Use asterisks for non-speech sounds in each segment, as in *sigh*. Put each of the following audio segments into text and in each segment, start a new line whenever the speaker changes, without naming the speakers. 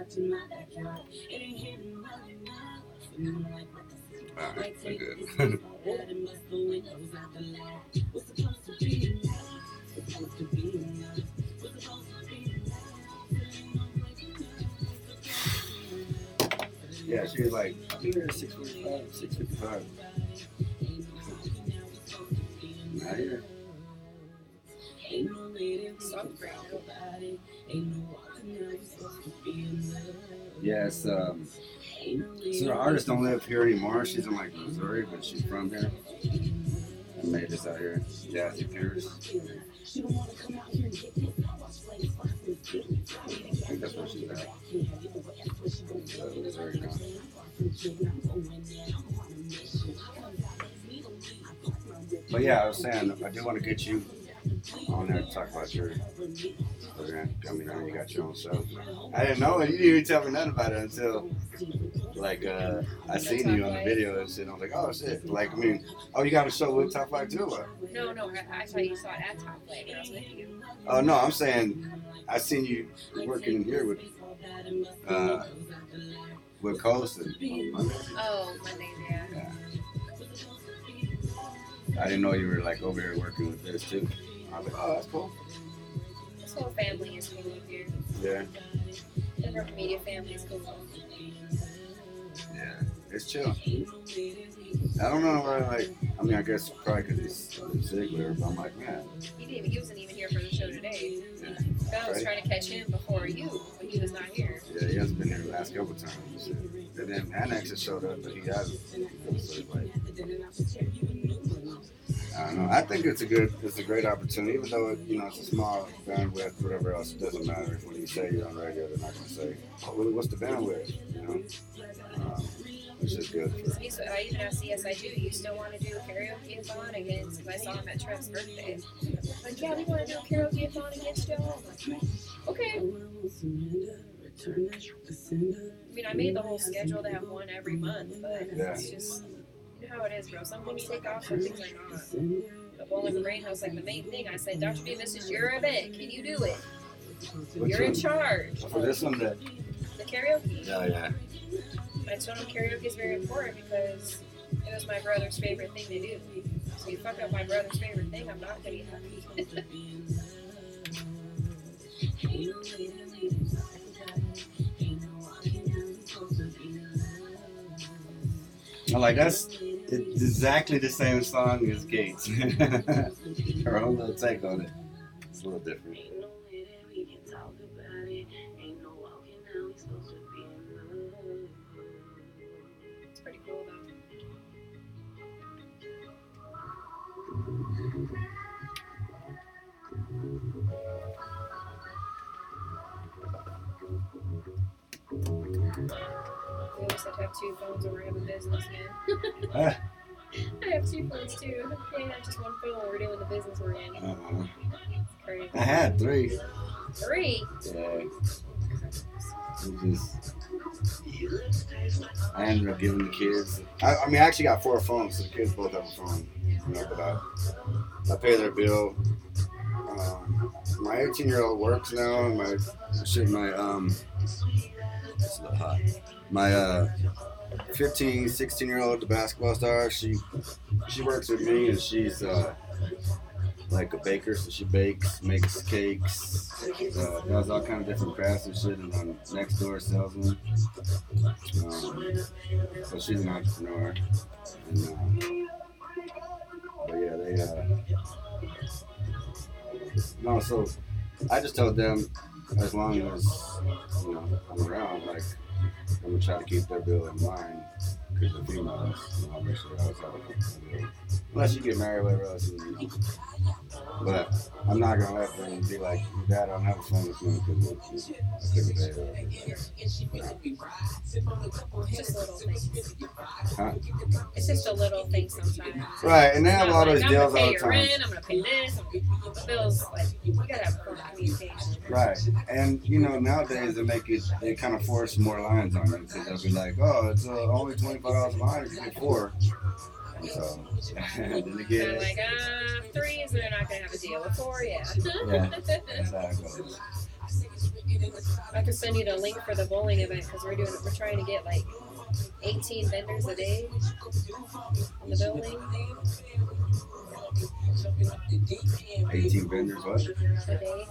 no way ah, *laughs* enough.
Yeah, she was like, there at 645, 655. Not here.
Ain't no way that we
it's, um, so the artist don't live here anymore. She's in like Missouri, but she's from here. I made this out here. Jazzy Pierce. I think that's where she's at. Now. But yeah, I was saying, I do want to get you on there to talk about your program. I mean, I know you got your own show. I didn't know it. You didn't even tell me nothing about it until, like, uh, I seen you on the video and shit. I was like, oh shit. Like, I mean, oh, you got a show with Top Flight too? Or?
No, no, I, thought you saw it at Top Flight when I was with you.
Oh no, I'm saying I seen you working in here with uh, with Colson Monday.
Oh, Monday, yeah.
Yeah. I didn't know you were like over here working with this too. I was like, oh, that's cool.
This whole family is here.
Yeah,
The Media family is cool.
yeah, it's chill. I don't know why, like, I mean, I guess probably because he's Ziggler, but I'm like, man,
He didn't even, he wasn't even here for the show today.
yeah,
I was
Right.
trying to catch him before you, but he was not here.
yeah, he hasn't been here the last couple times. And then Annex has showed up, but he hasn't. So like, I don't know. I think it's a good, it's a great opportunity, even though it, you know it's a small bandwidth, whatever else. It doesn't matter when you say you're on radio. They're not going to say, oh, what's the bandwidth? You know, um, it's just good for.
I even asked CSI do you still want to do karaoke thon against? Because I saw him at Trev's birthday. Like, yeah, we want to do karaoke thon against y'all. Like, okay. I mean, I made the whole schedule to have one every month, but
Yeah.
it's just how it is, bro. Some things take off, some things are not. The Bowling Brain House, like the main thing, I said, Dr. B, this is your event. Can you do it?
Which
You're in
one?
charge.
For this one, that
The karaoke.
yeah, yeah,
I told him karaoke is very important because it was my brother's favorite thing to do. So you fuck up my brother's favorite thing, I'm not gonna be happy.
I'm like that's it's exactly the same song as Gates. *laughs* Her own little take on it. It's a little different.
Always have to have two phones when we're having business now.
Ah, *laughs*
I have two phones too. Can't have just one phone when we're doing the business we're in.
uh-uh.
Crazy.
I had three.
Three.
Yeah. It just, I ended up giving the kids. I, I mean, I actually got four phones, so the kids both have a phone. You know, but I, I pay their bill. Um, my 18 year old works now, and my shit, my um, it's a little hot. My uh, 15, 16 year old, basketball star, she she works with me, and she's uh,
like a baker, so she bakes, makes cakes, uh, does all kind of different crafts and shit, and then next door them. Um, so she's an entrepreneur. And, uh, but yeah, they. Uh, no, so I just told them as long as you know I'm around, like I'm gonna try to keep their bill in mind because the females, you know, make sure I was out. Unless you get married, whatever else, you know. But I'm not gonna let them be like, Dad, I don't have a phone this month because I couldn't pay it. Huh?
It's just a little thing sometimes.
Right, and they have all those deals all
pay
the time.
rent. I'm gonna pay this. I'm gonna, the bills like you gotta have communication.
Right, and you know nowadays they make it they kind of force more lines on you because they'll be like, oh, it's uh, only twenty five dollars a line if you get. And so *laughs* then they
They're
get
like, uh, threes, they're not gonna have a deal. With four, yeah.
yeah, exactly. *laughs*
I could send you the link for the bowling event because we're doing we're trying to get like 18 vendors a day in the building
Eighteen vendors, what?
a day.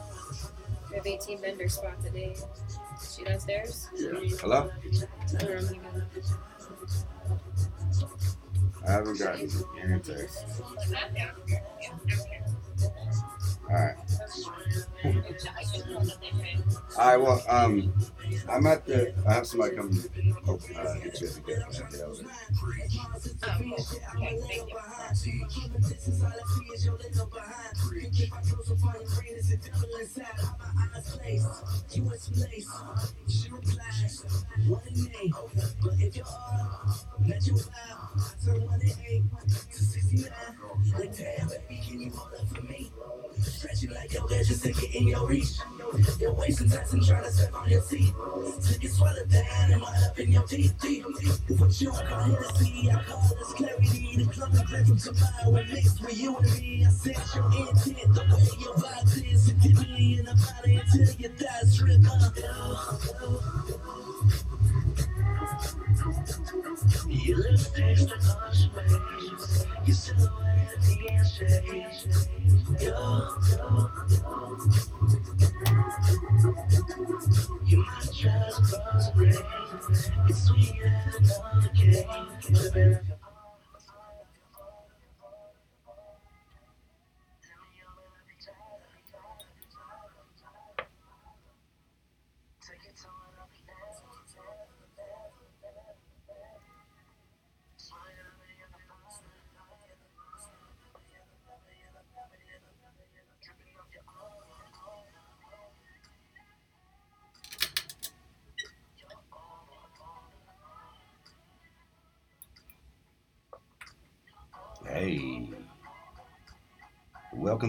We have 18 vendor spots a day. She downstairs?
Hello?
I
I haven't gotten any text. All right. All right. Well, um, I'm at the. I have somebody come uh, get you all the okay.
Stretch you like your legends to get in your reach. You're wasting time and trying to step on your seat. Took it swallowed down and my up in your teeth. Deep. What you call Hennessy, I call this clarity. The club and grip from tomorrow and mixed with you and me. I sense your intent, the way your vibe is. It did me in the body until your thighs rip up. You look taste the consequence. You the You to cross break. It's sweet and another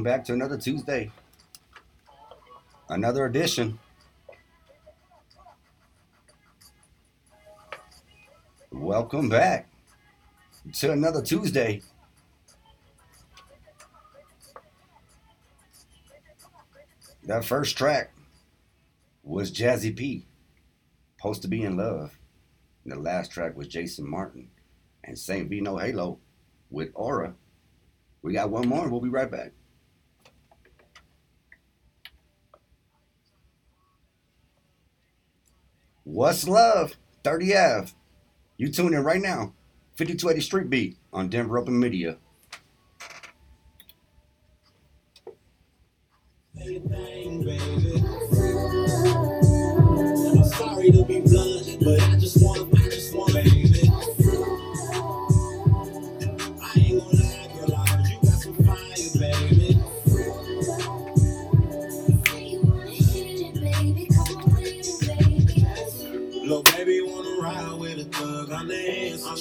Welcome back to another Tuesday. Another edition. Welcome back to another Tuesday. That first track was Jazzy P, Supposed to Be in Love. And the last track was Jason Martin and St. Vino Halo with Aura. We got one more. and We'll be right back. What's love? 30 Ave. You tune in right now. 5280 Street Beat on Denver Open Media.
I'm sorry to be blunt, but I just want, I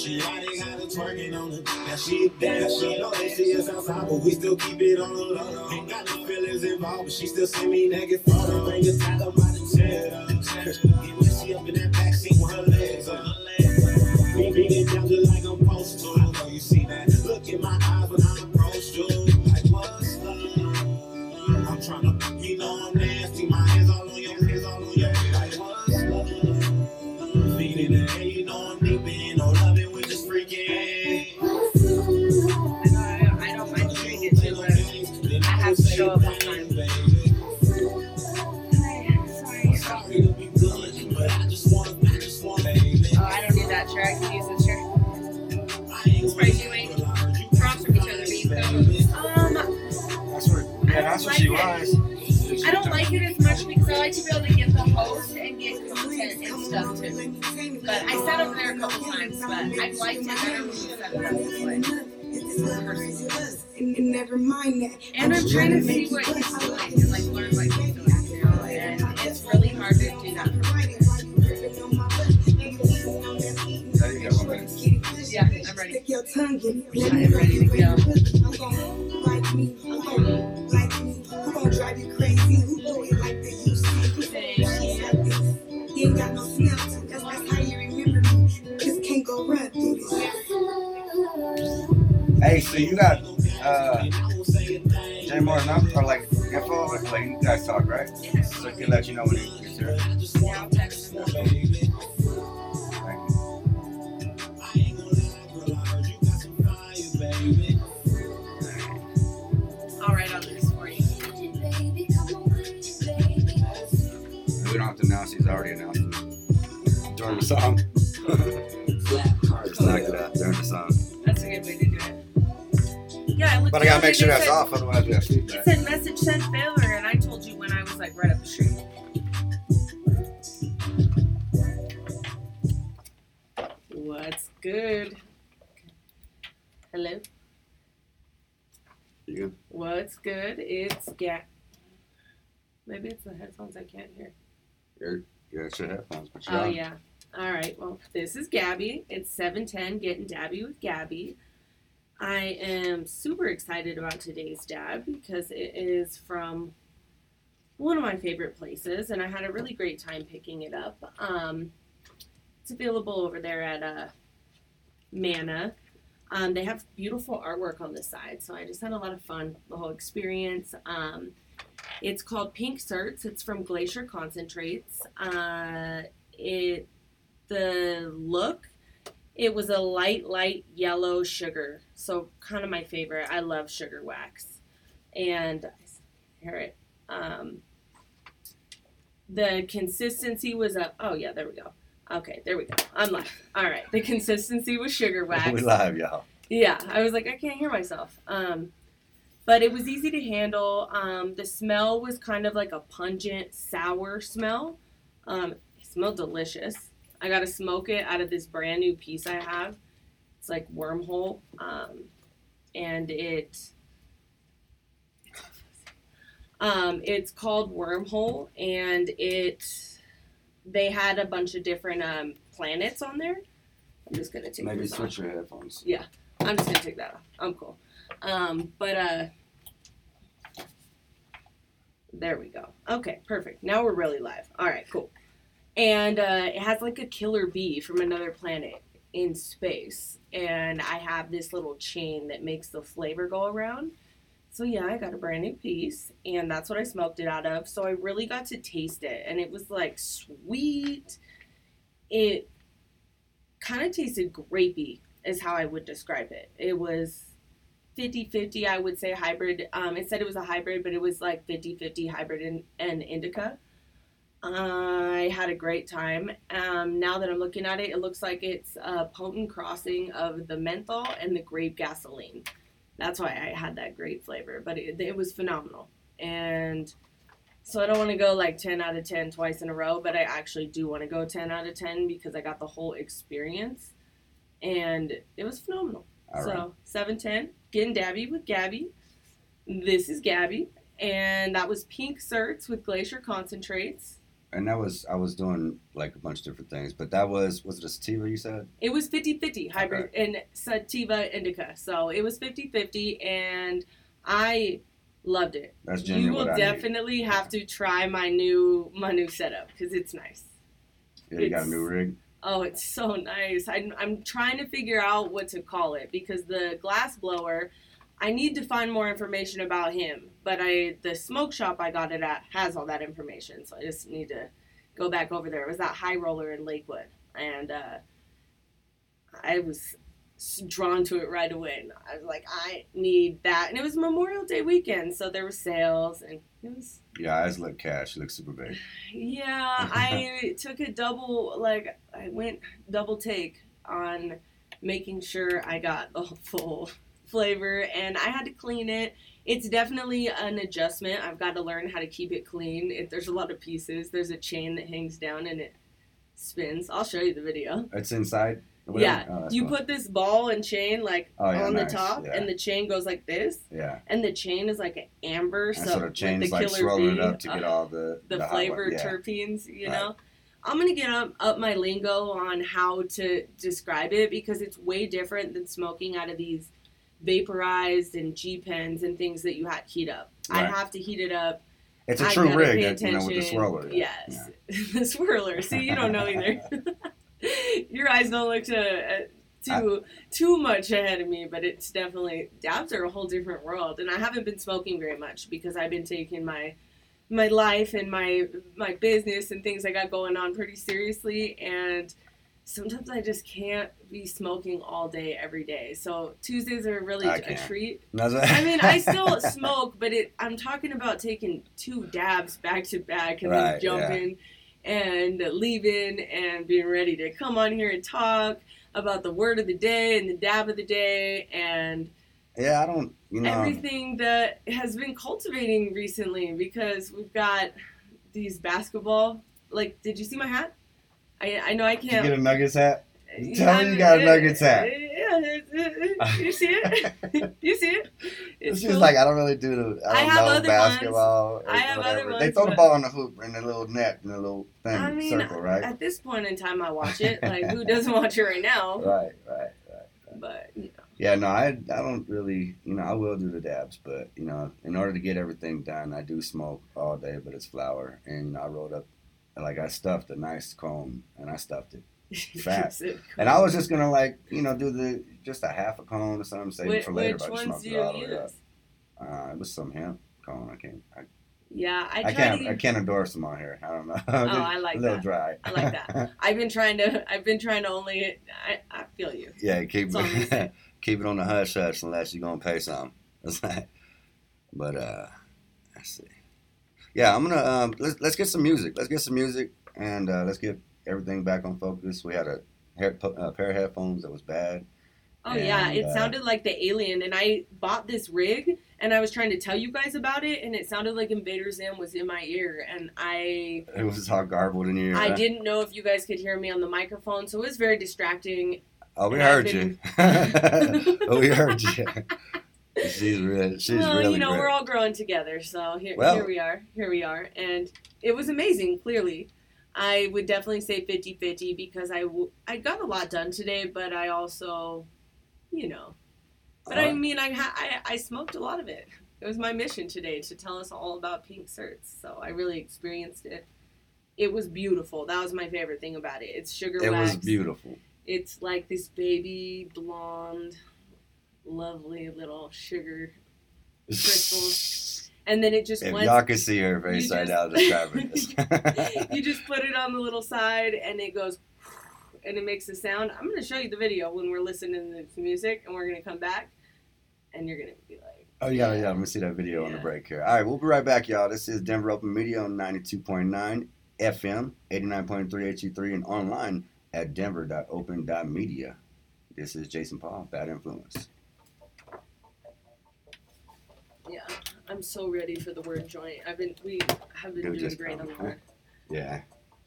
She riding, got her twerking on the. Now she dance, she know they see us outside, but we still keep it on the low. Ain't got no feelings involved, but she still send me naked photos. Bring tag up by the chair. Get messy up in that backseat with her legs up. Me beating down just like I'm supposed to. I know you see that. Look in my eyes when I approach you.
That's what
like
she
it.
was.
I don't like it as much because I like to be able to get the host and get content and stuff too. But I sat over there a couple times, but I've liked it better when you set it up this way.
And never mind that.
And I'm trying to see what he's doing and like learn what he's doing now. And it's really hard to do that for me.
There you go, my man.
Yeah, I'm ready.
Stick your tongue in it.
I am ready to go.
I'm gon' like me. I'm gon' like me. Who gon' drive you crazy? Who do it like they used to? It like this? You ain't got no smell to That's that's how you remember me. Just can't go run through this.
Hey, so you got uh, JMorr's number or like info? Like you guys talk, right? So he can let you know when he gets here. Song. Just knocked it out during the song.
That's a good way to do it. Yeah, I looked
But I gotta make sure that's
said-
off, otherwise we have
It said message sent failure, and I told you when I was like right up the street. What's good? Hello.
You good?
What's good? It's Gap. Maybe it's the headphones I can't hear.
You're, you got your headphones, but you're
Oh
on.
yeah. All right. Well, this is Gabby. It's seven ten. Getting dabby with Gabby. I am super excited about today's dab because it is from one of my favorite places, and I had a really great time picking it up. Um, it's available over there at uh, Mana. Um, they have beautiful artwork on the side, so I just had a lot of fun the whole experience. Um, it's called Pink Certs. It's from Glacier Concentrates. Uh, it the look it was a light light yellow sugar so kind of my favorite i love sugar wax and hear it um, the consistency was a oh yeah there we go okay there we go i'm live all right the consistency was sugar *laughs* wax
we live, y'all.
yeah, I was like, I can't hear myself. Um, but it was easy to handle. Um, the smell was kind of like a pungent, sour smell. Um, it smelled delicious. I got to smoke it out of this brand new piece I have. It's like wormhole, um, and it. Um, it's called Wormhole, and it. They had a bunch of different um, planets on there. I'm just gonna take
Maybe
this off.
switch your headphones.
Yeah, I'm just gonna take that off. I'm cool. Um, but uh, there we go. Okay, perfect. Now we're really live. All right, cool. And uh, it has like a killer bee from another planet in space, and I have this little chain that makes the flavor go around. So yeah, I got a brand new piece, and that's what I smoked it out of. So I really got to taste it, and it was like sweet. It kind of tasted grapey is how I would describe it. It was 50-50, I would say hybrid. Um, it said it was a hybrid, but it was like 50-50 hybrid and, and indica. I had a great time. Um, now that I'm looking at it, it looks like it's a potent crossing of the menthol and the grape gasoline. That's why I had that great flavor, but it, it was phenomenal. And so I don't want to go like 10 out of 10 twice in a row, but I actually do want to go 10 out of 10 because I got the whole experience and it was phenomenal.
All right.
so seven ten, getting dabby with Gabby. This is Gabby, and that was Pink Certs with Glacier Concentrates.
And that was I was doing like a bunch of different things, but that was was it a sativa you said?
It was 50-50 hybrid and sativa indica, so it was 50-50, and I loved it.
That's genuine.
You
will I need.
definitely have to try my new my new setup because it's nice.
Yeah, you got a new rig.
Oh, it's so nice. I'm, I'm trying to figure out what to call it because the glass blower, I need to find more information about him. But I the smoke shop I got it at has all that information, so I just need to go back over there. It was that high roller in Lakewood, and uh, I was drawn to it right away. And I was like, I need that, and it was Memorial Day weekend, so there were sales, and it was
Your eyes look cash. You look super big.
yeah, I *laughs* took a double like I went double take on making sure I got the full flavor, and I had to clean it. It's definitely an adjustment. I've got to learn how to keep it clean. It, there's a lot of pieces. There's a chain that hangs down and it spins. I'll show you the video.
It's inside.
Yeah.
Oh,
you
cool.
put this ball and chain like
Oh, yeah,
on
nice,
the top,
yeah.
and the chain goes like this,
Yeah.
and the chain is like an amber, so,
so the
like
chain's
the
like
killer
swirling it
bee,
up to
uh,
get all the
the, flavored
yeah.
terpenes, you
Right.
know. I'm gonna get up, up my lingo on how to describe it because it's way different than smoking out of these vaporized and G pens and things that you had heat up. I have to heat it up.
It's a
I
true rig, that, you know, with the swirler.
Yes, *laughs* the swirler. See, you don't know either. *laughs* Your eyes don't look to, uh, too too much ahead of me, but it's definitely dabs are a whole different world. And I haven't been smoking very much because I've been taking my my life and my my business and things I got going on pretty seriously and sometimes I just can't be smoking all day every day. So Tuesdays are really
I
a
can't.
treat. *laughs* I mean, I *laughs* still smoke, but it, I'm talking about taking two dabs back to back and then
Right,
jumping and leaving and being ready to come on here and talk about the word of the day and the dab of the day and
Yeah, I don't, you know.
everything that has been cultivating recently because we've got these basketball. Like, did you see my hat? I, I know I
Did you
can't.
get a Nuggets hat?
Uh,
Tell me you got a Nuggets hat.
Yeah, it- it- you see it? *laughs* you see it? *laughs*
It's just
cool.
like I don't really do the I
I
don't
have
know
other
basketball.
I have other
whatever. They throw the ball in the hoop in the little net in the little thing
I mean,
circle, right?
At this point in time, I watch it. *laughs* Like, who doesn't watch it right now?
Right, right, right.
But you know,
Yeah, no, I I don't really, you know, I will do the dabs, but you know, in order to get everything done, I do smoke all day, but it's flour, and you know, I rolled up, like I stuffed a nice cone, and I stuffed it, *laughs* Fat. And I was just gonna like, you know, do the just a half a cone or something, save it for later.
which
but I
ones do
it
you
all the up.
use?
Uh, it was some hemp cone. I can't, I,
Yeah, I,
I, can't. I can't endorse them on here. I don't know. *laughs*
Oh, I like
a little
that.
dry.
I like that. *laughs* I've been trying to. I've been trying to only. I, I feel you.
Yeah, keep
this.
keep it on the hush hush unless you're gonna pay some. That's right. But uh, let's see. Yeah, I'm gonna um, let's let's get some music. Let's get some music and uh, let's get everything back on focus. We had a hair, a pair of headphones that was bad.
Oh yeah, it
uh,
sounded like the alien, and I bought this rig, and I was trying to tell you guys about it, and it sounded like Invader Zim was in my ear, and I
It was all garbled in your ear.
I
huh?
didn't know if you guys could hear me on the microphone, so it was very distracting.
Oh, we
and I've
heard you. *laughs* *laughs* oh, we heard you. *laughs* She's really, she's
well,
really
you know,
great.
we're all growing together, so here,
Well-
here we are. Here we are, and it was amazing. Clearly, I would definitely say 50-50 because I w- I got a lot done today, but I also, you know, but I
Uh,
mean, I, ha- I I smoked a lot of it. It was my mission today to tell us all about pink certs, so I really experienced it. It was beautiful. That was my favorite thing about it. It's sugar
it
wax.
was beautiful.
It's like this baby blonde, lovely little sugar crystals, *laughs* and then it just
If
went.
y'all could see her face right now describing this. *laughs*
you just put it on the little side, and it goes, *laughs* and it makes a sound. I'm gonna show you the video when we're listening to the music, and we're gonna come back, and you're gonna be like,
Oh, yeah, yeah. Let me see that video on the break here. All right, we'll be right back, y'all. This is Denver Open Media on 92.9 FM, 89.3 HD3, and online at denver.open.media. This is Jason Paul, Bad Influence.
Yeah, I'm so ready for the word joint. I've been, we have been doing
just
great on the word.
Yeah.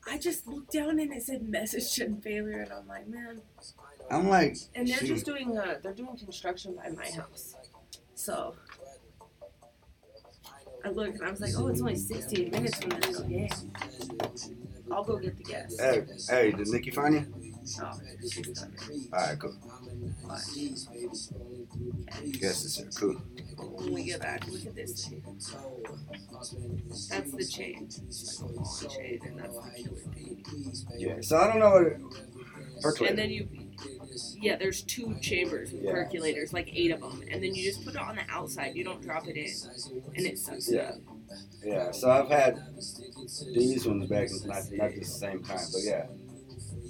I just looked down and it said message *laughs* and failure, and I'm like, man.
I'm like,
And they're
shoot.
just doing uh they're doing construction by my house. So I looked and I was like, oh, it's only 16 minutes from the real game. I'll go get the guest.
hey, hey, did Nikki find you?
Oh, she's coming.
All right, cool.
Why?
Guess it's here. Cool.
When we get back, look at this thing. That's the chain. Like a long chain, and that's the killer.
Yeah. So I don't know what. It,
And
percolator.
then you, yeah, there's two chambers with
Yeah.
percolators, like eight of them, and then you just put it on the outside. You don't drop it in, and it sucks. it
Yeah.
up.
Yeah, so I've had these ones back, not not at the same time, but yeah,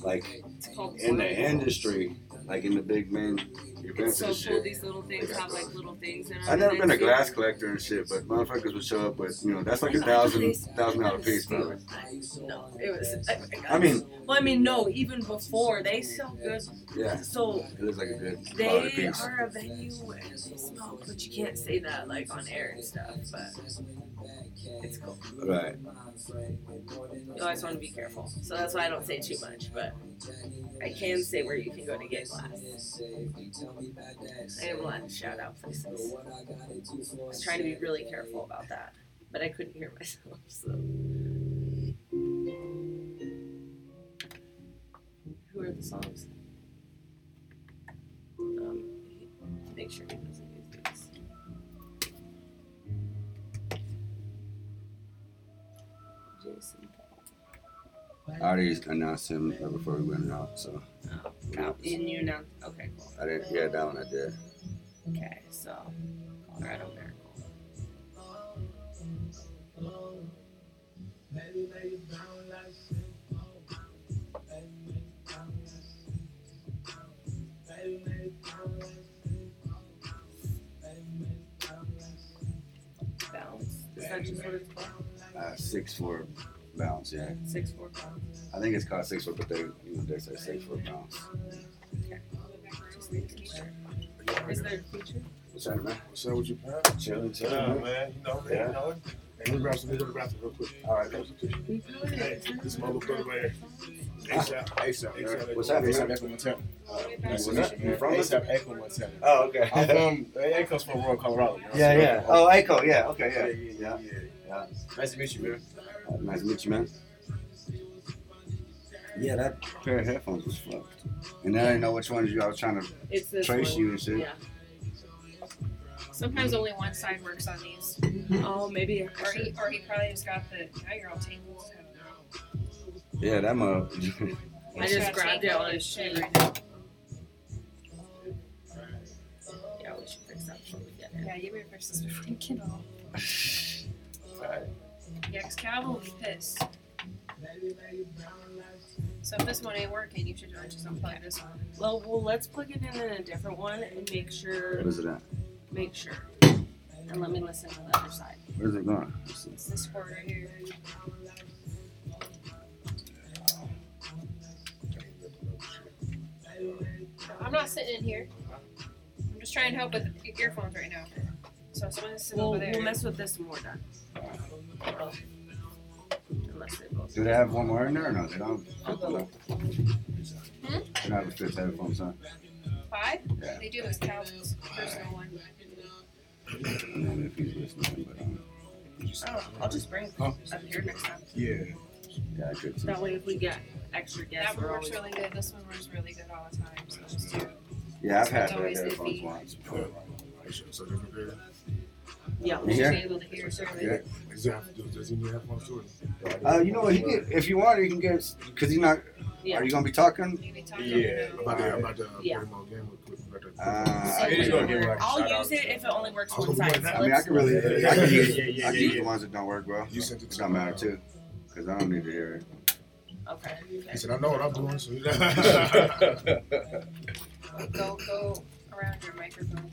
like
It's called
in the industry, like in the big men events
so
and
cool.
shit.
These little things have like little things in them.
I've never been a glass collector and shit, but motherfuckers would show up with, you know, that's like a thousand thousand dollar piece, probably.
No, it was.
I mean,
well, I mean, no. Even before they sell good,
yeah,
so
it looks like a good
they
piece.
are a venue and they smoke, but you can't say that like on air and stuff. But it's cool.
Right.
You always want to be careful, so that's why I don't say too much. But I can say where you can go to get glass. I am allowed to shout out places. I was trying to be really careful about that, but I couldn't hear *laughs* myself. So. Who are the songs? Um, make sure he doesn't
I already announced him before we went out, so
Oh, Cal- and you know. Okay, cool.
I didn't. Yeah, that one I did.
Okay, so Colorado Miracle. Bounce. Is that just what it's called?
Uh, six four bounce. Yeah,
Six four bounce.
I think it's called six four, but they, you know, they say six four bounce.
Just making sure. Is there a feature?
What's that, man?
What's up with you, man?
Chilling,
Yeah,
chilling.
man. You know.
Yeah.
You know. Hey, let me grab some. Let me go to the bathroom real quick.
All right, thanks.
Hey, this my little brother right here. ASAP. ASAP. Ah, ASAP.
What's happening,
ASAP
man?
Echo Montana.
What's
Nice
that?
you,
from
ASAP Echo Montana.
Oh, okay.
I'm from. Hey, Echo's from Royal, Colorado. you know,
yeah, yeah. Oh, Echo. Yeah. Okay.
yeah,
Yeah.
yeah,
Yeah.
yeah.
Yeah.
Nice to meet you, man.
Nice to meet you, man. Yeah, that pair of headphones was fucked. And then I didn't know which ones you. I was trying to
It's this
trace
one.
you and shit.
Yeah.
Sometimes only one side works on these.
Oh, maybe.
Or he, or he probably just got the. Now you're all tangled.
Yeah, that mug. *laughs*
I just grabbed it on his shoe right now. Yeah, we should fix that before we get it.
Yeah, you better fix this before you get home. Yeah, because Calvin will be pissed. So if this one ain't working, you should just unplug this one.
Well, well, let's plug it in in a different one and make sure.
What is it at?
Make sure. And let me listen to the other side.
Where's it going?
It's this cord right here. I'm not sitting in here. I'm just trying to help with earphones right now. So someone's sitting
We'll,
over there.
we'll mess with this when we're done. Unless they both.
Do they have one more in there or no? They don't.
I'll go.
Hmm?
They don't have a fifth headphones on.
Five?
Yeah.
They do. It's Calvin's personal one.
I don't know if he's listening, but um,
Oh, I'll just bring it
Huh?
up here next time.
Yeah.
yeah, I could.
That way, if we get extra guests,
That one
we're
works
always.
really good. This one works really good all the time. So those two.
Yeah, I've had
It's
the
always
headphones once before.
So different there.
Yeah.
You hear?
Be able to hear clearly.
Yeah.
Does he have- does- does he need headphones too?
Uh, you know what? He can, if you want, you can get. Cause he's not.
Yeah.
Are you gonna be talking?
You can
Yeah.
them
I'm about to, I'm about to
Yeah.
put him on game with, with, with, with,
Uh,
So
I just gonna give him like a
I'll use
out.
it if it only works one
gonna
side.
I mean, I can really.
Yeah,
I
yeah,
can
yeah,
use,
yeah, yeah,
I can use the ones that don't work well.
You sent it
It
to
don't matter too. Cause I don't need to hear it.
Okay.
He said, I know what I'm doing. So *laughs*
Go go around your microphone.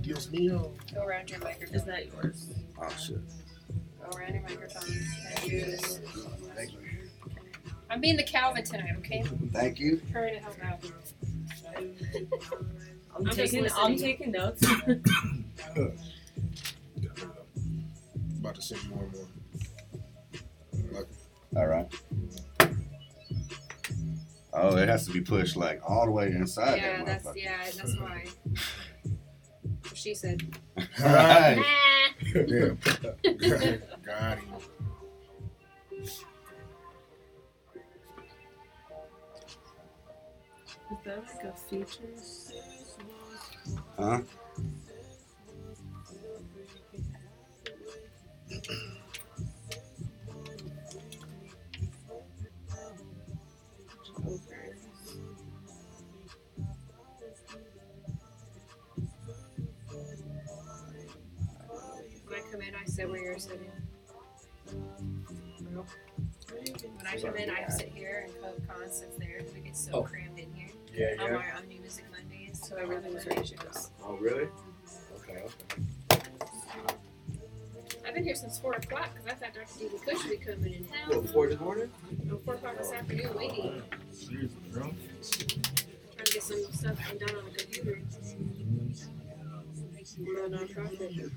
Dios mío.
Go around your microphone.
Is that yours?
Oh shit.
Go around your microphone. And do.
Thank you.
I'm being the Calvin tonight, okay?
Thank you.
Trying to help out. *laughs*
I'm,
just
taking.
listening.
I'm taking notes. *coughs* *coughs*
About to sing more and more.
All right. Oh, it has to be pushed like all the way inside
Yeah,
that
that's
motherfucker.
yeah, that's why. She said. *laughs*
All right.
Nah. *laughs*
yeah. *laughs* Got him.
Is that like a features?
Huh?
Sit where. When I come in, I sit here and Coach Con sits there because we get so
Oh.
crammed in here
Yeah,
on
yeah.
our on New Music Mondays.
So everything's ready to go.
Oh, really? Okay, okay.
I've been here since 4 o'clock because I thought Dr. David Cush would be coming in
Well,
town.
Oh, four this morning?
No, 4 o'clock this afternoon waiting.
Jeez, girl.
Trying to get some stuff done on the computer. For the nonprofit.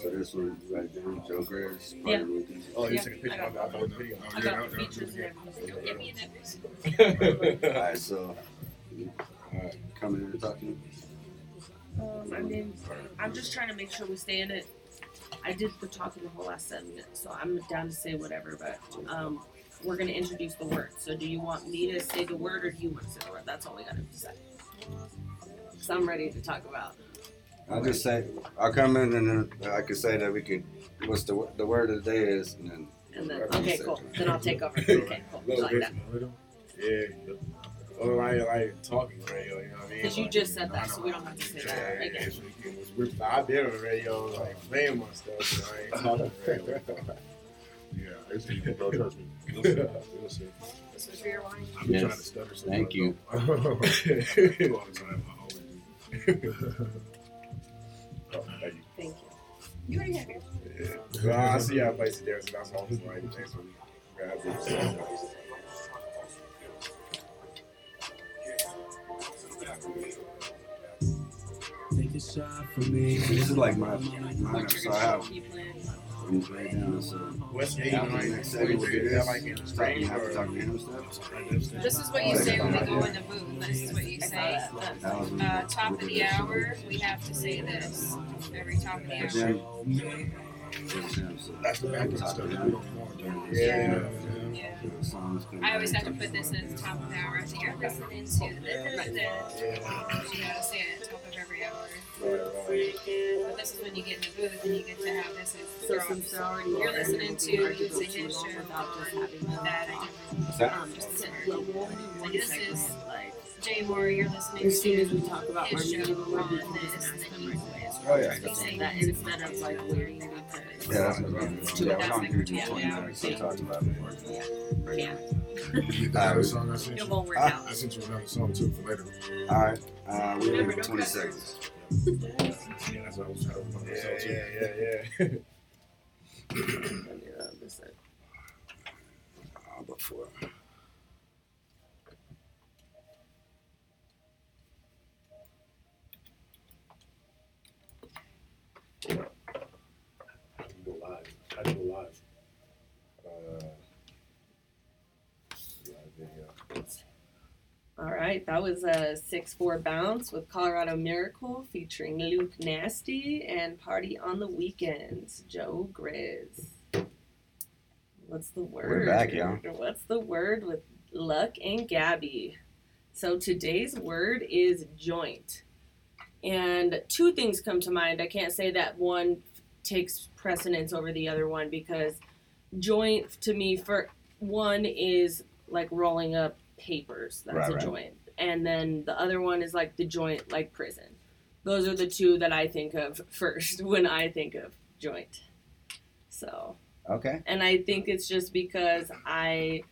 So this one right there, Joe Grizz.
Yeah.
Oh, you
Yeah,
took a picture
I
of
got
that video.
I got the features and everything.
Don't get me in that *laughs*
All right, so all right, coming in and talking.
Um, I mean, I'm just trying to make sure we stay in it. I did the talking the whole last seven minutes, so I'm down to say whatever. But um, we're gonna introduce the word. So, do you want me to say the word, or do you want to say the word? That's all we gotta decide. So I'm ready to talk about.
I'll just say I'll come in and then I can say that we could. What's the the word of the day is, and then
And then, okay,
say.
cool. Then I'll take over. *laughs* Okay, cool. I
Little
like
bit
that.
from the middle. Yeah. Or like, like talking radio, you know what I mean?
Because you
Like,
just said that, so we don't have to say
Yeah,
that
yeah,
again.
yeah. It's weird. I've been on the radio, like playing my stuff, so I ain't talking *laughs* radio.
Yeah, it's easy, bro. Trust me. *laughs*
You'll see. You'll see.
This was for your wine.
I've been
Yes.
trying to stutter so
Thank you.
All the time. I always do. Ah, you
already have yours.
Well, I see y'all place it there, so that's all it's like. Thanks for grab it.
Take a shot from me.
this is like my my so I have
Keep playing.
right down. So
What's the
Yeah,
like?
next segment we'll do
Is
this.
that like in
Stop
spring
have to talk to him stuff.
This is what you say when we go in the booth. This is what you say. Uh, top of the hour, we have to say this. Every top of the hour.
That's the back stuff. that we don't want.
Yeah.
Yeah. I always have to put this at the top of the hour. So you're listening to this.
Yeah.
You gotta say it at the top of every hour.
Right, right.
But this is when you get in the booth and you get to have this as
So
the
already
You're listening to
be hard to
Luke's
go
and
too
his
long
show
having
that
um, just a set level.
This is-
like
JMorr, you're listening
as soon as we
to
talk about our
his show
meeting, we're
on
going to
this,
just
and
ask
then
them
you
right away.
Oh yeah.
you say
That instead of like where you need to.
Yeah, that's what I'm
Two
Yeah,
of
we're
that's
gonna do
like
two
yeah,
twenty
yeah.
minutes. We talked about it.
Yeah,
You get that other song I sent
it
you?
won't work
Ah.
out.
I sent you another song too for later.
All right, uh, we're
Remember,
in
no
twenty
cuss
seconds.
Yeah, that's what I was trying to find.
Yeah, yeah, yeah, yeah. *laughs*
Let me, uh, this side.
Uh, before.
I can go live. I can go live.
Uh, live video.
All right, that was a 6 4 bounce with Colorado Miracle featuring Luke Nasty and Party on the Weekends, Joe Grizz. What's the word?
We're back, y'all.
What's the word with Luck and Gabby? So today's word is joint. And two things come to mind. I can't say that one takes precedence over the other one because joint to me, for one, is like rolling up papers. That's
Right,
a
right.
joint. And then the other one is like the joint, like prison. Those are the two that I think of *laughs* first when I think of joint. So,
Okay.
and I think it's just because I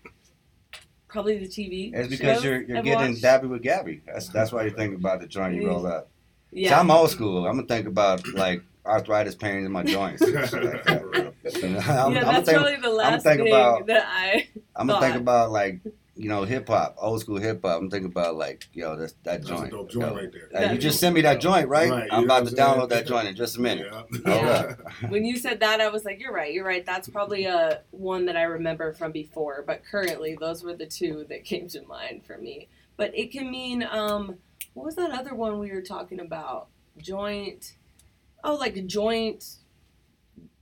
probably the TV.
It's because you're you're
I've
getting
watched.
dabby with Gabby. That's that's why you think about the joint you roll mm-hmm. up.
Yeah.
See, I'm old school. I'm gonna think about like arthritis pains in my joints. like that. *laughs* *laughs* I'm,
yeah,
I'm
that's
think,
probably the last
think
thing
about-
that I.
I'm gonna think about like you know hip hop, old school hip hop. I'm thinking about like yo, that's that
That's
joint.
a dope joint
Yo,
right there.
you just sent me that joint, right?
Right,
I'm about to download that joint in just a minute.
Yeah. *laughs*
Hold *laughs*
When you said that, I was like, "You're right. You're right. That's probably a one that I remember from before." But currently, those were the two that came to mind for me. But it can mean, um, what was that other one we were talking about? Joint. Oh, like a joint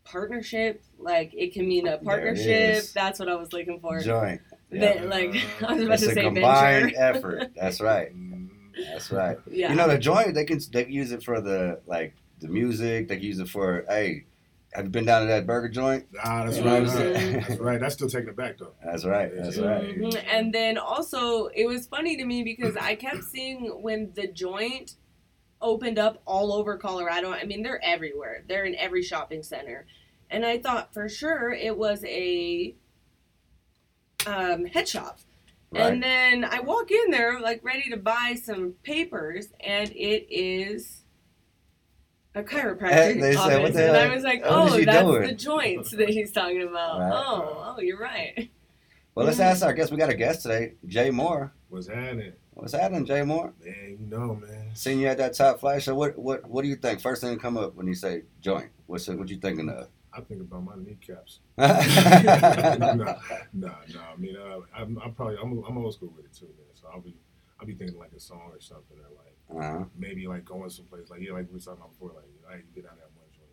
partnership. Like it can mean a
There it
partnership. That's what I was looking for.
Joint.
Ven- like *laughs* I was about
It's
to
a
say
combined
venture. *laughs*
effort. That's right. That's right.
yeah.
You know the joint they can they can use it for the like the music. They can use it for hey, Have you been down to that burger joint?
Ah, that's right.
what I'm?
That's right. That's still taking it back though.
That's right. That's right.
Mhm. And then also, it was funny to me because I kept seeing when the joint opened up all over Colorado. I mean, they're everywhere. They're in every shopping center, and I thought for sure it was a um, head shop.
Right.
And then I walk in there like ready to buy some papers, and it is a chiropractic
Hey, they said,
office.
"What the
and I was like, "Oh, that's
doing?"
the joints that he's talking about."
Right.
Oh, oh, you're right.
Well, let's ask our guest. We got a guest today, JMorr.
What's happening?
What's happening, JMorr?
Man, you know, man.
Seeing you at that top flight show. What what what do you think? First thing to come up when you say joint. What's it, what you thinking of?
I think about my kneecaps.
right. *laughs* *laughs*
nah, nah, nah. I mean, uh, I'm, I'm probably I'm, I'm old school with it too, man. So I'll be I'll be thinking like a song or something, or like
Uh-huh.
maybe like going someplace like yeah, like we were talking about before, like I get out of that one joint.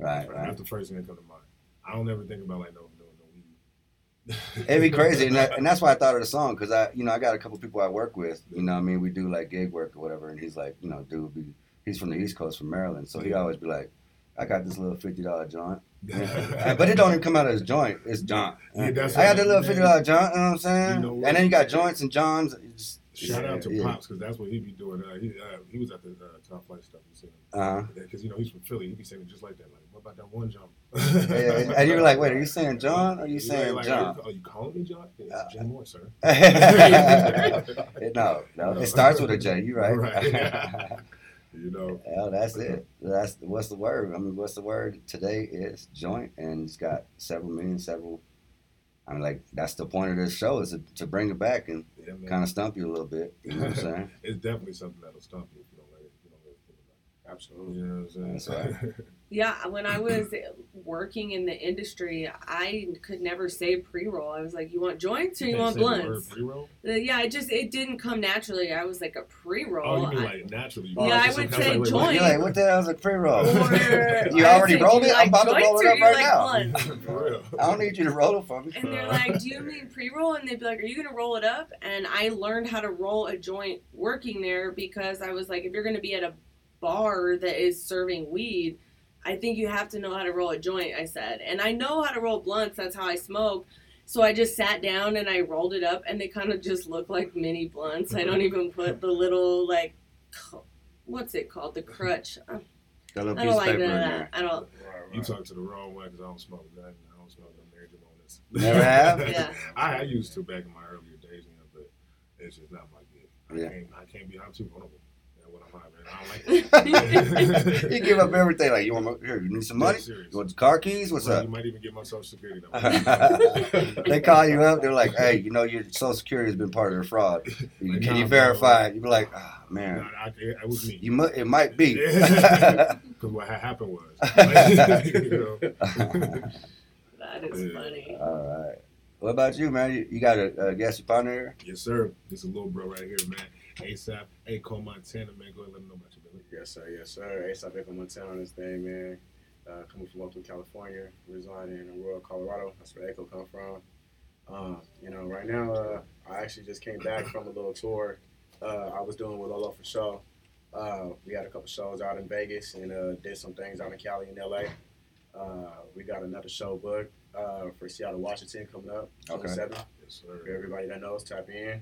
You
Right,
know?
right.
That's the first thing that come to mind. I don't ever think about like no no no weed.
It'd be crazy, and, that, *laughs* and that's why I thought of the song because I, you know, I got a couple people I work with. You know, what I mean, we do like gig work or whatever, and he's like, you know, dude, be he's from the East Coast, from Maryland, so he always be like, I got this little fifty dollar joint, *laughs* Uh, but it don't even come out as joint. It's John.
Yeah, that's
I got the little fifty dollar joint. You know what I'm saying?
You know what?
and then you got joints and Johns. It's-
Shout out to
yeah.
Pops because that's what he'd be doing. Uh, he uh, he was at the uh, top flight stuff. You him?
Uh-huh.
Because you know he's from Philly. He'd be saying just like that. Like, what about that one jump?
Yeah, and you're like, wait, are you saying John or are you saying
like,
John?
Oh, you calling me John? Yeah,
Uh,
it's JMorr, sir. *laughs*
no, no, *laughs* it starts with a J. You right?
Right. You know,
Well, that's it. That's what's the word? I mean, what's the word today? Is joint, and it's got several meanings, several. I mean, like that's the point of this show is to, to bring it back and
yeah,
kind of stump you a little bit. You know what I'm *laughs* saying?
it's definitely something that'll stump you if you don't let it. If you don't let it
Absolutely.
You know what I'm saying?
That's *laughs*
Yeah, when I was working in the industry, I could never say pre-roll. I was like, "You want joints or you
They
want
say the word
blunts?"
pre-roll?
Uh, Yeah, it just it didn't come naturally. I was like a
Oh,
pre-roll.
you mean
I-
like naturally?
Yeah, I would say joint.
You're like, what the hell's a pre-roll?
or *laughs*
you
I
already
said,
rolled
"Do you
it. I'm about to roll it up right
like
now. *laughs*
For real.
I don't need you to roll it for me.
And they're like, "Do you mean pre-roll?" And they'd be like, "Are you gonna roll it up?" And I learned how to roll a joint working there because I was like, if you're gonna be at a bar that is serving weed, I think you have to know how to roll a joint. I said, and I know how to roll blunts. That's how I smoke. So I just sat down and I rolled it up, and they kind of just look like mini blunts. I don't even put the little like, what's it called, the crutch. Uh,
Got a little
I don't like
paper
none of that. I don't.
You
right.
talk to the wrong one because I don't smoke nothing. I don't smoke no Mary Jamonas.
Never have? *laughs*
Yeah.
I, I used to back in my earlier days, you know, but it's just not my gig. I
Yeah.
can't. I can't be. I'm too vulnerable. And when I'm high, man, I don't like that. *laughs*
you give up everything. Like you want my- here? You need some money?
Dead serious.
You want the car keys? What's
Well,
up?
You might even get my social security number. *laughs*
they call you up. They're like, "Hey, you know your social security has been part of the fraud. *laughs* You,
Like,
can
nah,
you verify it?" You be like, "Ah,
Nah,
man,
I, it was me.
you mu- it might be."
Because what happened was, you know,
That is
Yeah.
funny.
All right. What about you, man? You, you got a, a guest partner here?
yes, sir. This is a little bro right here, man. ASAP, A. Cole Montana, man. Go ahead and let them know about you, Billy.
Yes, sir. Yes, sir. ASAP Echo Montana on this thing, man. Uh, coming from Oakland, California, residing in Aurora, Colorado. That's where Echo come from. Um, you know, right now, uh, I actually just came back from a little tour uh, I was doing with Lolo for show. Uh, we had a couple shows out in Vegas and uh, did some things out in Cali and LA. Uh, we got another show booked uh, for Seattle, Washington coming up,
Okay.
27.
Yes,
For
sir.
everybody that knows, tap in.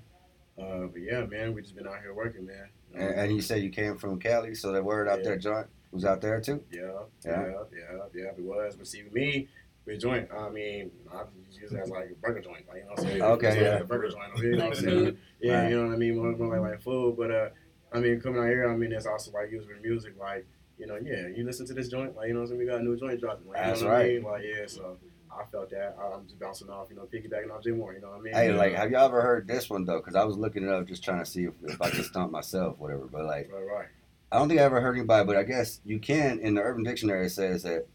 Uh, but yeah, man, we just been out here working, man.
And, and you said you came from Cali, so that word out
Yeah.
there, joint, was out there too.
Yeah,
Yeah.
yeah, yeah, yeah, It was. But see, me, with joint, I mean, I use it as like a burger joint, like you know what I'm saying?
Okay, yeah.
like a burger joint. You know what I'm *laughs* saying? Yeah,
Right.
you know what I mean. More, more like, like food, but uh, I mean, coming out here, I mean, it's also like using music, like you know, yeah, you listen to this joint, like you know, what I'm saying? we got a new joint dropping, like, you
That's
know what I
right.
mean? Like yeah, so I felt that. I- I'm just bouncing off, you know, piggybacking off JMorr, you know what I mean?
Hey,
Yeah.
like, have y'all ever heard this one though? Because I was looking it up, just trying to see if, if I could stump myself, whatever. But like,
right, right.
I don't think I ever heard anybody, but I guess you can. In the Urban Dictionary, it says that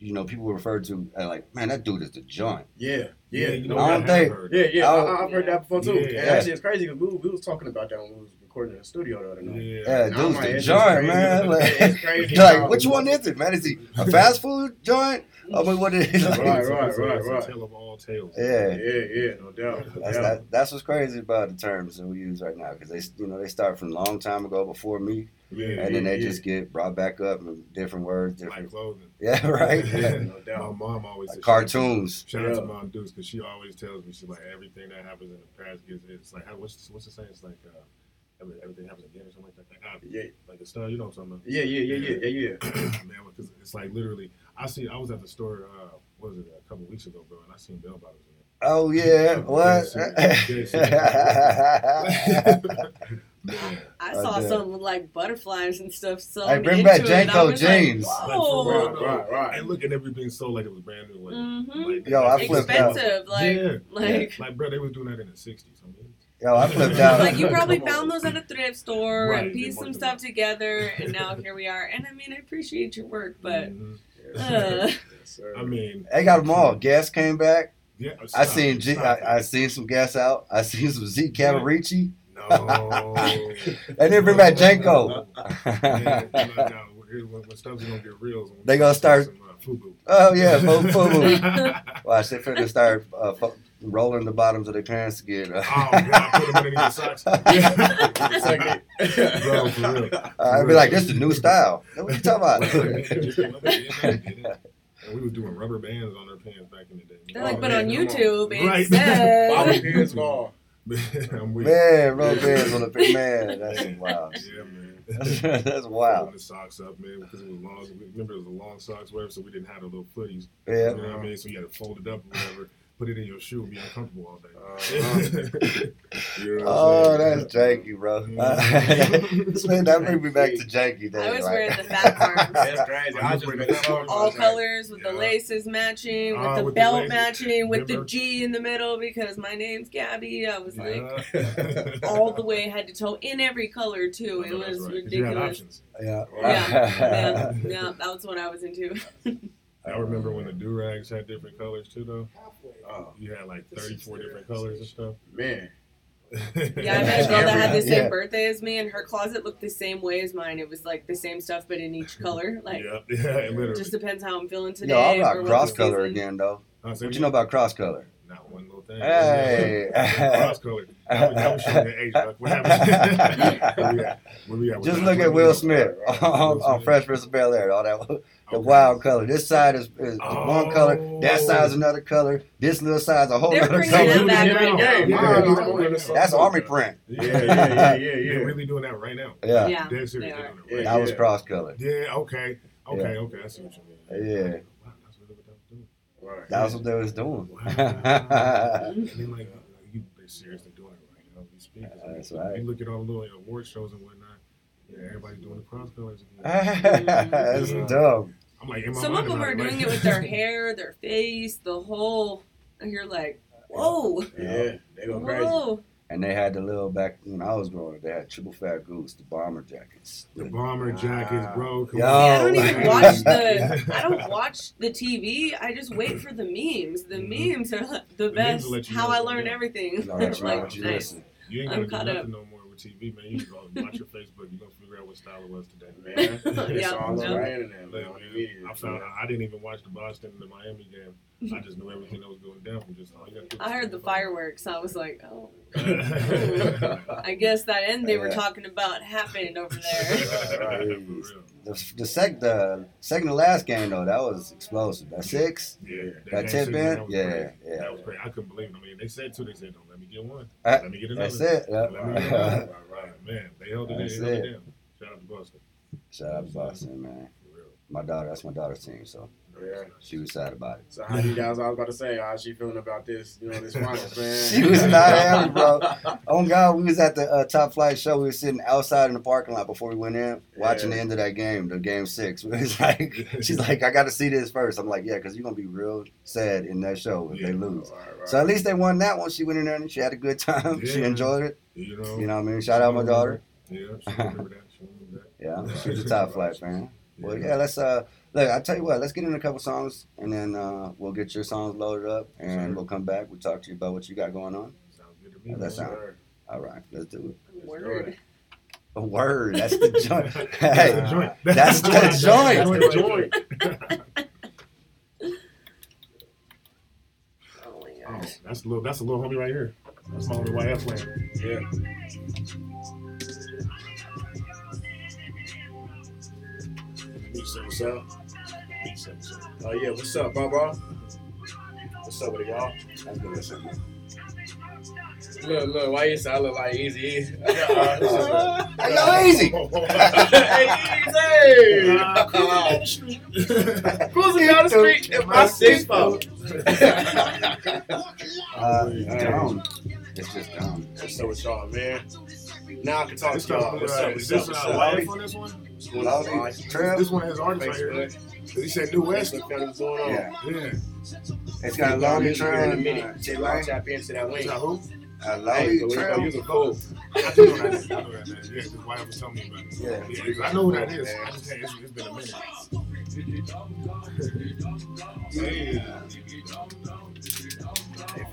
you know people refer to uh, like, man, that dude is the joint.
Yeah, yeah,
you know,
I don't
have
think-
heard
Yeah, yeah. I, I've heard that before too.
Yeah.
Yeah.
actually, it's crazy because we, we was talking about that when we was recording in the studio the other night.
Yeah.
Yeah,
And I'm
dude's
like,
the joint, man. Like,
It's crazy *laughs*
like,
how-
which one is it, man? Is he a fast food joint? I mean, what is it? Like,
Right,
It's
right, right,
it's a
right.
tale of all tales.
Yeah.
Yeah, yeah, no doubt. No
That's
doubt.
that, that's what's crazy about the terms that we use right now because they you know they start from a long time ago before me
Yeah,
and then they
yeah.
just get brought back up in different words,
like
different.
clothing. *laughs*
Yeah, right.
Yeah.
No
My mom always said-
Cartoons.
Shout out to Mom Dukes because she always tells me she's like everything that happens in the past gets it's like how, what's what's the saying? It's like uh, every, everything happens again or something like that. Like, uh,
Yeah,
like a star, you know what I'm talking about?
yeah, yeah, yeah, yeah, yeah, yeah.
about? *clears throat* Man, because it's like literally. I see. I was at the store. Uh, what was it? A couple weeks ago, bro, and I seen bell bottoms
Oh yeah, *laughs* what? *laughs* *laughs*
Man,
I
I
saw
did.
some with like butterflies and stuff. So
Hey, bring back
into it, I
JNCO
was like,
jeans.
like, for
Whoa.
real, though.
Right, right.
And look at everything being sold like it was brand new. Like,
Mhm.
like,
Yo, I
like,
flipped out.
Expensive, like,
yeah,
like,
like, bro, they was doing that in the '60s. I mean,
Yo, I flipped out.
like you probably found those at a thrift store
Right,
and pieced some stuff
up.
together, and now here we are. And I mean, I appreciate your work, but
mhm.
Yes,
Uh.
Yes.
I mean,
They got them all. Gas came back.
yeah,
I
stop,
seen I, I
it.
seen some gas out. I seen some Zeke Cavaricci.
No.
And then bring back JNCO.
Man, no, no, here, when, when stuff's gonna get real, is
They
we
gonna
start
start-
some, uh, FUBU.
oh yeah, Fo- Fubu. Watch, they finna start uh, fu- rolling the bottoms of their pants again.
Oh God, put them underneath the *laughs* socks. Bro, for real.
I'd be like, this is the new style. What are you talking about?
come up with it, get it. And we was doing rubber bands on our pants back in the day.
they're like,
Oh,
but
man,
on
come on.
YouTube it
Right. *laughs*
Bobby
says.
pins *laughs* ball.
I'm
man, rubber bands on the big man. That's wild.
Yeah, man.
That's
Folding
wild.
the socks up, man, because it was long. Remember, it was a long socks, whatever, so we didn't have the little footies.
Yeah.
You know what I mean? So you had to fold it up or whatever, put it in your shoe, and be uncomfortable all day.
Uh-huh.
You know
Oh, that's janky, bro.
Mhm. *laughs*
Man, that brings me back to janky days.
I was
right?
wearing the *laughs* Phat Farms.
That's crazy. I just
Remember that
all colors with the laces matching, with
Ah,
the
with
belt
laces.
matching, with the G in the middle because my name's Gabby. I was like *laughs* all the way head to toe in every color too. It
know that's
was
right, 'cause You had
ridiculous.
options.
Yeah.
Yeah, yeah, yeah, that was what I was into.
I remember when the do rags had different colors too, though.
Oh,
You had like 34 different colors and stuff.
man.
Yeah, I met a *laughs* girl that had the same
Yeah.
birthday as me, and her closet looked the same way as mine. It was like the same stuff, but in each color. *laughs* Like, *laughs*
yeah, yeah, literally.
just depends how I'm feeling today.
Yo, I
or
rock
what
cross color
season.
again, though.
Uh,
What you know about cross color?
Not one little thing.
Hey.
Cross color. That was, that was showing age, What happened? Where we at? Where we at with
Just look at Will Smith on,
Will
on
Smith.
Fresh Prince of Bel Air. All that the
Okay.
wild color. This side is, is one color. That
Oh.
side's another color. This little side's a whole
They're
other color.
that back
Yeah,
right now.
yeah,
Yeah,
yeah.
right now.
That's army print.
Yeah,
Yeah, yeah, yeah, yeah, *laughs*
They're really doing that right now.
Yeah,
Yeah, they
They're
are.
doing it
Yeah.
that was cross color.
Yeah, okay. Okay, okay. I see what you mean.
Yeah.
Wow, that's really what that was doing.
Right.
That was what they was doing.
Wow. *laughs* and then, like, you, they're seriously doing it right now. These speakers. I
That's right.
You look at all the little award shows and whatnot. Yeah, everybody's doing the cross colors again. *laughs*
That's dumb.
I'm like, in my
Some
mind,
of them
I'm
are
like,
doing it with their *laughs* hair, their face, the whole. And you're like, whoa,
Yeah, they go crazy.
whoa.
And they had the little back when I was growing up. They had triple fat goose, the bomber jackets.
The bomber jackets, bro. Come
Yo.
on.
See, I don't even *laughs* watch the. I don't watch the TV. I just wait for the memes. The
Mhm.
memes are the best.
will let you
How
know
I learn
going on.
everything.
All right, you know
like,
what you
nice.
listen.
You ain't
I'm
gonna
caught
do
up.
no more with TV, man. You just go watch your Facebook. You're gonna figure out what style it was today.
Man, *laughs* it's *laughs*
Yeah,
all
yeah.
over the internet, man.
man,
on the media.
I found I didn't even watch the Boston and the Miami game. I just knew everything that was going down from just all you gotta.
I heard the fireworks. I was like, oh. *laughs* I guess that end they were talking about happened over there.
The, the, sec, the second to last game, though, that was explosive. That six,
Yeah,
That
game
tip
six,
in?
was
Yeah, yeah.
That was great. I couldn't believe it. I mean, they said too. They said, "Don't let me get one.
Uh,
let me get another."
that's it.
Let me get
Yeah.
another. *laughs* right, man. They held it.
That's
They held
it.
it down. Shout out to Boston.
Shout out to Boston, man.
For real.
My daughter, that's my daughter's team, so
Yeah.
she was sad about it.
So how you guys? I was about to say, how she feeling about this? You know, this *laughs* finals, man.
She was not happy, bro. Oh God, we was at the uh, top flight show. We were sitting outside in the parking lot before we went in, watching
Yeah.
the end of that game, the game six. *laughs* We was like, she's like, I got to see this first. I'm like, yeah, because you're gonna be real sad in that show if
Yeah.
they lose.
Right, right.
So at least they won that one. She went in there and she had a good time. *laughs* She enjoyed it.
You know.
You know what I mean? Shout out my daughter.
Yeah, she remember that. She remember that.
Yeah, she's a top flight fan. Well, yeah, let's uh, look. I tell you what, let's get in a couple songs, and then uh, we'll get your songs loaded up, and
Sure.
we'll come back. We'll talk to you about what you got going on.
Sounds good to me.
That sound-
Sure.
All right, let's do it.
Word.
A word. That's the *laughs* joint.
That's
Hey,
the joint.
that's the
That's
joint.
the joint. *laughs*
Oh my
Oh, that's a little. That's a little homie right here. That's my homie YF playing.
Yeah.
said
What's Oh yeah, what's up, bro? What's up with it, y'all?
That's good. Good.
Look, look, why you say I look like Easy?
Yeah, this is
Hey, yo, easy.
hey, Easy! Cruising down the street in my six foot.
Uh, dumb. It's just.
What's up with y'all, man? Now I can talk
This
to y'all. What's
uh,
up? What's
this
up? What's
uh,
up?
live on this one?
What's going on?
This one has artists right here.
Facebook.
He said New West.
Facebook family, what's going on?
Yeah.
Yeah.
It's got a
Loaded
loaded
music here
trail.
in a
and, uh,
minute.
T
I'll
Lane.
tap into that
Is
link.
that who?
A
Hey,
loaded
so we
trail.
gonna use a fool.
I do know that. name. I know that man. Yeah, his wife was telling me about it.
Yeah.
Yeah, I know who that is. I just, it's, it's been a minute. yeah. *laughs*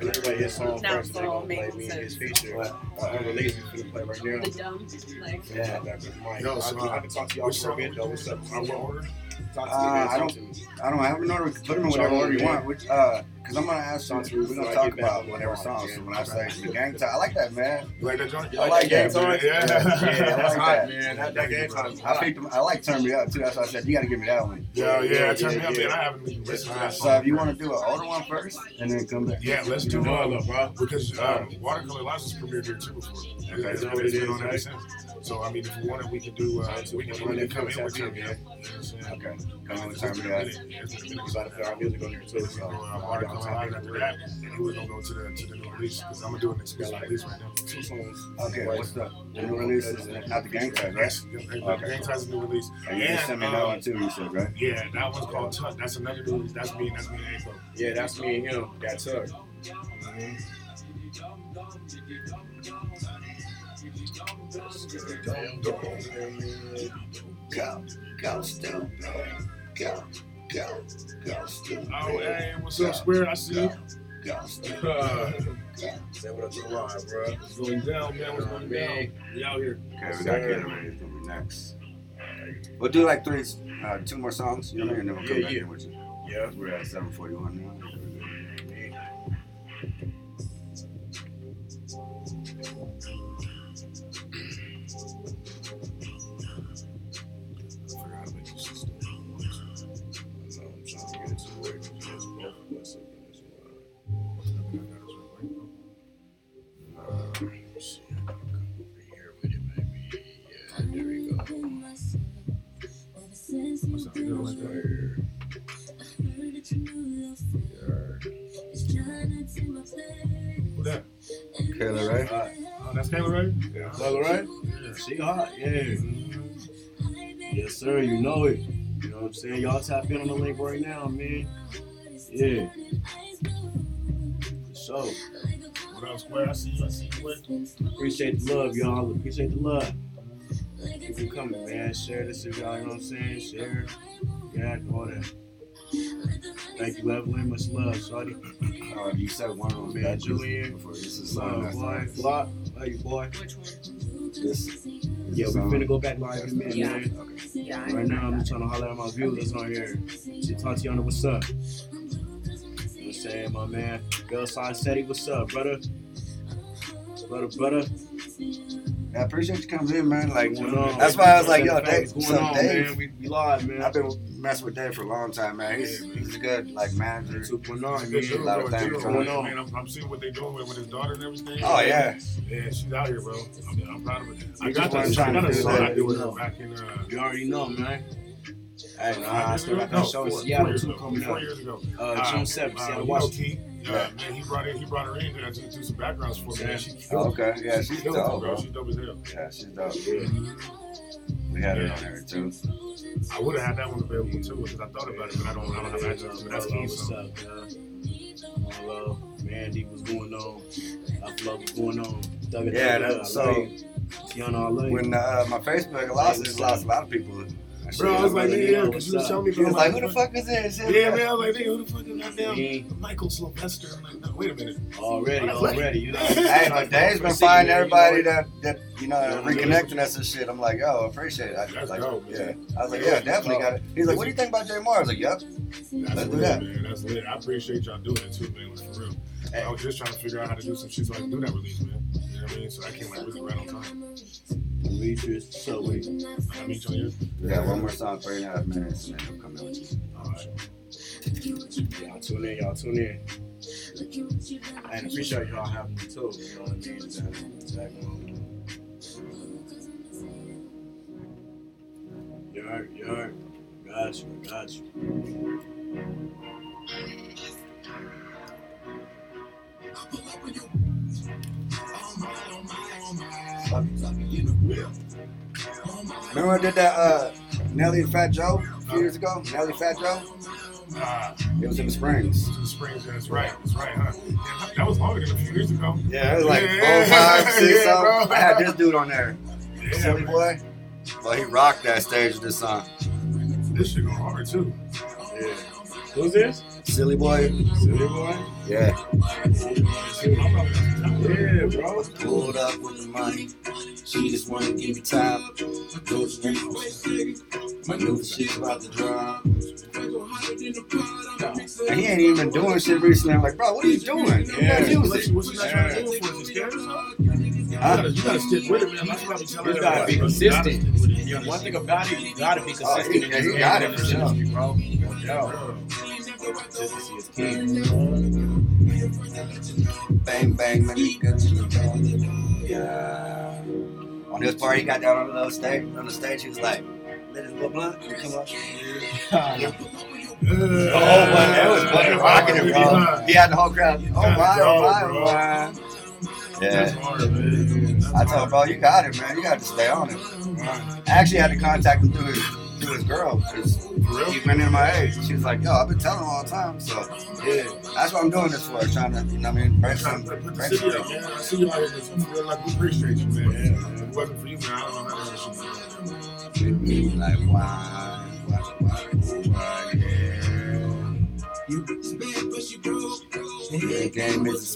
Hey, everybody his song
Now
first, they
for all
gonna play
making
me his
sense.
feature. Uh, unreleased, we finna play right now.
The dumb, like.
Yeah, that's Mike.
Yo,
I,
so,
can, I can talk to y'all
Which
for a bit though. What's up?
I will order.
Talk to
Uh. I don't- I don't have an order. We put them in whatever order you want. Which, uh, cause I'm gonna ask you.
Talk to me
We're gonna
I
talk about whatever
line,
songs. So when I say the gang time, I like that, man.
You like that joint?
I like
game
that.
time.
Yeah.
Yeah,
I
that's
like
hot,
that.
man. That, that game time.
I
hot.
picked them. I like turn me up too. That's why I said you got to give me that one.
Yeah, yeah.
Yeah,
Turn me
yeah,
up, man. I haven't even listened to that song.
So if you want to do an older one first and then come back.
Yeah, let's do
No,
uh,
look, bro.
because uh, Watercolor License premiered here too before.
Okay.
It's
Know
been,
what
it's
it
on ever since. So I mean, if you want it, we can do. Uh, we can, we can come in with Turn Me Up. You know I'm saying?
Okay. Come on,
It's
turn
been
me
a
up.
minute. Yeah, it's been a
We
minute.
about to put our music on there too.
So,
So,
uh, Watercolor Lies after that, and we're gonna go to the to the new release because I'm gonna do an exclusive release right now.
two songs.
Okay. What's the, the new release? Is not the gang time, right?
Yes, okay. Gang Ties is a new release.
And you just sent me that one too. You said right?
Yeah, that one's called Tuck. That's another new release. That's me. That's me and April.
Yeah, that's me and him. Got
Go, go, stupid. Go, go, go, stupid.
Oh, hey, what's up, Square? I see you. Uh,
Say what up to the bro.
what's going down, man? What's going down? We out here.
Okay, we got it ready. Gonna be next. We'll do like three, uh, two more songs. You know what I mean? And then we'll come
Yeah,
back
yeah.
in with you.
Yeah.
We're at 741 now.
She hot, yeah. Yes, sir, you know it. You know what I'm saying? Y'all tap in on the link right now, man. Yeah. So,
What up, Square? I see you. I see you.
Appreciate the love, y'all. Appreciate the love. Keep it coming, man. Share this if y'all, you know what I'm saying? Share. Yeah, all that. Thank you, Evelyn. Much love, shorty.
Uh, you said one them.
Man, Julian.
Before this is.
Love, boy. Block. Love you, boy.
Which one?
This.
Yeah, we
song.
finna go back live in a minute,
Yeah.
man.
Okay.
Yeah. I
Right now, I'm just trying to holler at my viewers on here. To Tatiana, what's up? You know what I'm saying, my man? Girl Side City, what's up, brother? Brother, brother.
I appreciate you coming in, man. Like,
What's going
that's why I was like, yo,
What's
Dave.
going
So
on,
Dave,
man? We, we live, man.
I've been messing with Dave for a long time, man. He's he's a good like manager.
2.9,
Good
man.
dude,
a lot
bro.
of things
Dude,
going
man,
on.
Man, I'm, I'm seeing what they're doing with, with his daughter and everything.
Oh yeah,
Yeah, she's out here, bro. I'm, I'm proud of her. I
We
got
just
that. I
trying
got
to
a
do
song
that.
I did with her back in. Uh,
You already know, man. Hey, nah, I still got that show in
four- four
Seattle, too,
ago.
coming
Four
up.
years ago.
Uh, June 7th,
uh,
Seattle, Washington.
Key, uh, man, he brought in, he brought her in to do, do some backgrounds for me.
Yeah.
Man. She
Oh,
it.
okay. Yeah, she's
killed it,
dope,
bro.
bro.
She's dope as hell.
Yeah, she's dope.
Yeah.
We had her on there too.
I would have had that one available too because I thought about it, but I don't, I don't have access to it. That's
Hello,
key.
what's up, man? Hello, Mandy, what's going on? Upload, what's going on? Thug it,
Yeah,
thug it,
that-
I
so-
love you. Tiana, I love you.
When uh, my Facebook lost, it lost a lot of people. I
Bro, I was like,
man,
yeah, because you was telling me,
He was
bro,
like, who the fuck is this?
Yeah, man, I was like, nigga, who the fuck is that damn
Yeah.
Michael Sylvester? I'm like, no, wait a minute.
Already,
I was like-
already, you *laughs* know.
Hey, but Dave's been
City,
finding everybody
you know
that that you know
You know what I mean?
reconnecting us and shit. I'm like, yo, appreciate it. I,
That's
like,
dope,
yeah.
man.
I was like, yeah, definitely got it. He's like, what do you think about JMorr? I was like, yep.
That's
Let's do
lit,
that.
man. That's lit. I appreciate y'all doing it too, man. Like, for real. I was just trying to figure out how to do some shit so I can do that release, man. You know what I mean? So I came like really right on time.
Demetrius. So we.
I meet you on.
We got one more song, three and a half minutes, and then come in with you.
All right. Y'all tune in. Y'all tune in. And appreciate y'all having me too. You know what I mean? Tag along. You heard, you heard. Got you, got you.
Remember did that uh, Nelly and Fat Joe a few years ago? Nelly Fat Joe?
Ah,
It was in the Springs.
In the Springs. Yeah, that's right. That's right, huh? Yeah, that was longer than a few years ago.
Yeah, it was like
Yeah.
oh five, *laughs* six,
Yeah.
I had this dude on there. *laughs*
Yeah,
Silly
man.
boy. Well, he rocked that stage with this song.
This shit go hard too.
Yeah. Who's this?
Silly boy.
Silly boy?
Yeah.
Yeah, bro.
Pulled up with the money. She just wanna give me time. Those Maneuver shit about to drop. And he ain't even been doing shit recently. I'm like, bro, what are you doing?
Yeah.
Music.
What's, what's you not trying to do for? Is it scared or something? You
Huh?
gotta, you gotta stick with it, man. That's what I be telling
You gotta be consistent.
You gotta stick with it. You
One thing about it, you gotta be
Oh,
consistent.
he- yeah, he got it for sure.
bro.
understand.
Consistency is key.
Bang, bang, man. you good to go. Yeah. On this part, he got down on the stage. On the stage, he was like, "Let his little blunt and come up." *laughs*
Oh,
Oh, man, that was fucking rocking it, bro. He had the whole crowd. Oh my, oh my, oh my. Yeah.
hard,
I told him,
hard.
bro, you got it, man. You got to stay on it. I actually had to contact him through his his girl because
For real?
he went into my age. She was like, "Yo, I've been telling him all the time." So yeah, that's what I'm doing this for. Trying to, you know, what I mean, break some,
Put the
break
city
some.
up, man. I see you out here. I feel like we appreciate you, man. If it wasn't for you, man, I don't know how to do
With me, like why, why, why, why, yeah. The game is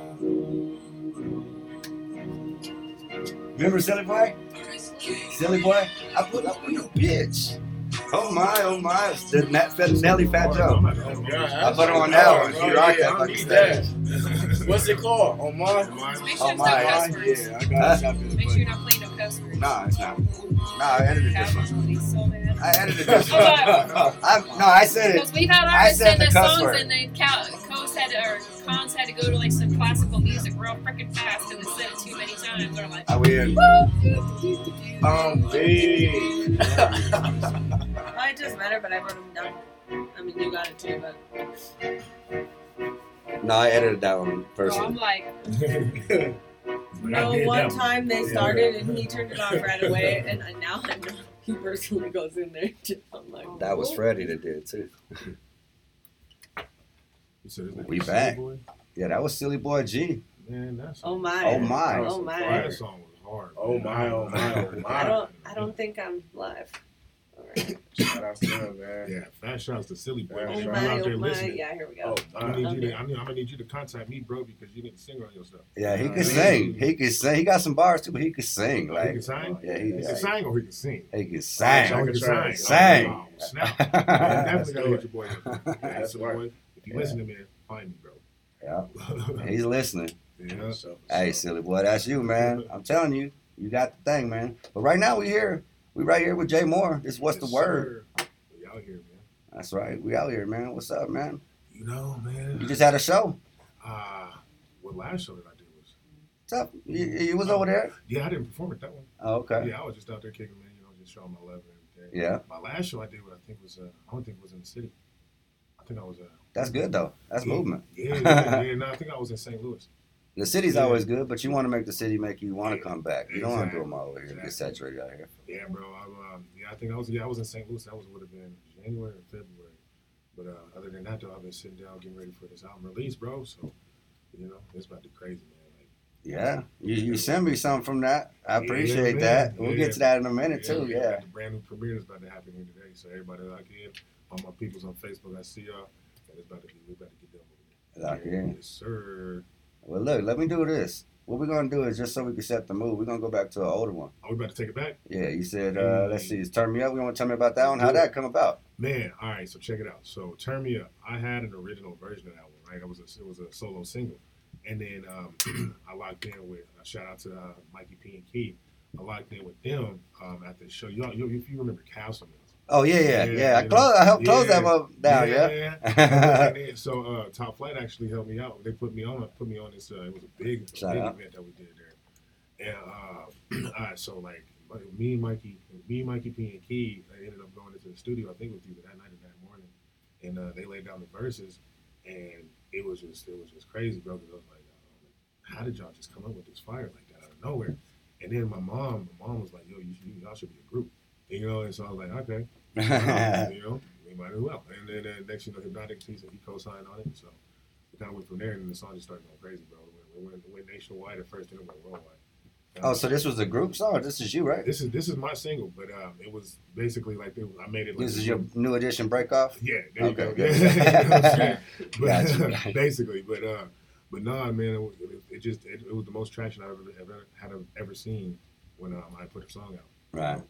remember Silly Boy? Silly Boy? I put up with a bitch. Oh my, oh my. The Nat- Nelly Fat Joe. I put him on that one. He rocked that fucking stage.
What's it called?
Oh, my.
cuss words.
Oh yeah, I got it.
Make sure you're not playing no cuss words.
Nah, it's not. Nah, I edited this one.
Casualties, so bad.
I edited this *laughs* one.
Oh, *laughs*
I, no, I said it.
Because we've had
I
artists
said
send
the
us songs and then Cal- Co's had to, or Cons had to go to like some classical music real freaking fast and they said it too many times. They're like,
I will.
Um, big.
Well, it doesn't matter, but I wrote them down. I mean, you got it too, but
No, I edited that one
so I'm like, *laughs*
no. One time they started and he turned it off right away, and now I know he personally goes in there. I'm like,
That was. Freddie that did it too. *laughs*
You said his name
We back.
Boy?
Yeah, that was Silly Boy G.
Man, that's
Oh my.
Oh my.
Oh my.
That song was hard.
Oh
man.
my, oh my, oh
I
my.
don't. I don't think I'm live. All right.
Shout out to him, man.
Yeah, fast shouts to Silly Boy.
Yeah,
man.
Oh my.
out there
Oh my.
listening.
Yeah. Here we
Oh,
go.
I
my.
need you to,
Okay.
I need, I'm gonna need you to contact me, bro, because you need to sing on yourself.
Yeah, he
Uh,
could sing. He could sing. He got some bars too, but he could sing.
he
Like
can sing.
yeah, he
He can
sing.
sing or he can sing.
He could
Oh,
sing.
he can
Sing.
Sing.
Oh, snap. Yeah,
That's
definitely gotta hit your boy up. Yeah, *laughs*
That's
Silly
right.
Boy. If you
Yeah.
listen to me, find me, bro.
Yeah, *laughs* he's listening.
yeah.
So-
Hey, silly boy, that's you, man. I'm telling you, you got the thing, man. But right now we here. We right here with JMorr. This what's the word?
sir. We out here, man.
That's right. We out here, man. What's up, man?
You know, man.
You just had a show.
Uh, what last show did I did was,
What's up? You, you was over there?
yeah, I didn't perform at that one.
Oh, okay.
Yeah, I was just out there kicking, man. You know, just showing my love and everything.
Yeah.
My last show I did, what I think was, uh, I don't think it was in the city. Think I was, uh,
That's good though. That's
yeah,
movement.
Yeah, yeah, yeah. No, I think I was in St. Louis.
The city's
Yeah.
always good, but you want to make the city make you want to come back. You don't want to do
Exactly.
them all over here and get saturated out here.
Yeah, bro. I, um, yeah, I think I was. Yeah, I was in St. Louis. That was would have been January or February. But uh, other than that, though, I've been sitting down getting ready for this album release, bro. So, you know, it's about to be crazy, man. Like,
Yeah, you, you send me something from that. I appreciate
man.
that. We'll
Yeah.
get to that in a minute too. Yeah.
the Brand new premiere is about to happen here today, so everybody lock in. All my peoples on Facebook, I see y'all, and it's about to be we about to get done with it.
Lock in.
Yes, sir.
Well, look, let me do this. What we're gonna do is just so we can set the mood. We're gonna go back to an older one.
Are we about to take it back?
Yeah, you said. Uh, let's see. It's turn me up. You want to tell me about that one? How that come about?
Man, all right, so check it out. So Turn Me Up, I had an original version of that one, right? It was a, it was a solo single. And then um, *clears throat* I locked in with, uh, shout out to uh, Mikey P and Keith. I locked in with them um, at the show. Y'all, you, if you remember Castle Mills.
Oh yeah, yeah,
Yeah,
yeah. I
you
close. I helped close that
Yeah.
one down. Yeah.
and *laughs* so uh, Top Flight actually helped me out. They put me on, put me on this. Uh, it was a big, a big
out.
event that we did there. And uh, *clears throat* right, so like me and Mikey, me and Mikey P and Key, I ended up going into the studio. I think it was either that night or that morning, and uh, they laid down the verses, and it was just it was just crazy, bro. Because I was like, uh, how did y'all just come up with this fire like that out of nowhere? And then my mom, my mom was like, yo, you, you y'all should be a group, you know. And so I was like, okay, *laughs* you *laughs* know, we might as well. And then uh, next, you know, Hypnotic, he, he co-signed on it. So we kind of went from there, and the song just started going crazy, bro. We went, we went nationwide at first, and it went worldwide.
Oh, so this was a group song. This is you, right?
This is this is my single, but um, it was basically like it, I made it. Like
This is your new edition break off.
yeah, there you
Okay,
go. *laughs* Yeah, you know what But,
Gotcha,
basically, but uh, but nah, man, it, it, it just it, it was the most traction I've ever, ever had ever seen when um, I put a song out.
Right.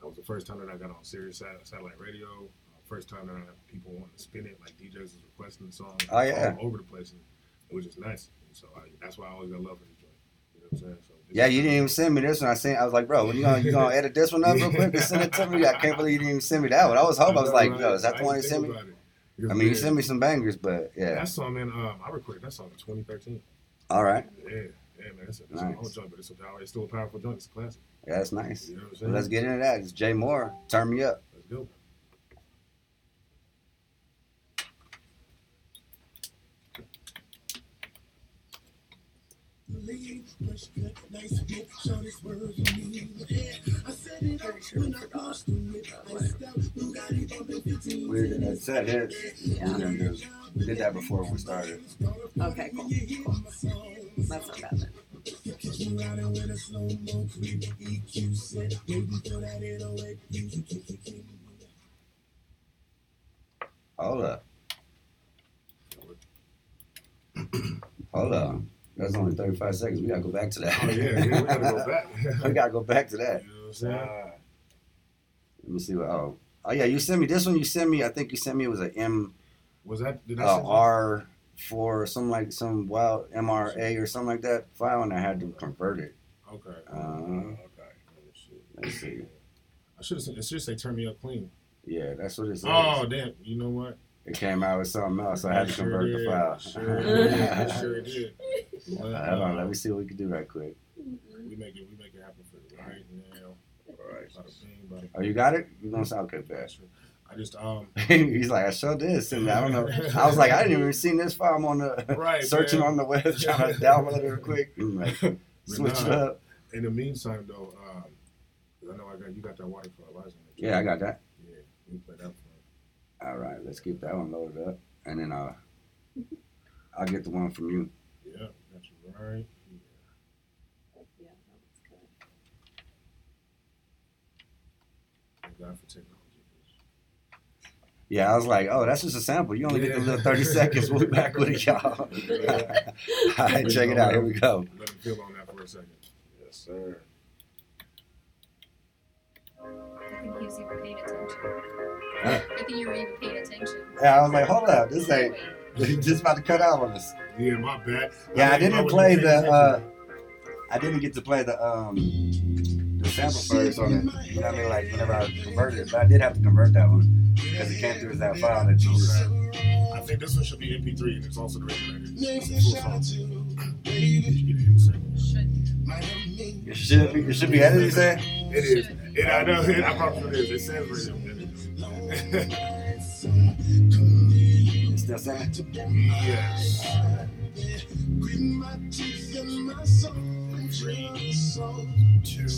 That was the first time that I got on Sirius satellite radio. Uh, first time that I had people wanting to spin it, like DJs was requesting the song
Oh, yeah.
all over the place, and it was just nice. And so I, that's why I always got love for this joint. You know what I'm saying? So
Yeah, you didn't even send me this one. I seen. I was like, bro, when you gonna you gonna edit this one up real quick and send it to me? I can't believe you didn't even send me that one. I was hoping. I was like, yo, is that the one you sent me?
about it. Because,
I mean, you sent me some bangers, but yeah.
That song, man, um, I recorded that song in 2013.
All right.
Yeah, yeah, man, it's a, it's
Nice.
an old joint, but it's, a, power- it's still a powerful joint. It's a classic.
Yeah, that's nice.
You know what I'm
Well, let's get into that. It's JMorr. Turn me up.
Let's go.
We uh, set hits.
Yeah.
We're gonna do- We did that before we started.
Okay, cool. cool. That's not bad then.
Hold up. Hold up. That's only 35 seconds. We gotta go back to that.
Oh, yeah, yeah, we gotta go back. *laughs*
we gotta go back to that.
You know what I'm saying?
Uh,
Let me see what. Oh, oh yeah. You sent me this one. You sent me. I think you sent me. It was a M
Was that, did I
uh,
send
R four or something like some wild MRA or something like that file, and I had to convert it.
Okay.
Uh,
okay.
let's see.
I should have said, it should say turn me up clean.
Yeah, that's what it says.
Oh, damn. You know what?
It came out with something else, I had to
Sure
convert the file.
Sure did. Sure did.
Uh, *laughs* Hold on,
uh,
let me see what we can do right quick.
we make it, we make it happen for you, right now.
All right.
Bada bing, bada
Oh, you got it? You gonna sound okay,
bang.
Fast.
I just um *laughs*
He's like, I sure this, and. I don't know. I was like, I didn't even see this file. I'm on the *laughs*
Right,
searching
man.
on the web, *laughs* trying to download it real quick. I'm like, switch it
nah.
up.
in the meantime though, um 'cause I know I got you got that water for Eliza.
Yeah, I got that.
Yeah, we play that for
All right, let's get that one loaded up, and then uh, I'll get the one from you.
Yeah, got you right.
Yeah, that was good.
Thank God for technology.
Yeah, I was like, oh, that's just a sample. You only get the little 30 seconds. We'll be back with *laughs* it, y'all. *laughs* *laughs* All right, check it out. Here we go.
Let him feel on that for a second.
Yes, sir.
I think he was even paying attention.
Huh?
I think you were even paying attention.
Yeah, I was like, hold up, this ain't just about to cut out on us.
Yeah, my bad.
Yeah, I
think
didn't play the. uh I didn't get to play the um the sample first on it. You know what I mean? Like whenever I converted it, but I did have to convert that one because it came through as that file that you just.
I think this one should be MP3 and it's also the regular. It's a full song. It in a second.
Should.
Be. It should be edited. You say?
It is. It, I know. It, I promise it is. It says radio.
It's *laughs* still saying.
yes. Three, two,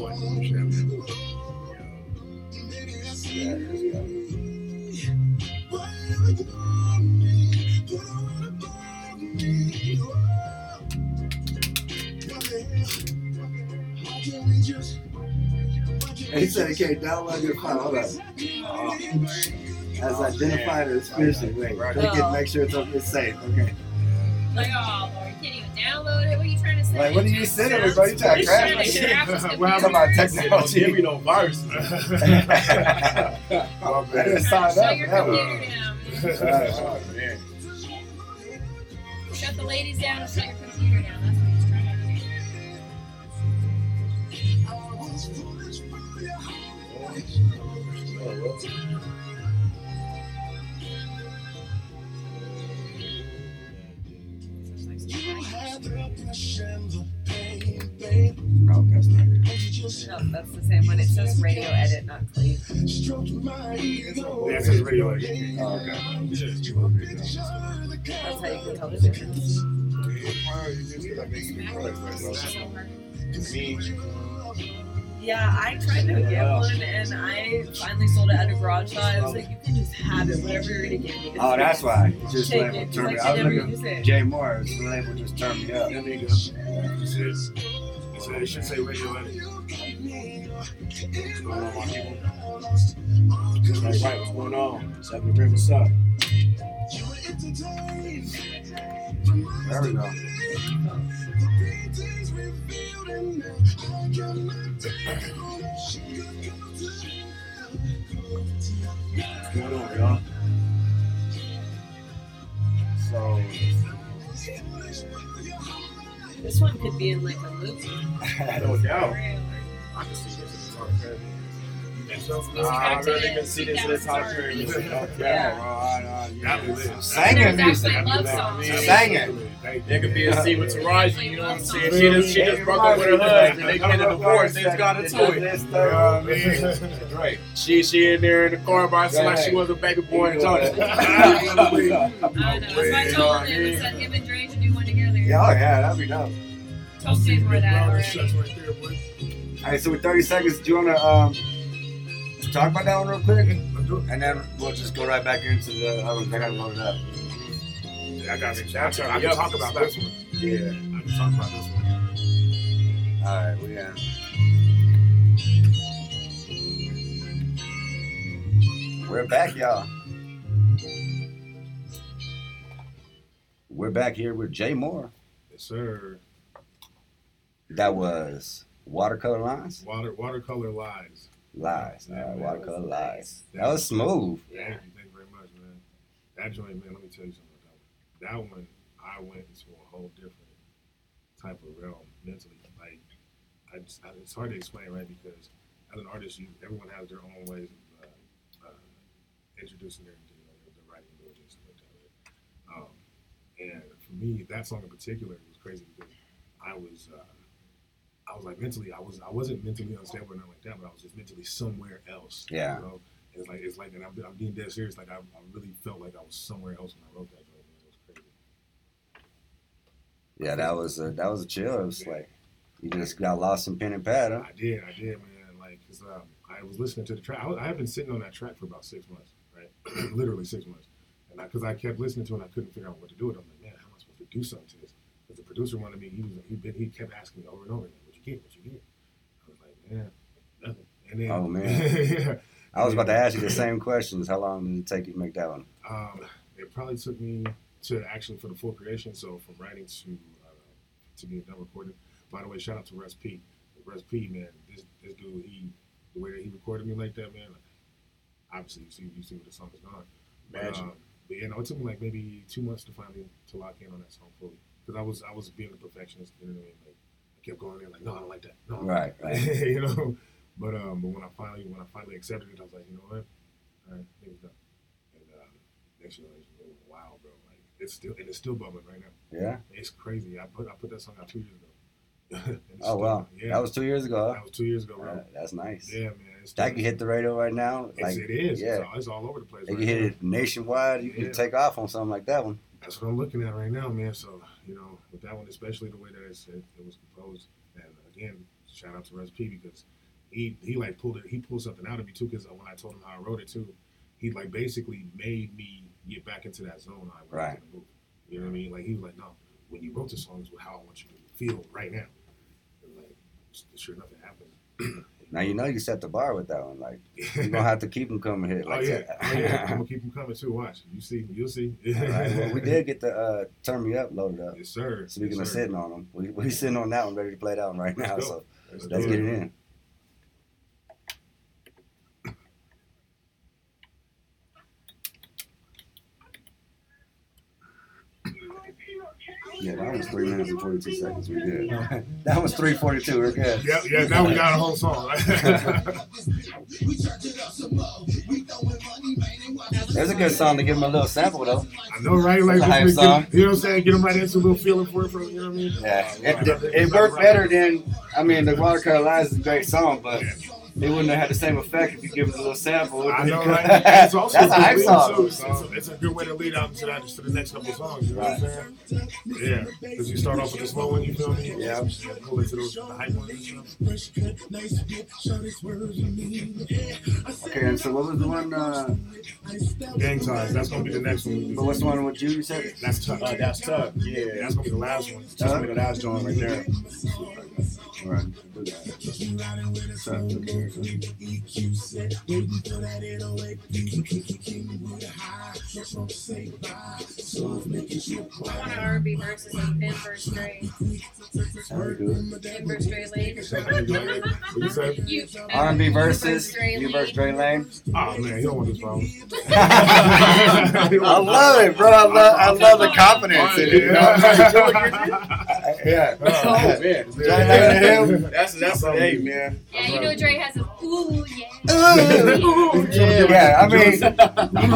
one.
He said can't download your file. Hold up. As identified as phishing. Wait, click it, make sure it's, it's safe. Okay.
Like, oh, Lord, you can't even download it. What are you trying to say?
Like, what do you send it bro? You trying to crash
trying
my shit? We're talking about
computer.
Don't give me no virus.
I didn't sign up
shut your
that
computer down. *laughs*
oh, man.
Shut the ladies down and shut your computer down. That's what he's trying to do.
Oh, oh, No, that's not it.
No, that's the same one. It says radio edit, not clean.
Yeah, it says radio. edit.
Oh, okay.
That's how you can tell the difference. Yeah, I tried to get one and I finally sold it at a garage sale. I was like, you can just have it, whatever you're gonna give me.
Oh, that's why. It's just
Take
label
it.
turned me.
Like,
I was
you never
looking
use it.
JMorr. The label just turned me up.
There you go. It says, it says, it should say radio edit.
What's going on, my people? That's right, what's going on? Seven Green, what's up?
There we go.
What's going on, y'all?
So,
This one could be in like a movie.
No *laughs* doubt. I can see this I
tracks
really
in
can see this in the period.
Yeah, well, I, I, you
That'd be
know,
lit.
some singing music.
actually love.
Singing.
It could be a scene with Taraji, you know what I'm saying? She just, she just broke up with her husband, they get a divorce, they just got into it.
Right.
She she in there in the car by herself like she was a baby boy *laughs* and Tony.
I know. That's why I told him. I said him and Dre should do one together.
Yeah, oh yeah, that'd be dope.
Told Jay more of that
Brown
already.
shuts right there, boy.
All right, so with 30 seconds, do you want to um, talk about that one real quick?
Let's do it.
And then we'll just go right back into the other one. I gotta load it up.
Yeah, I got it.
Shout out
I
to
can
the
talk about this one.
Yeah.
I can talk about this one.
All right, we got. We're back, y'all. We're back here with JMorr.
Yes, sir.
That was Watercolor Lines?
Water, watercolor lies.
Lies. Right,
Yeah, man.
watercolor Lies. That was smooth.
Thank you, thank you very much, man. That joint, man. Let me tell you something about that one. That one, I went into a whole different type of realm mentally. Like, I, just, I it's hard to explain, right? Because as an artist, you everyone has their own ways of uh, uh, introducing their, you know, their, their writing ability and stuff like that. right? Um, and for me, that song in particular was crazy because I was. Uh, I was like mentally, I was I wasn't mentally unstable or nothing like that, but I was just mentally somewhere else.
Yeah.
You know? It's like it's like, and I'm, I'm being dead serious. Like I, I really felt like I was somewhere else when I wrote that. Man. It was crazy.
Yeah, that was a, that was a chill. It was like you just got lost in pen and pad, huh?
I did, I did, man. Like, cause um, I was listening to the track. I, I have been sitting on that track for about six months, right? *clears throat* Literally six months. And because I, kept listening to it, and I couldn't figure out what to do with it. I'm like, man, how am I supposed to do something to this? Because the producer wanted me. He was he been, he kept asking me over and over, what you get, what you get. I was like, man, nothing. And then,
Oh, man. *laughs*
yeah.
I was about to ask you the same questions. How long did it take you to make that one?
Um, it probably took me to actually for the full creation. So from writing to uh, to being done recording. By the way, shout out to Russ P. Russ P. Man, this this dude, he the way that he recorded me like that, man. Like, obviously, you see you see where the song is gone. But,
Imagine.
um, but you know, it took me like maybe two months to finally to lock in on that song fully because I was I was being a perfectionist. You know what I mean? Like kept going in like, no, I don't like that. No, don't
Right, *laughs*
you know. But um, but when I finally when I finally accepted it, I was like, you know what? All right, it's done. And um, next year, it's wow, bro. Like it's still and it's still bubbling right now.
Yeah.
It's crazy. I put I put that song out two years ago. *laughs*
Oh
still-
wow,
Yeah,
that was two years ago.
that was two years ago, bro.
Uh, that's nice.
Yeah, man. It's
That could hit the radio right now. Like
it is.
yeah.
It's, all, it's all over the place. right
could hit
now.
it nationwide. You
Yeah.
could take off on something like that one.
That's what I'm looking at right now, man. So you know, with that one, especially the way that it, it was composed, and again, shout out to Russ P because he he like pulled it. He pulled something out of me too. Because when I told him how I wrote it too, he like basically made me get back into that zone I was
Right.
in the movie. You know what I mean? Like he was like, no, when you wrote the song is how I want you to feel right now. Like, sure nothing happened. *clears throat*
Now you know you set the bar with that one. Like you're gonna *laughs* have to keep them coming here
oh yeah, oh, yeah. I'm gonna *laughs* keep them coming too. Watch, you see, you'll see.
Right, well, we did get the uh, turn me up loaded up.
Yes, sir.
Speaking
yes,
of sitting on them, we we sitting on that one, ready to play that one right now.
Let's.
So
Let's,
let's get
it
in. Yeah, that was three minutes and forty two seconds. We good. *laughs* that was three forty two. We're good.
Yeah, yeah. Now we got a whole song. *laughs*
There's a good song to give him a little sample though.
I know, right? Like,
hype
get-
song.
you know what I'm saying? Get them right into a little feeling for it. For, you know what I mean?
Yeah, it, it, it worked better than I mean the Watercolor Lies is a great song, but it wouldn't have had the same effect if you give it a little sample.
I know, right? *laughs* It's also
That's a
good
hype
lead,
song.
too. It's, it's, a, it's a good way to lead out to, that, to the next couple songs. You know what I'm saying? Yeah, because you start off with the slow one, you feel me?
Yeah.
And pull into those the hype ones. and stuff.
Okay, and so what was the one? Uh,
Gang ties. That's gonna be the next one.
but what's the one with you? You said?
That's tough.
Uh, that's tough.
Yeah,
Yeah,
that's gonna be the last one.
that's gonna be the last joint right there.
All right. do that.
I want an R&B versus a Pin verse Dre.
Sounds
verse Dre Lane.
You
R&B versus
versus Dre
you
Lane.
versus Dre Lane.
Oh man, you don't want this problem. *laughs*
I love it, bro. I love I love the confidence in it. You *laughs* yeah.
Oh, man.
Dre Lane and him.
That's that's a hey man.
Yeah, you know Dre has a ooh yeah.
Ooh, yeah, I mean, you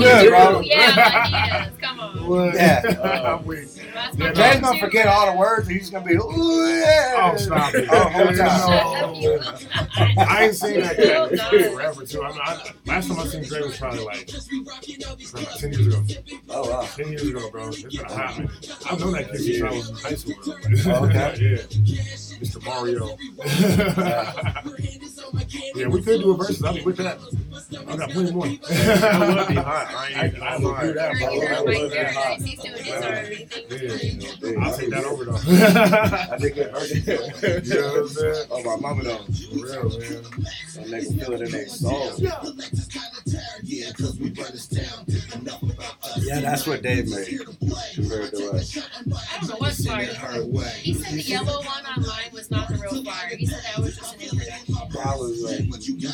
good, bro.
Yeah, ideas. Come on.
Yeah.
I'm weak.
That's
Yeah,
Jay's
go-to.
gonna forget all the words. and He's gonna be, ooh, yeah.
Oh, stop it.
Oh, whole time.
No. I ain't seen that guy
God.
forever too. I mean, I, last time I seen Dre was probably like, like ten years ago.
Oh, wow.
Ten years ago, bro. It's been a hot minute. I've known that kid since I was in high school. Bro.
Oh, okay. *laughs*
yeah, Mr. Mario. *laughs* yeah, we could do a versus. I'll be with that. I got plenty more.
That would be hot. I ain't.
I will do that, bro.
You
That
heard
would
Mike
be
there.
hot.
He's doing his R&B thing.
Yeah, I'll take that over though. *laughs*
I think it hurt. *laughs*
you know what I'm saying?
Oh, my mama though.
For real, man.
Some nigga feel it in their soul.
Yeah, that's what Dave made compared to us.
I don't know what fire. He said the yellow one online was not the real fire. He said that was just an introduction.
I was like,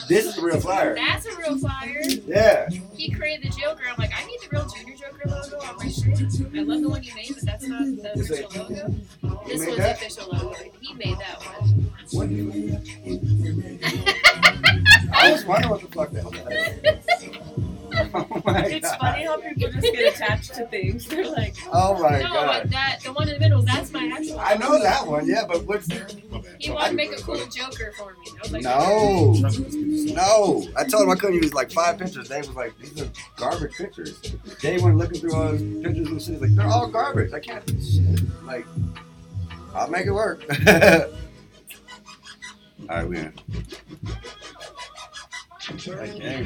this is the real flyer.
That's a real fire.
Yeah.
He created the Joker. I'm like, I need the real Junior Joker logo on my shirt. I love the one you made, but that's not the
Is it-
official logo. This was
that?
the official logo. He made that one.
What do *laughs* you I was wondering what the fuck that was. *laughs* *laughs* Oh
It's
God.
funny how people just get attached to things. They're like,
Oh my
no,
god.
that the one in the middle. That's my actual.
I know
logo.
that one, yeah, but what's
My.
He wanted to make a cool Joker for me. I was like,
no, no. I told him I couldn't use like five pictures. Dave was like, these are garbage pictures. Dave went looking through all his pictures and shit. He's like, they're all garbage. I can't do shit. Like, I'll make it work. *laughs* all right, we in.
That gang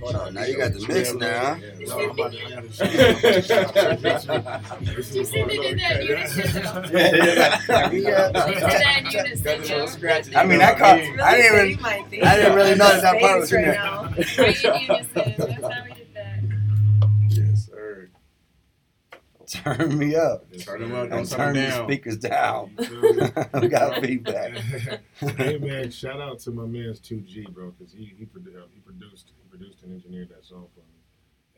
Hold on, now you got the mix now.
No, I'm about to, I you. I'm about to show you. This
You
is
said they did that in unison. though.
Yeah, yeah.
They did that in unison.
Got the little
though.
scratches.
I mean, that caught. I didn't even. I didn't really notice that part was in
Face
there.
right now.
Right in unison. That's how we did that.
Yes, sir.
Turn me up.
Turn them up, don't
And
turn
turn
them
these speakers down. *laughs* we got feedback. *laughs*
hey man, shout out to my man's 2G, bro, because he he, produ- uh, he produced he produced and engineered that song for me.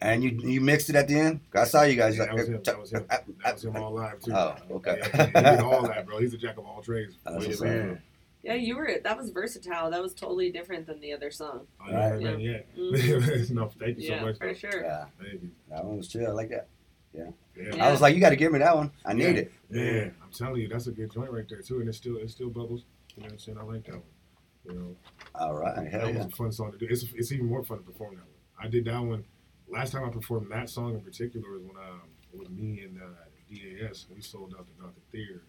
And you you mixed it at the end. I saw you guys.
Yeah, that was uh, him. That was him. Uh, uh, that was him all live too.
Oh, okay.
Yeah, he did all that, bro. He's a jack of all trades.
That's
Yeah,
what's
man.
Yeah, you were. That was versatile. That was totally different than the other song.
Oh, you heard that yet? Mm-hmm. *laughs* no, thank you so
Yeah,
much.
for
bro.
sure.
Yeah,
Thank you.
that one was chill. I like that.
Yeah.
Yeah.
I was like, you got to give me that one. I need it.
Yeah, I'm telling you, that's a good joint right there too, and it still it still bubbles. You know what I'm saying? I like that one. You know,
All right, hell
that was a fun song to do. It's it's even more fun to perform that one. I did that one. Last time I performed that song in particular was when um with me and uh, DAS. We sold out the Gothic Theater.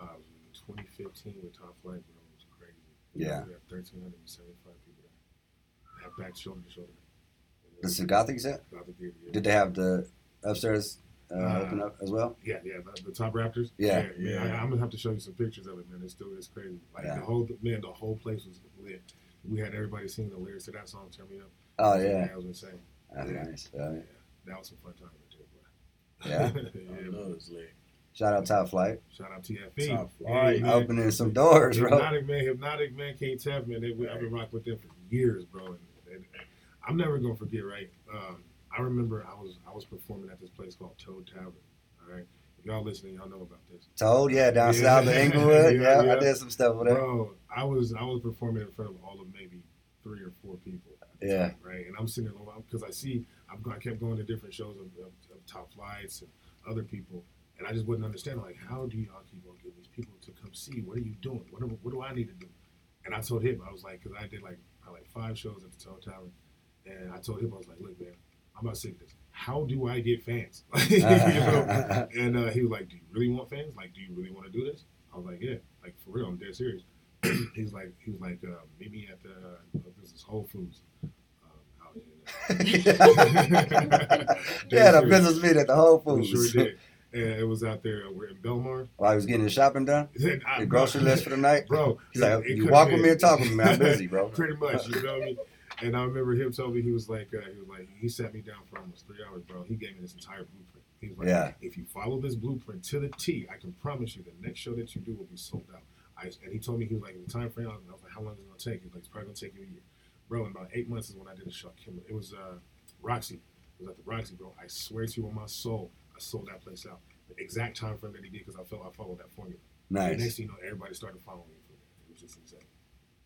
Uh, it was in 2015 with Top Flight, bro. It was crazy.
Yeah.
We had 1,375 people there. Had back shoulder to shoulder.
This is Gothic set.
Gothic Theater. Yeah.
Did they have the upstairs uh,
Uh,
open up as well?
Yeah, yeah, the, the Top Raptors.
Yeah.
man,
Yeah.
I, I'm gonna have to show you some pictures of it, man. It's still it's crazy. Like
Yeah.
the whole man, the whole place was lit. We had everybody singing the lyrics to that song, "Turn Me Up."
Oh yeah,
that was insane.
that's nice. Uh,
That was some fun time right
Yeah.
there, boy. *laughs*
I
yeah,
know
man.
it's lit.
shout out Top Flight,
Shout out TFE.
Top Flight.
man.
opening some doors, bro.
Hypnotic man, hypnotic man, King Tef man. They, I've been rocking with them for years, bro. And, and, and I'm never gonna forget. Right, um, I remember I was I was performing at this place called Toad Tavern. All right, if y'all listening, y'all know about this.
Toad, yeah, down
Yeah.
south of Englewood. *laughs*
Yeah,
Yeah,
yeah.
I did some stuff with that.
Bro, I was I was performing in front of all of maybe three or four people.
Yeah.
time, right, and I'm sitting along because I see I'm I kept going to different shows of, of, of top flights and other people, and I just wouldn't understand like how do y'all keep on getting these people to come see? What are you doing? What do, what do I need to do? And I told him I was like because I did like like five shows at the Toad Tavern, and I told him I was like, look man, I'm about to say this. How do I get fans? *laughs* you *laughs* know? And uh, he was like, "Do you really want fans? Like, do you really want to do this?" I was like, "Yeah, like for real, I'm dead serious." *clears throat* he was like, "He was like, uh, meet me at the uh, this is Whole Foods." *laughs* Um, uh,
yeah, the business meet at the Whole
We
Foods.
sure did. And it was out there. We're in Belmar.
While he was getting his shopping done,
I-
the grocery list for the night.
bro.
He's like,
it
you walk with me and talk with me. I'm busy, bro.
Pretty much, you know me. And I remember him telling me he was like, uh, he was like, he sat me down for almost three hours, bro. He gave me this entire blueprint. He was like,
Yeah.
if you follow this blueprint to the T, I can promise you the next show that you do will be sold out. I, and he told me he was like, in the time frame, I was like, how long is it gonna take? He was like, it's probably gonna take you a year, bro. In about eight months is when I did a show. It was uh, Roxy. It was at the Roxy, bro. I swear to you on my soul, I sold that place out. The exact time frame that he did because I felt I followed that formula. And next thing you know, everybody started following me from there. It was just insane.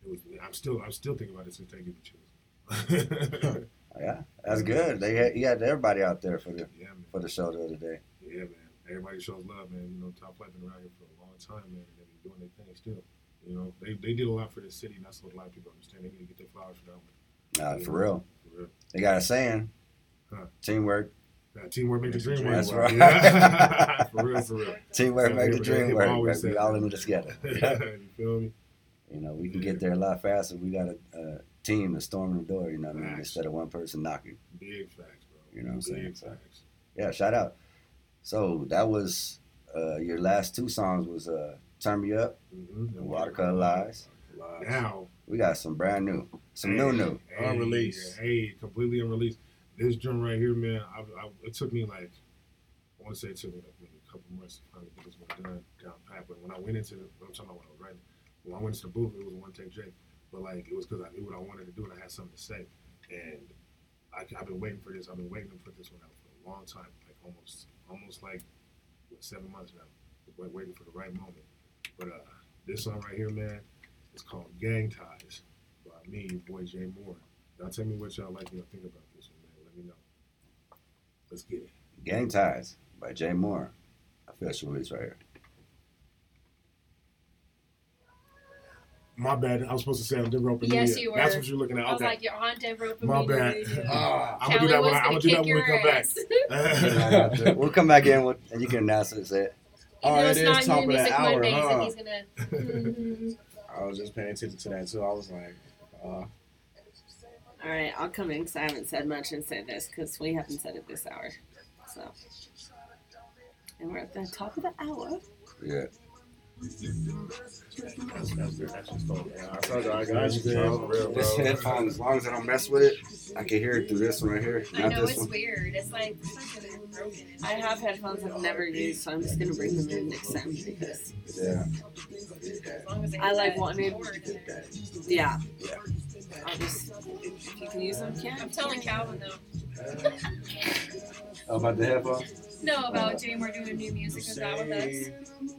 It was. I'm still. I'm still thinking about it since they give me chills. *laughs* *laughs*
Yeah, that's good. They had, he had everybody out there for the
yeah,
for the show the other day.
Yeah, man. Everybody shows love, man. You know, Top Flight been around here for a long time, man, and they've been doing their thing still. You know, they, they did a lot for the city, and that's what a lot of people understand. They need to get their flowers for that one.
Nah, for real.
For real.
They got a saying:
Huh.
teamwork,
Uh, teamwork makes the dream work.
That's right.
Yeah. *laughs* for real, for real.
teamwork
Yeah,
make the dream work. We all in it together.
you feel me?
You know, we can get there a lot faster. We got a, a team that's storming the door. You know what I mean?
Facts.
Instead of one person knocking.
Big facts, bro.
You know what I'm saying?
Big
So-
facts.
Yeah, shout out. So that was uh, your last two songs was uh, "Turn Me Up"
Mm-hmm.
and "Watercolor Lies."
Live.
Now,
We got some brand new, some new new.
Hey,
Unreleased.
Hey, completely unreleased. This drum right here, man. I, I, it took me like, I want to say it took me like maybe a couple months to finally get this one done down pat. But when I went into, the, I'm talking about when I was writing. When I went into the booth, it was a one take J. But like, it was because I knew what I wanted to do and I had something to say. And I, I've been waiting for this. I've been waiting to put this one out for a long time, like almost, almost like what, seven months now. Wait, waiting for the right moment. But uh, this song right here, man, it's called Gang Ties by me, boy Jay Moore. Y'all tell me what y'all like y'all think about this one, man. Let me know. Let's get it.
Gang Ties by JMorr. Official release right here.
My bad. I was supposed to say I'm Denver Open
Yes,
Media.
you were.
That's what you're looking at.
I was
Okay.
like, you're on Denver Open
My bad.
Radio. *laughs*
Ah,
I'm gonna do that when I, I'm
gonna
gonna do that when we
your
come back. *laughs*
we'll come back in with, and you can announce it. Say it.
You
Oh,
know
it
it's
top of the hour, huh?
gonna. *laughs*
I was just paying attention to that too. I was like, uh,
All right, I'll come in because I haven't said much and say this because we haven't said it this hour. So, and we're at the top of the hour.
Yeah.
That's, that's, that's just dope, man. I told you I got you,
Bro, for real,
This headphone, as long as I don't mess with it, I can hear it through this one right here.
I
Not
know
this
it's
one.
weird. It's like fucking broken.
I have headphones I've never used, so I'm just gonna bring them in next time because
Yeah.
As long as
I
have
like
that
wanting-
cord in
yeah, I'll just if you can use them, can.
I'm telling Calvin though.
Oh, about the headphones?
No, about JMorr doing new music and that with us.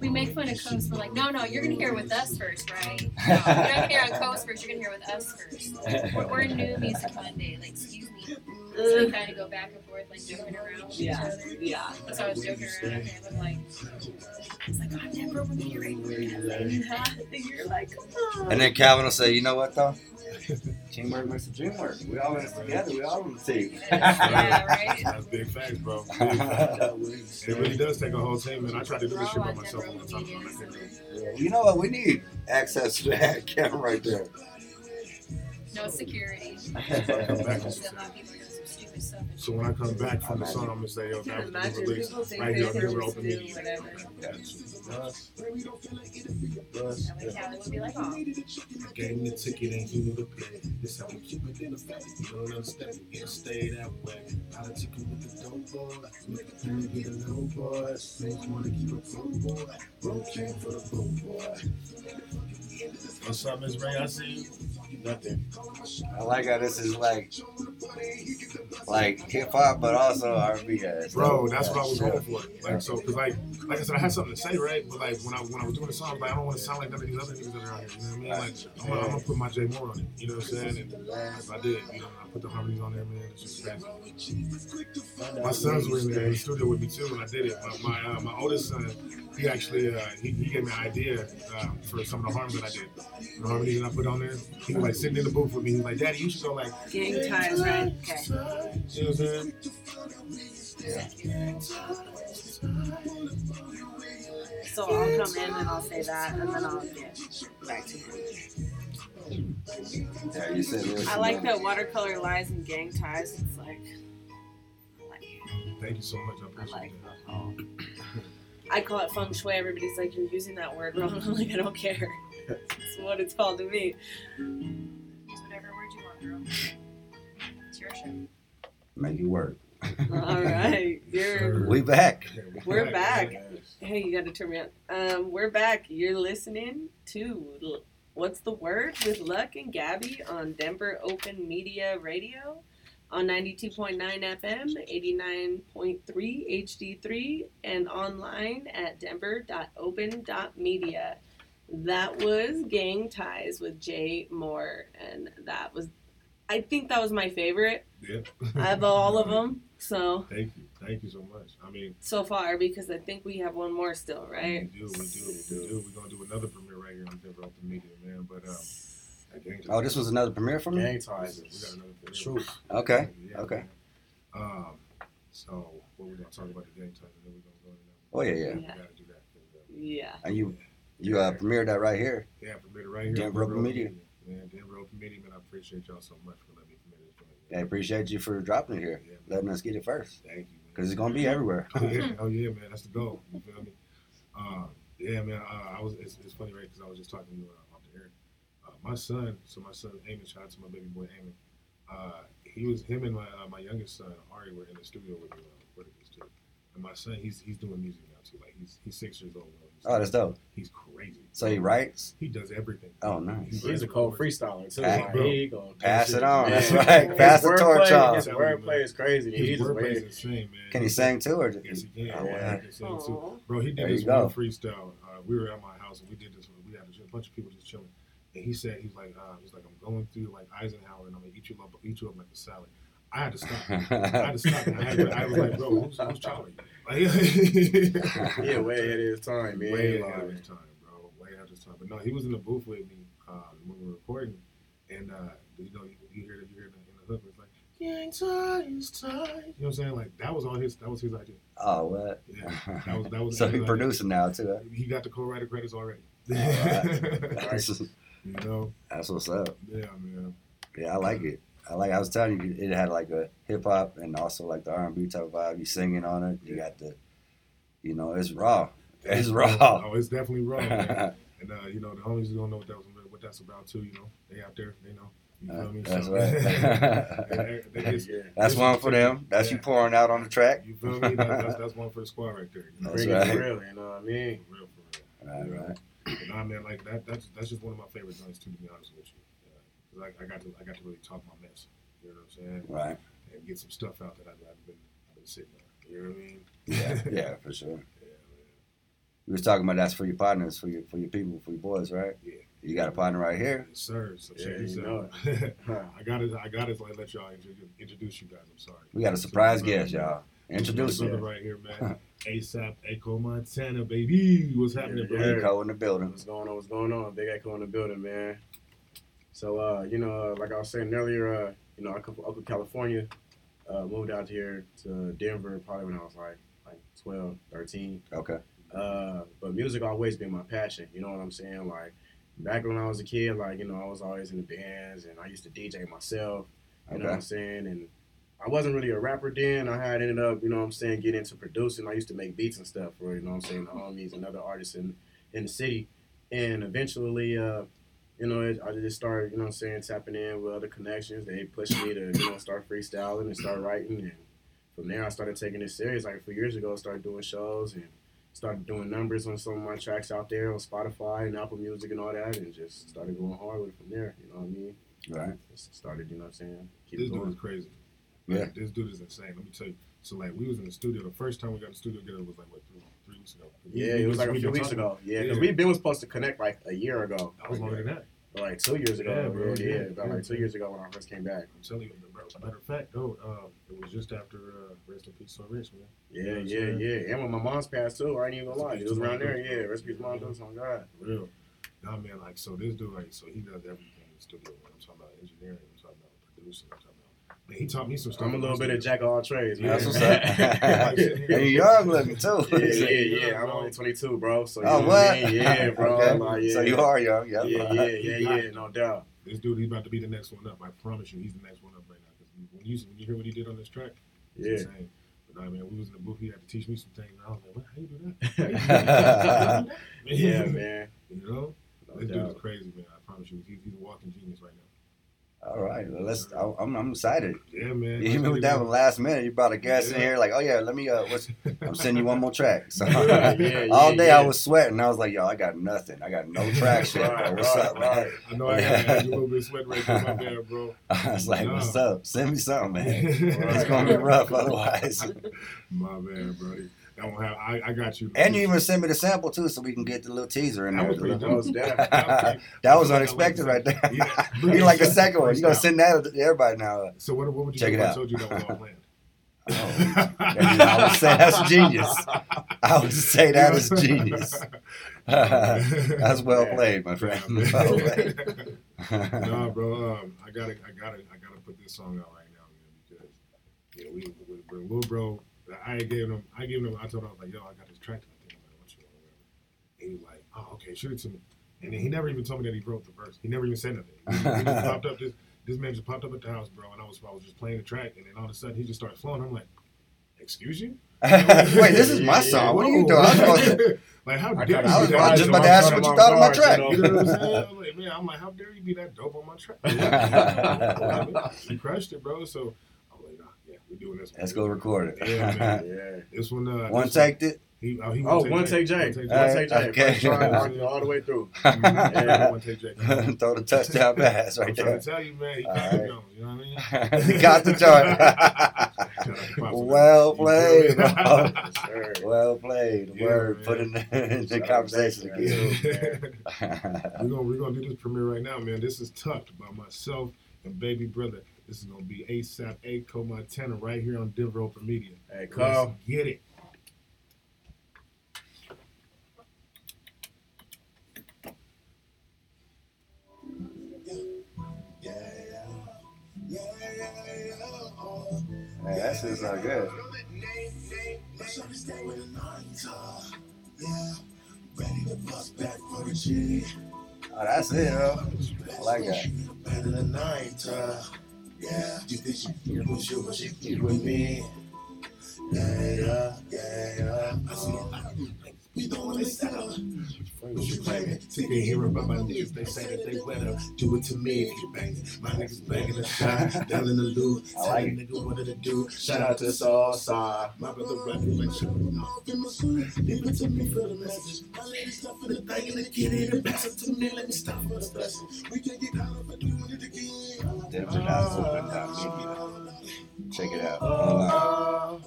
We make fun of Coast. We're like, no, no, you're gonna hear it with us first, right? No, you're not gonna hear on Coast first. You're gonna hear it with us first. We're, we're new music Monday. Like, excuse me. So we kind of go back and forth, like joking around with
Yeah,
each other.
yeah.
That's how I was joking around with him. I'm like, it's like, I'm never over here. *laughs*
You're like, oh.
And then Calvin will say, you know what though? Teamwork makes the dream work. We all in this together. We all on the team. *laughs*
yeah, right.
That's big facts, bro. *laughs* Big facts. *laughs* It really does take a whole team, and I tried to do this shit by myself one time. and I couldn't do it.
you know what? We need access to that camera right there.
No security.
Back
So
to-
a lot of people are doing some stupid stuff. and
So when I come back from the sun, I'm gonna say, yo,
Can
that was
imagine
the release.
people think
Right
they
here,
can
here,
just
open
do
media.
whatever.
Bus.
That way Callie would be like, oh,
Gave me the ticket and you knew the play. This how we keep it in the family. You don't understand. You can't stay that way. Politic with the dope boy. Make the penny get a low boy. Saints wanna keep a pro boy. Broke came for the broke boy. What's up, Miss Ray? I see you.
Nothing.
I like how this is like, like hip hop, but also R&B.
Bro, that's what I was going for. Like so, cause like, like I said, I had something to say, right? But like when I when I was doing the song, like, I don't want to sound like none of these other niggas that are out here. You know what I mean? Like, I'm gonna, I'm gonna put my JMorr on it. You know what I'm saying? And if I did, you know, I put the harmonies on there, man. It's just crazy. My sons were in there in the studio with me too when I did it. My my, uh, my oldest son, he actually uh, he, he gave me an idea um, for some of the harmonies that I did. The harmonies that I put on there. He was like sitting in the booth with me. He was like, Daddy, you should go like.
Gang ties, right? Okay.
You know what I'm saying?
So I'll come in and I'll say that, and then I'll get back to him.
Yeah, you said this.
I like that watercolor lies and gang ties. It's like, like.
Thank you so much. I
I like
that.
I call it feng shui. Everybody's like, you're using that word wrong. *laughs* I'm like, I don't care. It's what it's called to me.
use whatever word you want, girl. It's your show.
Make it work.
All right, *laughs* you're.
We back.
We're back. Hey, you got to turn me on. Um, we're back. You're listening to What's the Word with Luck and Gabby on Denver Open Media Radio on 92.9 FM, 89.3 HD3, and online at denver.open.media. That was Gang Ties with JMorr, and that was, I think that was my favorite
Yeah.
of all of *laughs* them. So,
Thank you. Thank you so much. I mean,
so far, because I think we have one more still, right?
we do, we do, we do. We're gonna do another premiere right here on Denver Open Media, man. But um, again,
Oh, this was another premiere for me.
Gang ties.
we got another premiere.
Truth.
Okay.
Yeah,
Okay.
man. Um, so what we gonna talk about the gang time, and then we gonna go into that.
Oh yeah, yeah.
We gotta do that. 'cause,
Yeah.
And you, you uh, premiered that right here.
Yeah, premiere right here.
Denver Open Media.
Man, Denver Open Media, man. I appreciate y'all so much for letting me premiere this joint.
I appreciate you for dropping it here,
Yeah,
letting us get it first,
Thank you. man.
because it's gonna be everywhere. *laughs*
oh yeah, oh yeah, man, that's the goal. You feel me? Uh, yeah, man. Uh, I was. It's, it's funny, right? Because I was just talking to you uh, off the air. Uh, my son. So my son, Eamon, shout out to my baby boy, Eamon. Uh, he was him and my uh, my youngest son, Ari, were in the studio with me I recorded this too. And my son, he's he's doing music now too. Like he's he's six years old. He's,
Oh, that's dope.
He's crazy.
So he writes.
He does everything.
Oh, nice.
He's a cold freestyler too.
Hey,
Like,
bro.
here go.
Pass it on.
Man,
That's right.
his
Pass the
wordplay-
torch on.
His wordplay is crazy.
His
He just
wordplay is insane, man.
Can he sing too, or
Yes, he can.
Oh,
yeah,
wow.
he can sing too. Bro, he
There
did this
go.
one freestyle. Uh, we were at my house and we did this. We had a bunch of people just chilling, and he said he's like, uh, he's like, I'm going through like Eisenhower, and I'm gonna eat you up, eat you up like a salad. I had to stop. *laughs* I had to stop. I, had to, I was like, bro, who's, who's challenging you? Like, *laughs*
Yeah, way ahead of his time, man.
way
Like,
ahead of his time, bro. Way ahead of his time. But no, he was in the booth with me uh, when we were recording, and uh, you know, you, you hear, you hear in the, in the hook, it's like, "Gang ties, ties." You know what I'm saying? Like that was all his. That was his idea.
oh, what?
Yeah, that was that was. *laughs*
so
his
he
idea.
producing now too. Huh?
He got the co-writer credits already.
That's,
you know,
that's what's up.
yeah, man.
Yeah, I like it. I like. I was telling you, it had like a hip hop and also like the R and B type vibe. You singing on it. You got the, you know, it's raw. It's raw.
Oh, it's definitely raw. Man. *laughs* And uh, you know, the homies don't know what that was, what that's about too. You know, they out there, they know. You know what I mean?
That's
So-
right. *laughs*
They- they- *laughs* they just-
yeah.
That's one for them. That's you pouring out on the track.
You feel me? That, that's, that's one for the squad right there. You know?
That's right.
real, you know what I mean?
For real, for real.
Right, right.
But nah, man, like that. That's that's just one of my favorite joints too. To be honest with you, because I, I got to I got to really talk my mess. You know what I'm saying?
Right.
And get some stuff out that I've, I've been I've been sitting on. You know what I mean?
Yeah, *laughs* yeah, for sure.
Yeah, man.
We was talking about that's for your partners, for your for your people, for your boys, right?
Yeah.
You got a partner right here.
man. Yes, sir. So
Yeah,
check this
you
out. *laughs* I got it. I got it. like let y'all introduce, introduce you guys. I'm sorry.
We got a surprise
So,
guest,
uh,
y'all. Introduce
brother
him.
right here, man. *laughs* ASAP Echo Montana, baby. What's happening,
Yeah,
bro?
yeah.
Rico in the building.
What's going on? What's going on? Big Echo in the building, man. So, uh, you know, uh, like I was saying earlier, uh, you know, I come from Oakland, California. Uh, moved out here to Denver probably when I was like like 12, 13.
Okay.
Uh, but music always been my passion. You know what I'm saying? Like back when I was a kid, like you know, I was always in the bands, and I used to DJ myself. You know what I'm saying? And I wasn't really a rapper then. I had ended up, you know what I'm saying, getting into producing. I used to make beats and stuff for, you know what I'm saying, the homies and other artists in, in the city. And eventually, uh, you know, I just started, you know what I'm saying, tapping in with other connections. They pushed me to, you know, start freestyling and start writing. And from there, I started taking it serious. Like a few years ago, I started doing shows and started doing numbers on some of my tracks out there on Spotify and Apple Music and all that. And just started going hard with it from there. You know what I mean?
Right.
Just started, you know what I'm saying? Keep
This
it
dude
going.
is crazy.
Yeah.
Like, this dude is insane. Let me tell you. So like we was in the studio. The first time we got in the studio together it was like what three, three weeks ago.
Yeah, it was like a few weeks ago. Yeah, because
Yeah.
we've been supposed to connect like a year ago.
That was longer than that.
Like two years ago.
Yeah,
Yeah,
bro,
yeah,
yeah,
about
yeah.
like two years ago when I first came back.
I'm telling you, bro. Matter of fact, though, uh, it was just after uh, rest in peace, so rich man.
Yeah,
You know
yeah,
saying?
yeah. And when my mom's passed too, I ain't even gonna lie. It was around there.
Recipe
Yeah, recipes mom does on God.
For real. Nah, man, like so this dude, like, so he does everything in the studio. Man. I'm talking about engineering. I'm talking about producing. I'm talking about. Man, he taught me some stuff.
I'm a little bit of jack of all trades. Man.
That's what's up. *laughs* *laughs* and you're young looking too.
Yeah, yeah, yeah. I'm only *laughs* 22, bro. So you
Oh,
know
what?
I? Yeah, bro.
Okay.
Like, yeah.
So you are young. Yeah.
Yeah, yeah, yeah, yeah. No doubt.
This dude, he's about to be the next one up. I promise you, he's the next one up right now. Because when you when you hear what he did on this track, it's
Yeah.
insane. But I mean, we was in the booth. He had to teach me some things. And I was like, what? How you do that?
Yeah, man.
You know,
No
this dude is crazy, man. I promise you, he's, he's a walking genius right now.
All right. Well, let's. I- I'm, I'm excited.
Yeah, man.
You moved down the last minute. You brought a guest in here, like, oh yeah, let me. Uh, what's, I'm sending you one more track. *laughs* So
Yeah, yeah, *laughs*
all day
yeah.
I was sweating. I was like, yo, I got nothing. I got no *laughs* traction.
Right,
bro. What's
right,
up, man?
I know I had, I a little bit of sweat right there, bro.
I was like, what's up? Send me something, man. It's gonna be rough otherwise.
My man, bro. Won't have. I, I got you.
And you even sent me the sample too, so we can get the little teaser in
That
there.
was pretty *laughs* *laughs*
That was that.
that
That
was unexpected right there.
Yeah. *laughs*
you like the second one. You gonna send that to everybody now.
So what, what would you
Check it
if I told you that was all planned?
Oh. I would say that's genius. I would say that is genius. that's well played, my friend. Well played.
no, bro. Um, I gotta, I gotta, I gotta put this song out right now, man, because yeah, we, with, with little bro, I gave him, I gave him, I told him, I was like, yo, I got this track I think you want. And he was like, oh, okay, shoot it to me. And then he never even told me that he wrote the verse. He never even said nothing. He just, he just *laughs* popped up. This, this man just popped up at the house, bro, and I was, I was just playing the track, and then all of a sudden he just started flowing. I'm like, excuse you? *laughs*
Wait, this is my song. What are you doing? I'm supposed to. *laughs*
like, how
I
dare you?
I was- I was just about to ask you what you thought of my track.
You know what I'm saying? I'm like, man, I'm like, how dare you be that dope on my track? you crushed it, bro. So I'm like, nah, yeah, we're doing this.
Let's go record it.
Yeah, man. *laughs*
Yeah.
This one, uh,
One
this
take it.
He, oh, he
Oh, one take J. One
J.
take
Alright,
J.
okay.
First try, all- all the way through. *laughs*
Yeah, one take J. *laughs*
Throw the touchdown pass
I'm
right
trying
there.
to tell you, man, he
All
got the
right.
Jones, you know what I mean?
He got the joint.
Shout out to Pops.
well played. bro.
Sure.
Well played.
Yeah,
Word.
man.
Put in the, in the conversation
to Jason,
again.
we're gonna we're gonna do this premiere right now, man. This is tucked by myself and baby brother. This is gonna be ASAP A Montana right here on Denver Open Media.
Hey,
Let's
Carl.
get it.
Yeah, yeah, yeah, Man, that shit's not good. Oh, that's it, bro. I like that.
Yeah. You think can you, but she keep with me. Yeah, yeah, yeah. I see. We don't want to settle. What you claiming?
Sick of hearing about my niggas, they say that they better do it to me if you bang it. My niggas banging the shot, down in the loot.
I
Tell
like
a nigga what to do.
Shout out to Salsa.
My brother rapping like shit.
Leave it to me for the message. My lady stuff for the thing and the kitty to pass it to me. Let me stop for the blessing. We can get caught up for doing it again.
Denver Dot Open ah. Check it out. Ah.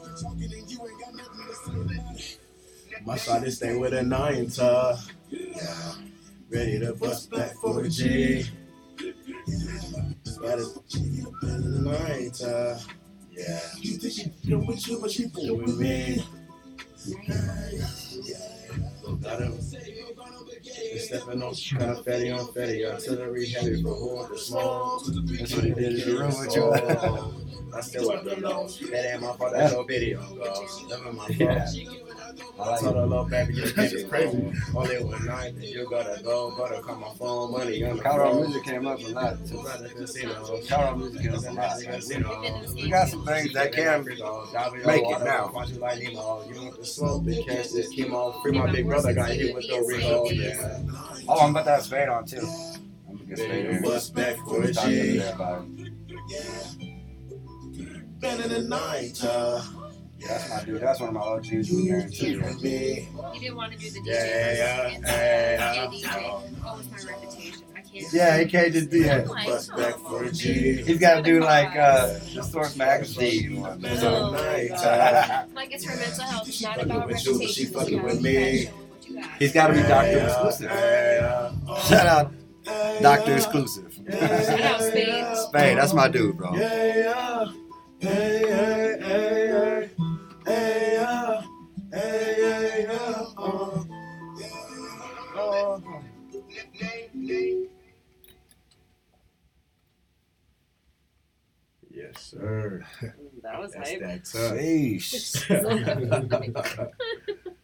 My shot stay with a nine to yeah. Ready to bust back for the G. Got it. Nine to yeah. You think she feel with you, but she feel with me. Got him.
Stepping on confetti on fetti, artillery heavy for the smoke.
That's what he did in the room with you.
I still want them know. That ain't my fault, that's no video. Never my fault.
Yeah. I
told her little baby,
That's
this
just
crazy. Only one night, you gotta go, gotta call my phone, money on the
Colorado music came up a lot too.
Brother casino.
Colorado music came up a lot.
Casino.
We got some things that can be though. make it now.
Watch you like Nemo. You want the smoke, then catch this chemo. Free my big brother got hit with the Rico. Yeah.
Oh, I'm about to have Spade on too. I'm gonna get Spade on.
bust back for a
talked the other
G.
it.
Been in the night, uh,
Yeah, that's my dude. That's one of my OGs from guarantee.
you and me.
Didn't want to do the DJ
Yeah, yeah, yeah,
versus
yeah,
yeah,
yeah.
DJ. Oh, it's my reputation.
Yeah, he can't just be a.
Bust back for a G.
He's got to do like uh, the Source magazine one.
Been in the night, uh,
Like it's for mental health. It's not about
you,
reputation.
she fucking
about
with me.
showing what you got.
He's got to be Doctor
yeah,
exclusive.
yeah, yeah.
Shout out Doctor exclusive.
Shout out Spade.
Spade, that's my dude, bro.
Yeah, yeah. Hey, hey, hey, hey. Hey. Hey, hey, yeah. Uh. Uh. Yes, sir.
That was nice.
That's
hype.
that. *laughs*
Sheesh. *laughs*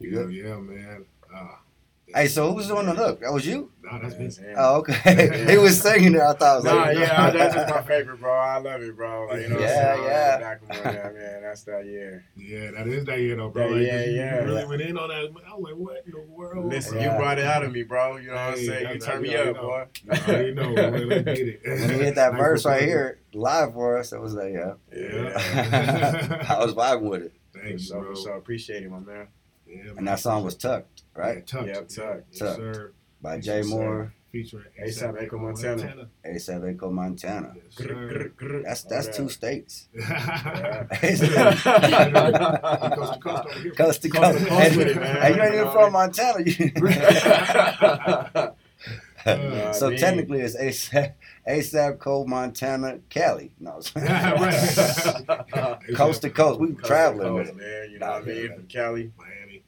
You good?
yeah, man.
Hey, so who was doing the hook? That was you?
nah, that's me.
Oh, okay. *laughs* he was singing it. I thought. I was
Nah,
like,
yeah, *laughs* that's just my favorite, bro. I love it, bro. Like, you know,
Yeah,
what I'm
yeah.
saying? Back when, yeah, man, that's that year.
Yeah, that is that year though, bro.
Yeah,
Like,
yeah,
you
yeah.
really went in on that. I was like, what in the world?
Listen,
Yeah.
you brought it out of me, bro. You know what I'm
Hey,
saying? You
that's-
turned me up,
know.
boy.
I already know. man. Let's get it. *laughs*
when he hit that verse right here live for us, it was like, yeah.
Yeah.
I was vibing with it.
Thanks,
so,
bro.
so appreciate it, my man.
Yeah.
And that song was Tucked, right?
Yeah, Tucked.
Yep, Tucked.
Yes,
Tucked.
sir.
By
Yes,
Jay
sir.
Moore,
Featuring
A$AP Echo Montana.
A$AP Echo Montana.
Yes, sir.
That's that's two states. *laughs*
Yeah.
Yeah.
Coast to coast over here.
Coast to
Coast to
coast.
coast
And,
man.
you ain't even from
know
Montana. You- *laughs* *laughs* so
I mean-
technically, it's ASAP, ASAP, Cole, Montana, Cali. No,
right.
coast to coast. We
Coast
traveling
coast,
with it
man. You know what I mean? From Cali,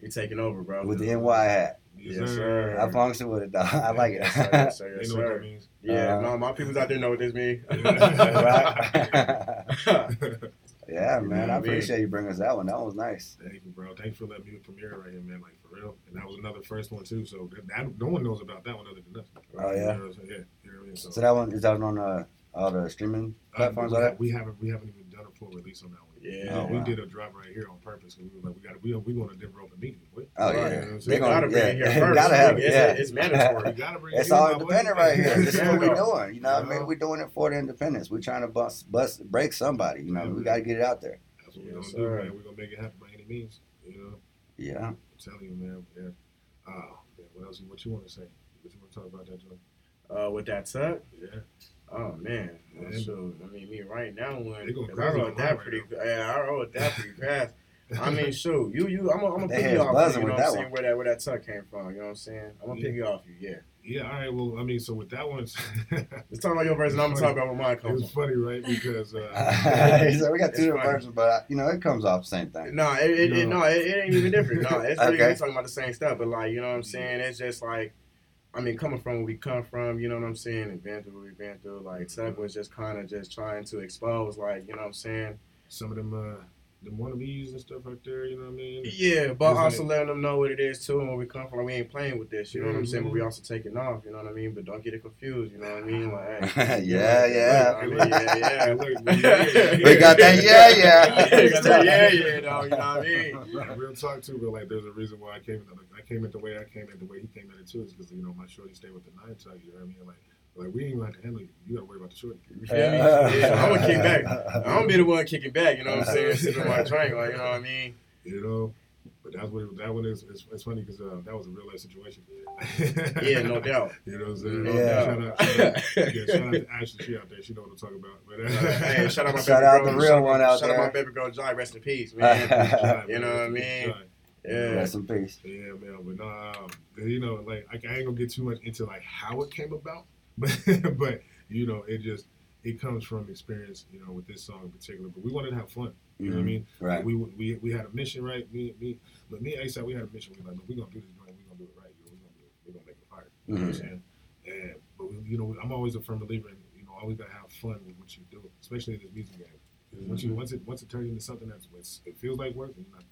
Miami.
you taking over, bro.
with the NY hat.
Yes, sir.
I function with it, though. I like it.
Yes, sir. Yes, sir.
They
Yes,
know what that
sir.
means.
Yeah,
Uh,
no, my peoples out there know what this means. *laughs*
right? yeah, *laughs* man.
know
I
mean?
appreciate you bringing us that one. That one was nice.
Thank you, bro. Thanks for letting me premiere right here, man. Like for real. And that was another first one too. So that, that no one knows about that one other than us.
Oh, yeah?
You know what I'm saying? Yeah. You know what I mean? So,
So that one is that on uh, all the streaming
uh,
platforms?
we,
all
ha-
that?
we haven't we haven't even done a full release on that one.
Yeah.
Oh,
we
wow.
did a drop right here on purpose because we were like, we got we we want to Denver Open Media. What?
Oh
Right,
yeah,
you know
they gonna
Gotta bring
yeah,
it here *laughs* first.
gotta have it.
It's-
Yeah,
it's mandatory.
We gotta bring
It's
it in,
all
my boy.
independent right here. This is what we're doing. You know, what I mean, we're doing it for the independence. We're trying to bust, bust, break somebody. You know, we got to get it out there.
That's what we're
Yes,
gonna do, man. We're gonna make it happen by any means. You know,
Yeah.
I'm telling you, man. Yeah. Oh, man. What else? What you want to say? What you want to talk about that, Joe?
Uh, with that tuck,
Yeah.
oh man,
Yeah.
so I mean, me right now, when
They going
'cause
crazy
I
on
wrote
mine
that
right
pretty, yeah, I wrote that pretty *laughs* fast. I mean, shoot, you, you, I'm gonna, I'm gonna pick you off. You know what I'm
that
saying? Where that, where that tuck came from? You know what I'm saying? I'm gonna
Yeah.
pick you off you. Yeah.
Yeah. All right. Well, I mean, so with that one,
it's *laughs* talking about your version. I'm gonna talk about where mine
it
comes
was funny, right? Because uh, *laughs*
so we got two different versions, but you know, it comes off the same thing.
No, it, it, it,
No.
no, it, it ain't even different. No, it's really
Okay.
we talking about the same stuff, but like you know what I'm saying. It's just like, I mean, coming from where we come from, you know what I'm saying, and been through what we've been through. Like Tug was just kind of just trying to expose, like you know what I'm saying.
some of them, uh, them wannabes and stuff like there. You know what I mean?
Yeah, but
It's
also
like-
letting them know what it is too, and where we come from. Like, we ain't playing with this, you know what I'm saying. But we
Mhm.
also taking off, you know what I mean. But don't get it confused, you know what I mean. Like, hey, *laughs*
Yeah, yeah.
I mean, yeah, yeah.
Look, yeah, *laughs*
We got that, yeah, yeah. *laughs*
Got that, yeah, yeah, dog. You know what I mean.
Yeah, real talk too, but like there's a reason why I came. Like, I came at the way I came at the way he came at it too, is because you know my shorty stayed with the nine tuck. You know what I mean? Like, like we ain't gonna have to handle you. You gotta worry about the shorty.
You feel me? Yeah, I'm gonna kick back. *laughs* I'm gonna be the one kicking back. You know what I'm saying? *laughs* Sipping my drink, like you know what I mean.
You know. But that's what that one is. It's, it's funny because uh, that was a real life situation. *laughs*
Yeah, no doubt.
You know what I'm saying?
No
Yeah.
Shout out, shout out, yeah, shout out to Ashley. She out there. She know what I'm talking about. But, uh,
hey, shout out my
Shout
baby
out
girl.
the real
shout
one out
shout out my baby girl, Jai. Rest in peace, man.
Jai,
You know what I
rest in peace,
mean?
Jai.
Yeah.
Rest in peace.
Yeah, man. But no, um, you know, like I, I ain't gonna get too much into like how it came about, but *laughs* but you know, it just it comes from experience, you know, with this song in particular. But we wanted to have fun. You know what I mean?
Mm-hmm. Right.
We we we had a mission, right? Me me, but me and ASAP, we had a mission. We like, look, we gonna do this joint. We gonna do it right. You know, we gonna make it. Fire. You know what I'm
Mhm.
saying? And but we, you know, I'm always a firm believer in you know always gotta have fun with what you do, especially in this music game. 'Cause Once you once it once it turns into something that's it feels like work, you're not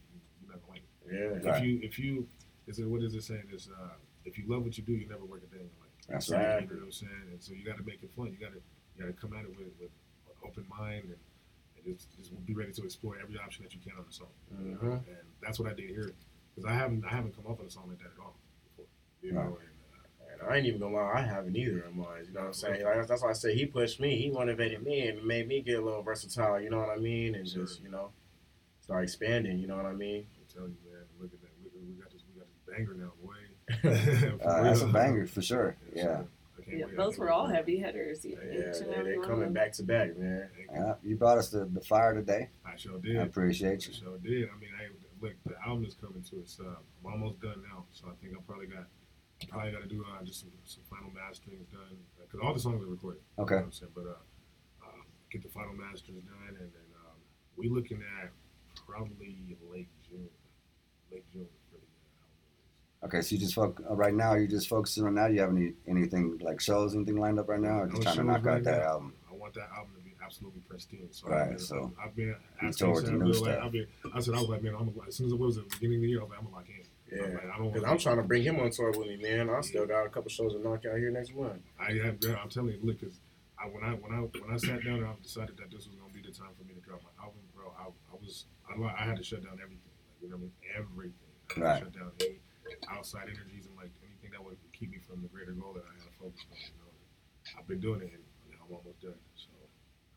you're not gonna like.
Yeah.
If you if you is it what is it saying? Is uh, if you love what you do, you never work a day in your life.
That's right.
You
right.
know what I'm saying? And so you got to make it fun. You got to you got to come at it with, with an open mind and, and just, just be ready to explore every option that you can on the song.
Mhm.
And that's what I did here because I haven't I haven't come up with a song like that at all before. You know, and, uh,
And I ain't even gonna lie, I haven't either of mine. You know what I'm saying? Like, that's why I say he pushed me. He motivated me and made me get a little versatile. You know what I mean? And just you know, start expanding. You know what I mean?
I'm telling you, man. Look at that. We got this. We got this banger now. *laughs*
Uh, that's a banger for sure. Yeah.
so
Yeah, those were all heavy hitters.
Yeah,
each and
they,
every
they coming back to back, man.
Yeah, you brought us the, the fire today.
I sure did.
I
did.
appreciate
I
you.
sure did. I mean, I look. The album is coming to its. Uh, I'm almost done now, so I think I probably got. Probably got to do uh, just some, some final masterings done because all the songs are recorded. You
Okay.
know what I'm saying? But uh, uh, get the final masters done, and then um, we looking at probably late June, late June for the uh, album release.
Okay, so you just foc uh, right now. You're just focusing on that. Do you have any anything like shows, anything lined up right now, or just
No
trying to
shows
knock
right
out that
now.
album?
I want that album to be absolutely pristine. So
Right,
I've been,
so
I've been
you
asking
towards the new
Bill, like. I've been, I said I was like, man, I'm as soon as it was at the beginning of the year, I was like, I'm gonna lock in. I'm
Yeah.
like, I don't
Because
want
I'm trying to bring him on tour with me, man. I still got a couple shows to knock out here next month.
I have, yeah, I'm telling you, look, cause I when I when I when I sat down and I decided that this was gonna be the time for me to drop my album, bro. I, I was I, I had to shut down everything, like you know what I mean, everything. I had to
Right.
shut down any outside energies and like anything that would keep me from the greater goal that I had focus on. You know, I've been doing it, and now I'm almost done, so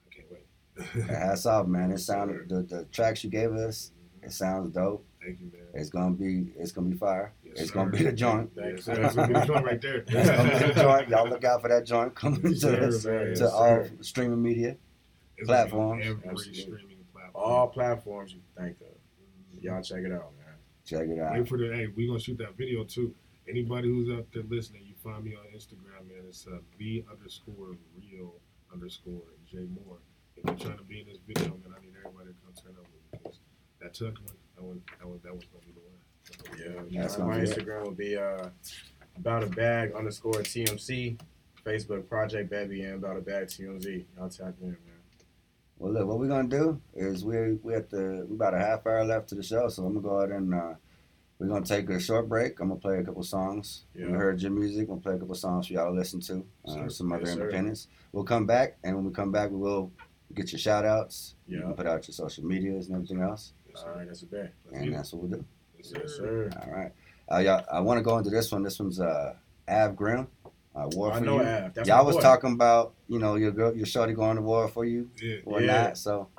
I can't wait. *laughs*
Hats off, man. It sounded the, the tracks you gave us. Mm-hmm. It sounds dope.
Thank you, man.
It's gonna be it's gonna be fire.
Yes,
it's
sir.
gonna be the joint.
Sir. It's gonna be the joint right there. *laughs*
It's gonna be the *laughs* joint. Y'all look out for that joint coming
Yes,
to, to
Yes,
all streaming media.
It's gonna be on
platforms.
Every
Absolutely.
streaming platform.
All platforms you think of. Mm-hmm. Y'all check it out, man.
Check it out.
Wait for the hey, we're gonna shoot that video too. Anybody who's out there listening, you find me on Instagram, man. It's uh, the underscore real underscore J Moore. If you're trying to be in this video, man, I need everybody to come turn up with me because that took one, that one, that one, that was gonna be the one.
Yeah,
That's
my
gonna.
Instagram will be uh, about a bag underscore TMC. Facebook Project Baby and about a bag TMZ. Y'all tap in, man.
Well, look, what we're gonna do is we we at the we about a half hour left to the show, so I'm gonna go ahead and uh, we're gonna take a short break. I'm gonna play a couple songs.
Yeah.
We heard your music. We'll play a couple songs for y'all to listen to. Uh, some other
sir.
independents. We'll come back, and when we come back, we will get your shout outs.
Yeah.
put out your social medias and everything else,
Yes,
All right, that's a bet.
Let's
and that's what we'll do.
Yes, sir.
All right. Uh, yeah, I want to go into this one. This one's uh, Av Grimm. Uh, war
I
for you.
That's
Y'all was
boy.
talking about you know your girl, your shorty going to war for you
Yeah.
or
Yeah.
not. So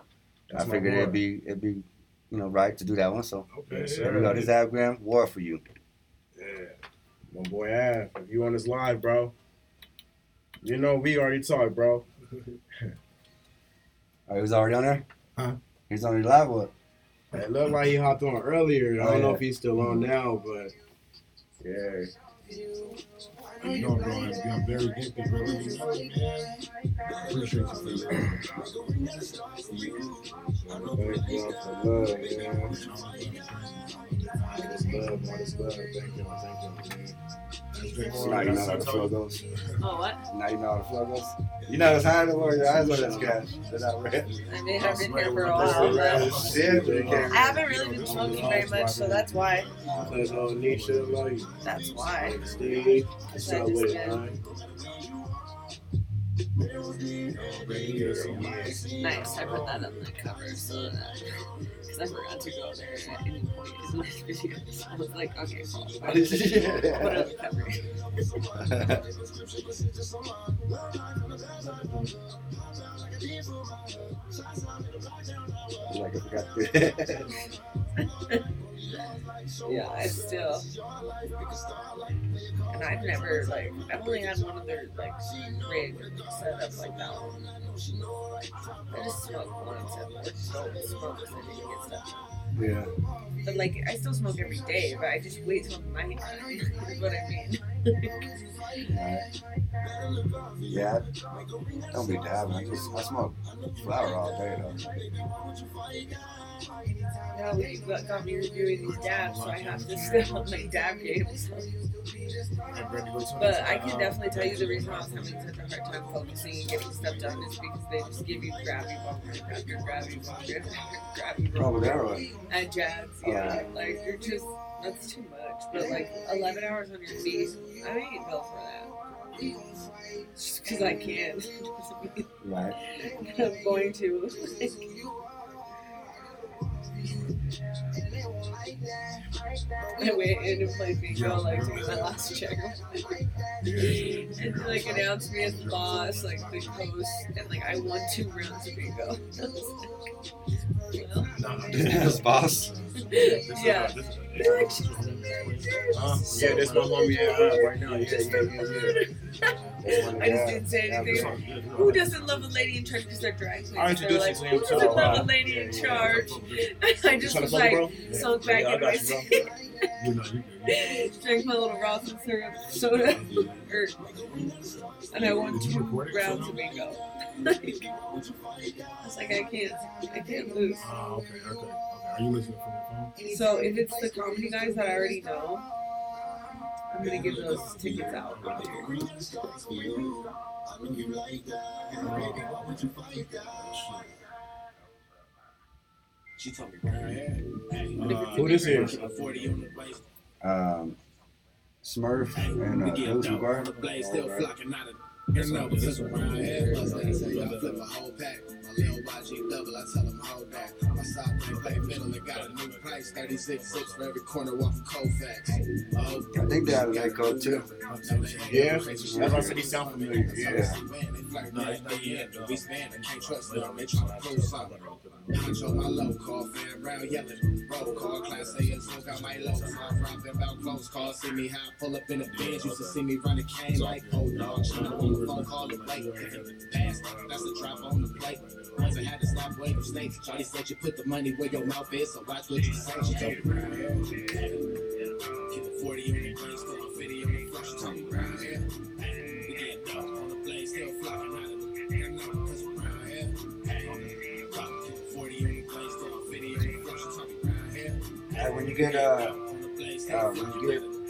That's
I figured it'd be it'd be you know right to do that one. So
Okay.
Yes,
yeah.
here we go. This is Av war for you.
Yeah.
My boy Av, if you on this live, bro, you know we already talked, bro. *laughs*
Oh, he was already on there.
Huh?
He's on the live. What?
It looked like he hopped on earlier. I
Oh,
don't know if he's still on now, but yeah.
You know, bro, I'm, I'm very gifted, bro. Man. Appreciate you that.
Thank you for love, man. Love, modest love. Thank you, thank you.
Now you know how the flow goes.
Oh, what?
Now you know how the flow goes. You know it's hard to wear your eyes on this guy. That I read.
I mean, I've been here for a while, but
Yeah, but you can't-
I haven't really been smoking very much, so that's why.
Cause uh, Nisha, like,
That's why.
Steve, what's
I
up
just
with it,
did.
man?
Nice. I put that on the cover so that because I forgot to go there at any point in my video. *laughs* So I was like, okay, Paul, *laughs* put it on the cover.
Like I forgot to-
Yeah, I still. And I've never like I've only had one other like rig set up like that one. I just smoke once and I just don't smoke because I didn't get stuff.
yeah.
But like I still smoke every day, but I just wait till night. *laughs* is what I mean. *laughs*
Alright. Yeah, don't be dabbing. I just I smoke flower all day though.
Now you got, me reviewing these dabs, so I have to step up my dab game. But I can definitely tell you the reason why I was having such a hard time focusing and getting stuff done is because they just give you grabby bumper after grabby bumper after grabby
Oh,
bumper *laughs*
one.
at jabs. Yeah, like you're just that's too much. But like 11 hours on your feet, I ain't go for that. Just because I can't.
Right. *laughs*
I'm going to. *laughs* I went in and played bingo like to get my last check. and like announced me as the boss, like the host, and like I won two rounds of bingo. well,
Yes, boss. *laughs*
yeah. You're like,
Uh, yeah, that's my homie at uh, right now. Yeah, yeah, yeah, yeah. *laughs*
I just didn't say anything. Who doesn't love a lady in charge because they're drag queens?
I
They're
introduced
like, who doesn't love a lady in charge? *laughs* I just was like, sunk back in my seat. *laughs*
You know, you good.
Drank my little and syrup soda, or, er, and I won two rounds of bingo. I was like, I can't, I can't lose.
Oh, okay, okay, okay. Are you listening from your phone?
So if it's the comedy guys that I already know, I'm gonna give those tickets out.
She told me brown hair.
Uh,
Who this is?
Um, Smurf and uh, Deuce McGuire.
The blade still flocking out of. It's no, around here. Plus, they say I flip a whole pack. My little YG double, I tell them hold that. My side play play middle, it got a new price. 36 6 for every corner, walking Colfax. Oh,
I think they had an echo too.
Yeah, that's why I said he sound familiar.
Yeah.
No, it's not yet. We stand, I can't trust them. They try to prove something. Honcho, my low call, fan brown, yelling. Roll call, class A, and smoke out my low. Small robbing about close call. See me high, pull up in the Benz. Used to see me run a cane like, oh, dog. Trying to on the phone call to wait. If it that's a drop on the plate. Once I had to stop waiting snakes. Charlie said you put the money where your mouth is, so watch what you say. She told me brown hair. Keep the 40 on the brain, still on 50 on the flush. She told me brown hair. We get dope on the blade, still flocking
When you get uh, uh when you get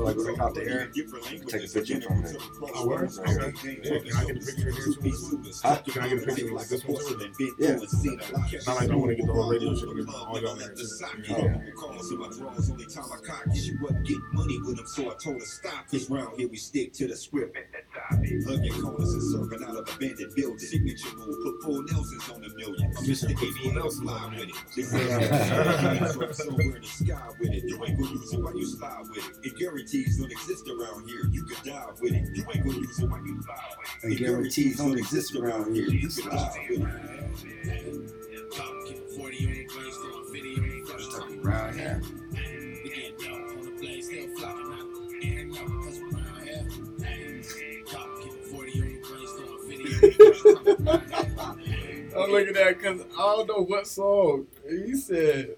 of brown
like when they come the air, take a picture from it.
Oh, word? Okay. Yeah, can I get a picture of this one?
Huh?
Can I get a picture of like this one too?
Yeah.
Not like I want to get the whole radio show. All y'all there.
money with them, so I told her stop. Cause round here we stick to the script. Hugging corners and serving out of abandoned buildings. Signature rule, put four Nelsons on a million. I'm Mr. Aviator,
Nelson
with
it.
it. This is somewhere in the sky with it. You ain't gonna use it while you slide with it. It guarantees don't exist around here. You could die with it. You ain't gonna use it while you fly with it.
It guarantees don't exist around here. You can die with it.
Keep the 40 on the blade, still on 50 on the flush. She told me
Brown hair.
We get dope on the blade, still flocking out of the hair now, cause of brown hair. Keep the 40 on the blade, still on 50 on the flush. She told me brown hair.
I'm looking at that because I don't know what song he said.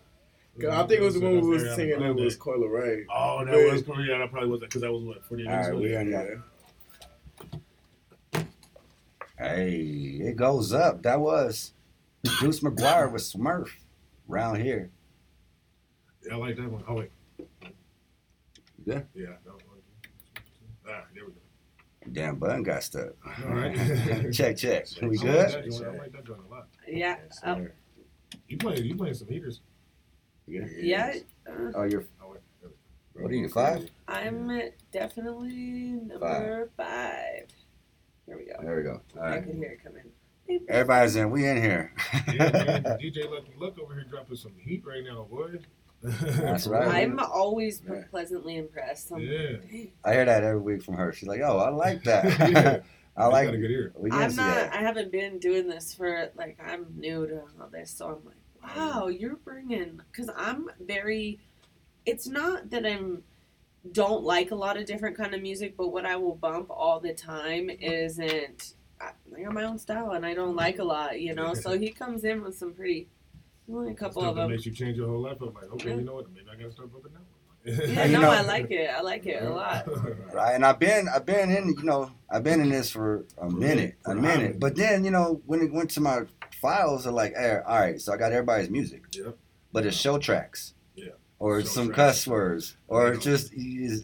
'Cause I think it was the one we was singing that was Coil Ray.
Oh, that was probably yeah, that probably wasn't because that was what 48
All
minutes
right,
ago.
we in it. Hey, it goes up. That was Deuce McGuire with Smurf round here.
Yeah, I like that one. Oh wait.
Yeah?
Yeah. That one. Ah, there we go.
Damn, button got stuck.
All right. *laughs*
check, check. We
I like
good?
that. I like that joint a lot.
Yeah. Um,
You playing? You playing some heaters?
Yeah. Uh,
Oh, you're.
Oh wait. there we go.
What are you five?
I'm definitely number five. Here we go.
There we go. All
I
right.
can hear it coming. Beep, beep.
Everybody's in. We in here.
Yeah, man. DJ Lucky Luck over here dropping some heat right now, boy.
That's *laughs* right.
I'm always
Yeah.
pleasantly impressed. I'm
Yeah.
like,
I hear that every week from her. She's like, "Oh, I like *laughs* that.
Yeah. *laughs*
I like."
got a good ear.
We can
I'm not.
that.
I haven't been doing this for like I'm new to all this, so I'm like, wow, you're bringing. Because I'm very. It's not that I'm don't like a lot of different kind of music, but what I will bump all the time isn't. I, I got my own style, and I don't like a lot, you know. So *laughs* he comes in with some pretty. Only a couple of them.
makes you change your whole life. I'm like, okay,
Yeah.
you know what? Maybe I gotta start bumping that one. *laughs*
Yeah,
You
no,
know-
I like it. I like it a lot. *laughs*
right? And I've been I've been in you know I've been in this for a minute, a
For a
minute.
minute.
But then you know when it went to my files, are like, hey, all right, so I got everybody's music,
Yep.
but it's show tracks,
Yeah.
or
Show
some
tracks.
cuss words, or
Yeah.
just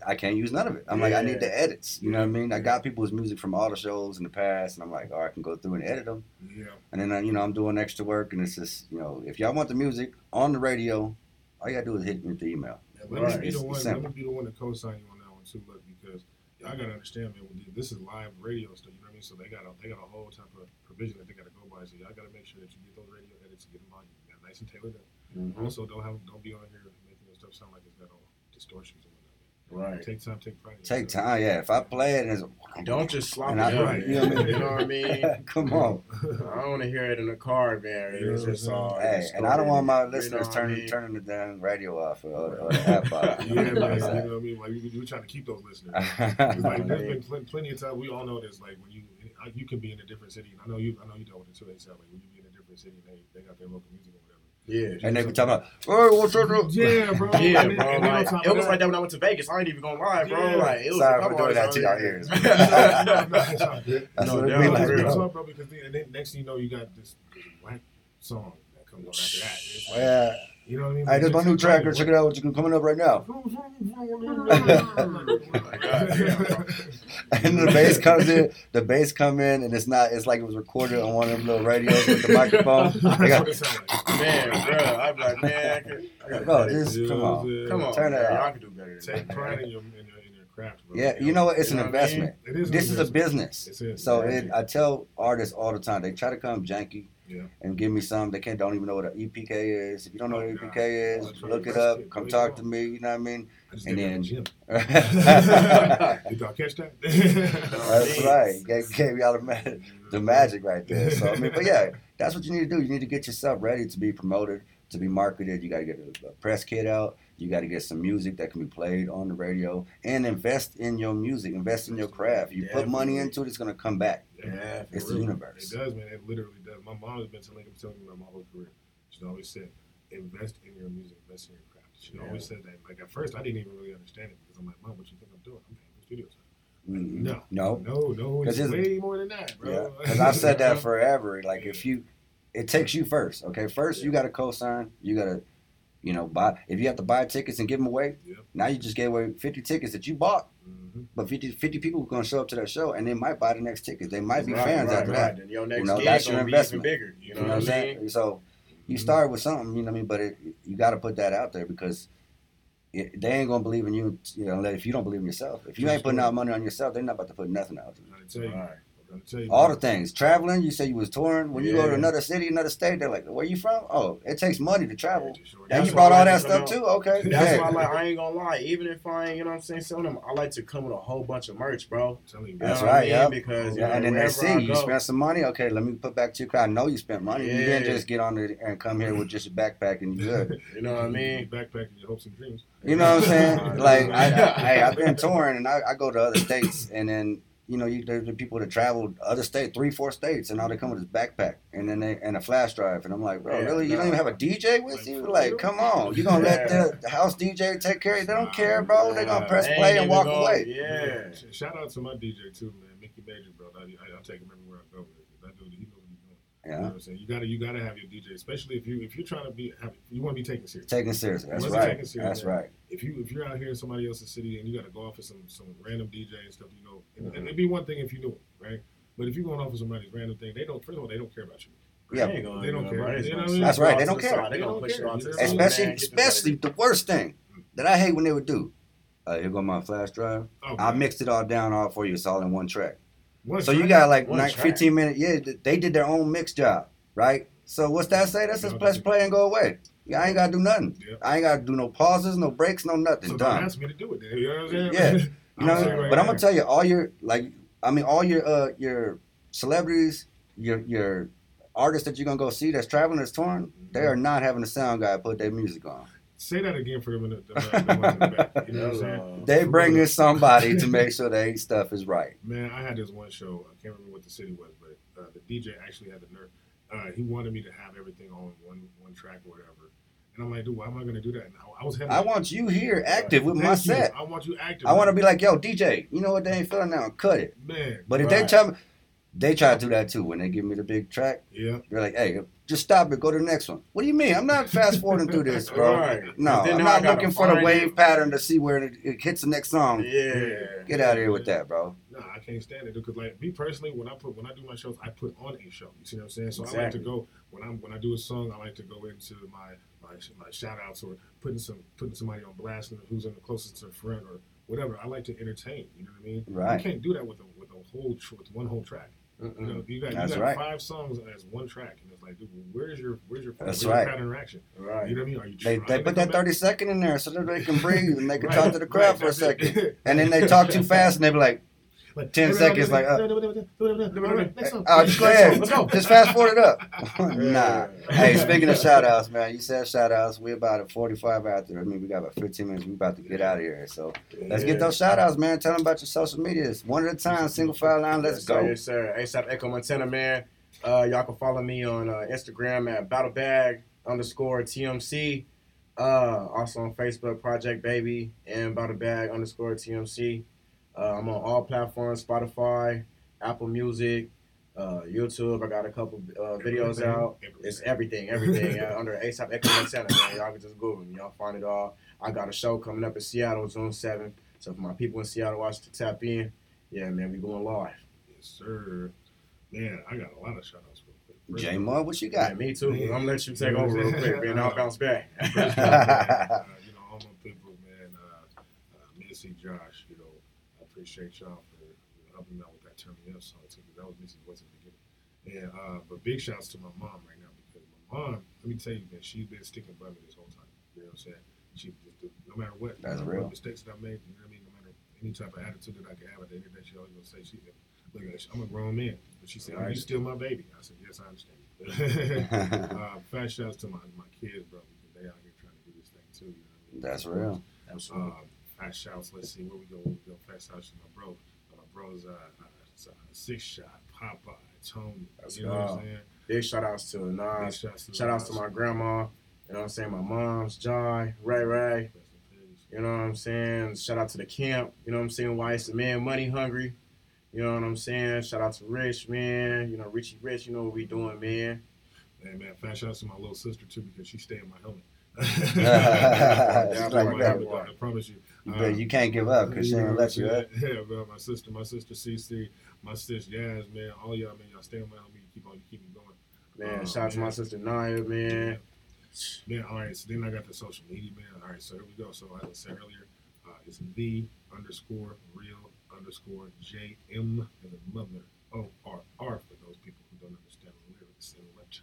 I can't use none of it. I'm like, I need the edits. You know what I mean? I got people's music from all the shows in the past, and I'm like, all right, I can go through and edit them.
Yeah.
And then uh, you know I'm doing extra work, and it's just you know if y'all want the music on the radio, all you gotta do is hit me with the email.
Yeah, let
Right.
me be
It's
the one. Let me be the one to co-sign you on that one too, look, because y'all gotta understand, man. This is live radio stuff, you know what I mean. So they got a they got a whole type of provision that they gotta go by. Gotta make sure that you get those radio edits, and get them on, you got nice and tailored. in.
Mhm.
Also, don't have don't be on here making your stuff sound like it's got all distortions and whatnot.
Right.
Take time, take pride.
Take
yourself.
time, yeah. If I play it, and it's,
Don't just slop it
I-
out.
you know what I mean?
You know what I mean? *laughs*
come on.
I don't want to hear it in the car, man.
You know
It's
what I'm
just all.
Hey, and I don't want my
You know
listeners
I
turning
mean?
turning the damn radio off or, or the app off. *laughs*
Yeah, man. You know what I *laughs* mean? Like you, you're trying to keep those listeners. Like there's been pl- plenty of time. We all know this. Like when you I- you can be in a different city. and I know you. I know you dealt with it too. They like when you be in a different city, they they got their local music or whatever.
Yeah.
and they be talking about, oh, what's up? bro?"
Yeah, bro.
Yeah, bro.
and
Like, it was like that when I went to Vegas. I ain't even gonna lie, bro.
Yeah.
Like, it was
Sorry for doing that to y'all ears. *laughs* *laughs*
no, no, no, it's all good.
That's
No,
what it
that
be
was
like, bro.
all, bro, because then, and then next thing you know, you got this, this whack song that comes on after that. It's like,
Yeah.
You know what I mean?
Hey, this is my new track. Go check it out. What you can coming up right now. *laughs* *laughs* And the bass comes in. The bass come in, and it's not. It's like it was recorded on one of them little radios with the microphone. *laughs* They got-
what it sound like.
Man, bro, I'm like, man, I could- I gotta
Bro,
cut it.
this come
know what I'm
on.
saying?
Come on,
Turn
man.
it
Y'all can do better
Take pride in your, in your, craft, bro.
Yeah, you know what? It's
You
an
know what I mean?
investment.
It is. an
This is a business.
It's it.
So it, I tell artists all the time, they try to come janky
Yeah.
and give me some. They can't don't even know what an EPK is. If you don't know what
Oh,
an EPK is, look it up. Come talk to me. You know what I mean? And then-
in the gym. *laughs*
That's
Did y'all catch that?
That's *laughs* right. Gave, gave y'all the, ma- the magic right there. So I mean, but yeah, that's what you need to do. You need to get yourself ready to be promoted, to be marketed. You got to get a, a press kit out. You got to get some music that can be played on the radio, and invest in your music. Invest in your craft. You put money into it, it's gonna come back.
Yeah,
It's
For
the universe.
It does, man. It literally does. My mom has been telling, telling me about my whole career. She always said, invest in your music, invest in your craft. She
Yeah.
always said that. Like at first, I didn't even really understand it because I'm like, Mom, what you think I'm doing? I'm paying for studio time.
Mm,
No,
no,
no, no. It's way more than that, bro.
Yeah, because I've said that *laughs* forever. Like if you, it takes you first. Okay, first you got to co-sign. You got to, you know, buy. If you have to buy tickets and give them away,
Yep.
now you just gave away fifty tickets that you bought.
Mhm.
But 50, 50 people are going to show up to that show, and they might buy the next ticket. They might be
Right,
fans
right,
after
right.
that.
Then your next
You know, that's your investment.
even bigger. You know,
You know what I'm
mean?
saying? So you
Mhm.
start with something, you know what I mean. But it, you got to put that out there because it, they ain't gonna believe in you. You know, if you don't believe in yourself. If you ain't putting out money on yourself, they're not about to put nothing out.
I'm trying to tell you.
Right.
I'm trying to tell you.
All the things. Traveling, you say you was touring. When you go to another city, another state, they're like, "Where you from?" Oh, it takes money to travel. And you brought all that stuff too. Okay, *laughs*
That's
Hey.
why I like. I ain't gonna lie. Even if I ain't, you know what I'm saying, selling them, I like to come with a whole bunch of merch, bro.
You,
You.
That's
I
right,
mean?
yep.
Because you
Yeah,
know,
and then they
I
see you
go-
spent some money. Okay, let me put back to your crowd. I know you spent money. You didn't just get on there and come here with just a backpack and you good. *laughs*
You know what I *laughs* mean?
backpack your hopes and dreams.
You know what I'm saying? Like. I, I, hey, I've been touring and I, I go to other states and then you know, you there's the people that travel other states, three, four states, and now they come with this backpack and then they and a flash drive, and I'm like, bro,
Yeah,
really? You don't even have a DJ with
Like,
you? Like,
real?
come on, you gonna let
Yeah.
the, the house DJ take care of it? They don't care, bro. They gonna press play and walk
gonna-
away.
Yeah.
Sh- Shout out to my DJ too, man, Mickey Major, bro. I, I, I take him everywhere I go. Man. That dude, he knows what he's doing. You know
Yeah,
what I'm saying? You gotta, you gotta have your DJ, especially if you, if you're trying to be, have, you want to be taken serious.
taking it seriously. That's right.
taking it serious,
That's
man.
right.
If you, if you're out here in somebody else's city and you got to go off of some, some random DJ and stuff, you know, and,
Mm-hmm.
and it'd be one thing if you knew it, right? But if you're going off of somebody's random thing, they don't. First of all, they don't care about you.
Yeah.
They ain't gonna
They don't
do
care.
it,
You know I mean?
That's right, they don't care.
They
They don't
push
care.
you off to
You
the
know
side,
what
Especially,
man. The
especially the worst thing that I hate when they would do. Uh, here go my flash drive.
Oh,
I
man.
mixed it all down all for you. It's all in one track.
One
So you got like nine,
track.
15 minutes. Yeah, they did their own mix job, right? So what's that say? That's just
Okay.
press play and go away. Yeah, I ain't gotta do nothing.
Yep.
I ain't gotta do no pauses, no breaks, no nothing.
So
Done.
ask me to do it. Then, you know what I'm saying?
Yeah. *laughs* You know,
right
but I'm gonna tell you, all your like, I mean, all your uh your celebrities, your your artists that you're gonna go see that's traveling, that's touring, they
Mm-hmm.
are not having a sound guy put their music on.
Say that again for the, the, the the back. You know what I'm saying? *laughs*
They bring in somebody to make sure their stuff is right.
Man, I had this one show. I can't remember what the city was, but uh, the DJ actually had the nerve. Uh, he wanted me to have everything on one one track or whatever. And I'm like, dude, why am I gonna do that? And I, I was having.
I want you here active with my set.
I want you active.
I want to be like, yo, DJ, you know what they ain't feeling now? Cut it.
man.
But if
Right.
they tell me, they try to do that too. When they give me the big track,
Yeah.
they're like, hey, just stop it, go to the next one. What do you mean? I'm not fast forwarding through this, bro.
Right.
No, I'm not looking for the wave
it.
pattern to see where it, it hits the next song.
Yeah.
Get out of here with that, bro.
Nah, I can't stand it because like me personally, when I put when I do my shows, I put on a show. You see what I'm saying? So I like to go when I'm when I do a song, I like to go into my my, my shout outs or putting some putting somebody on blast and who's in the closest to a friend or whatever. I like to entertain. You know what I mean?
Right.
You can't do that with a with a whole tr- with one whole track. You
Mm-mm.
know, you got
That's
you got
right.
five songs as one track, and it's like, dude, where's your where's your
That's
where's your
right.
pattern interaction?
Right.
You know what I mean? Are you
They, they put that? 30 second in there so that they can breathe and they can *laughs*
Right,
talk to the crowd
right,
for a second. *laughs* And then they talk too fast and they be like,
Like,
10 seconds, like, uh,
Alright, next song.
oh, just go ahead.
Let's go.
Just fast forward it up. *laughs* nah. Hey, speaking of shout outs, man, you said shout outs. We're about at 45 after. I mean, we got about 15 minutes. we about to get out of here. So let's get those shout outs, man. Tell them about your social medias. One at a time, single file line. Let's go.
yes, sir. ASAP Echo Montana, man. Uh, y'all can follow me on uh, Instagram at battlebag underscore TMC. Uh, also on Facebook, Project Baby and battlebag underscore TMC. Uh, I'm on all platforms: Spotify, Apple Music, uh, YouTube. I got a couple uh, videos
Everything,
out. It's everything, everything *laughs* uh, under ASAP Echo Montana. Man. Y'all can just Google me. Y'all find it all. I got a show coming up in Seattle, June 7th. So for my people in Seattle, watch to tap in. Yeah, man, we going live.
Yes, sir. Man, I got a lot of shout outs real quick.
J
of
Mo, what you
Yeah,
got?
me too. I'm gonna let you take over real quick, man. I'll bounce back.
First off, man, uh, you know, all my people, man, uh, uh, Missy, Josh, you know, I appreciate y'all for helping me out with that Turn Me Up song too, 'cause that was Missy's voice at the beginning. And uh, but big shouts to my mom right now because my mom, let me tell you, man, she's been sticking by me this whole time. You know what I'm saying? She just do- no matter what,
That's
no matter
real.
what mistakes that I made, you know what I mean? No matter any type of attitude that I can have at the end of the day, she always gonna say she look at I'm a grown man. But she said,
Right.
You still my baby. I said, Yes, I understand. *laughs* *laughs* uh, fast shouts to my, my kids, bro, because they out here trying to do this thing too. You know what I mean?
That's real.
Absolutely.
Um, fast shouts. Let's see where we go. Where we go. Fast shouts to my bro. My bro's uh, uh, six shot, Popeye, Tony.
Let's
you know what. I'm saying?
Big shout outs to
Big
Nas.
shouts to
Shout outs to my grandma. You know what I'm saying? My mom's, Joy, Ray Ray.
Rest in peace.
You know what I'm saying? Shout out to the camp. You know what I'm saying? Why it's the man money hungry. You know what I'm saying? Shout out to Rich, man. You know, Richie Rich, you know what we doing, man.
Hey man, fast shouts to my little sister too because she stayed in my helmet.
Just
Stayed
like that.
I promise you. Um,
you can't give up because she ain't let you up. *laughs*
Yeah, man, my sister, my sister CC, my sister Yaz, man, all y'all, man, y'all stay around me, keep on, you keep me going.
Man,
Oh,
shout out to my sister Naya, man.
Man, all right. So then I got the social media, man. All right, so here we go. So as I said earlier, uh, it's the underscore real underscore J M and the mother O R R for those people who don't understand the lyrics and letters.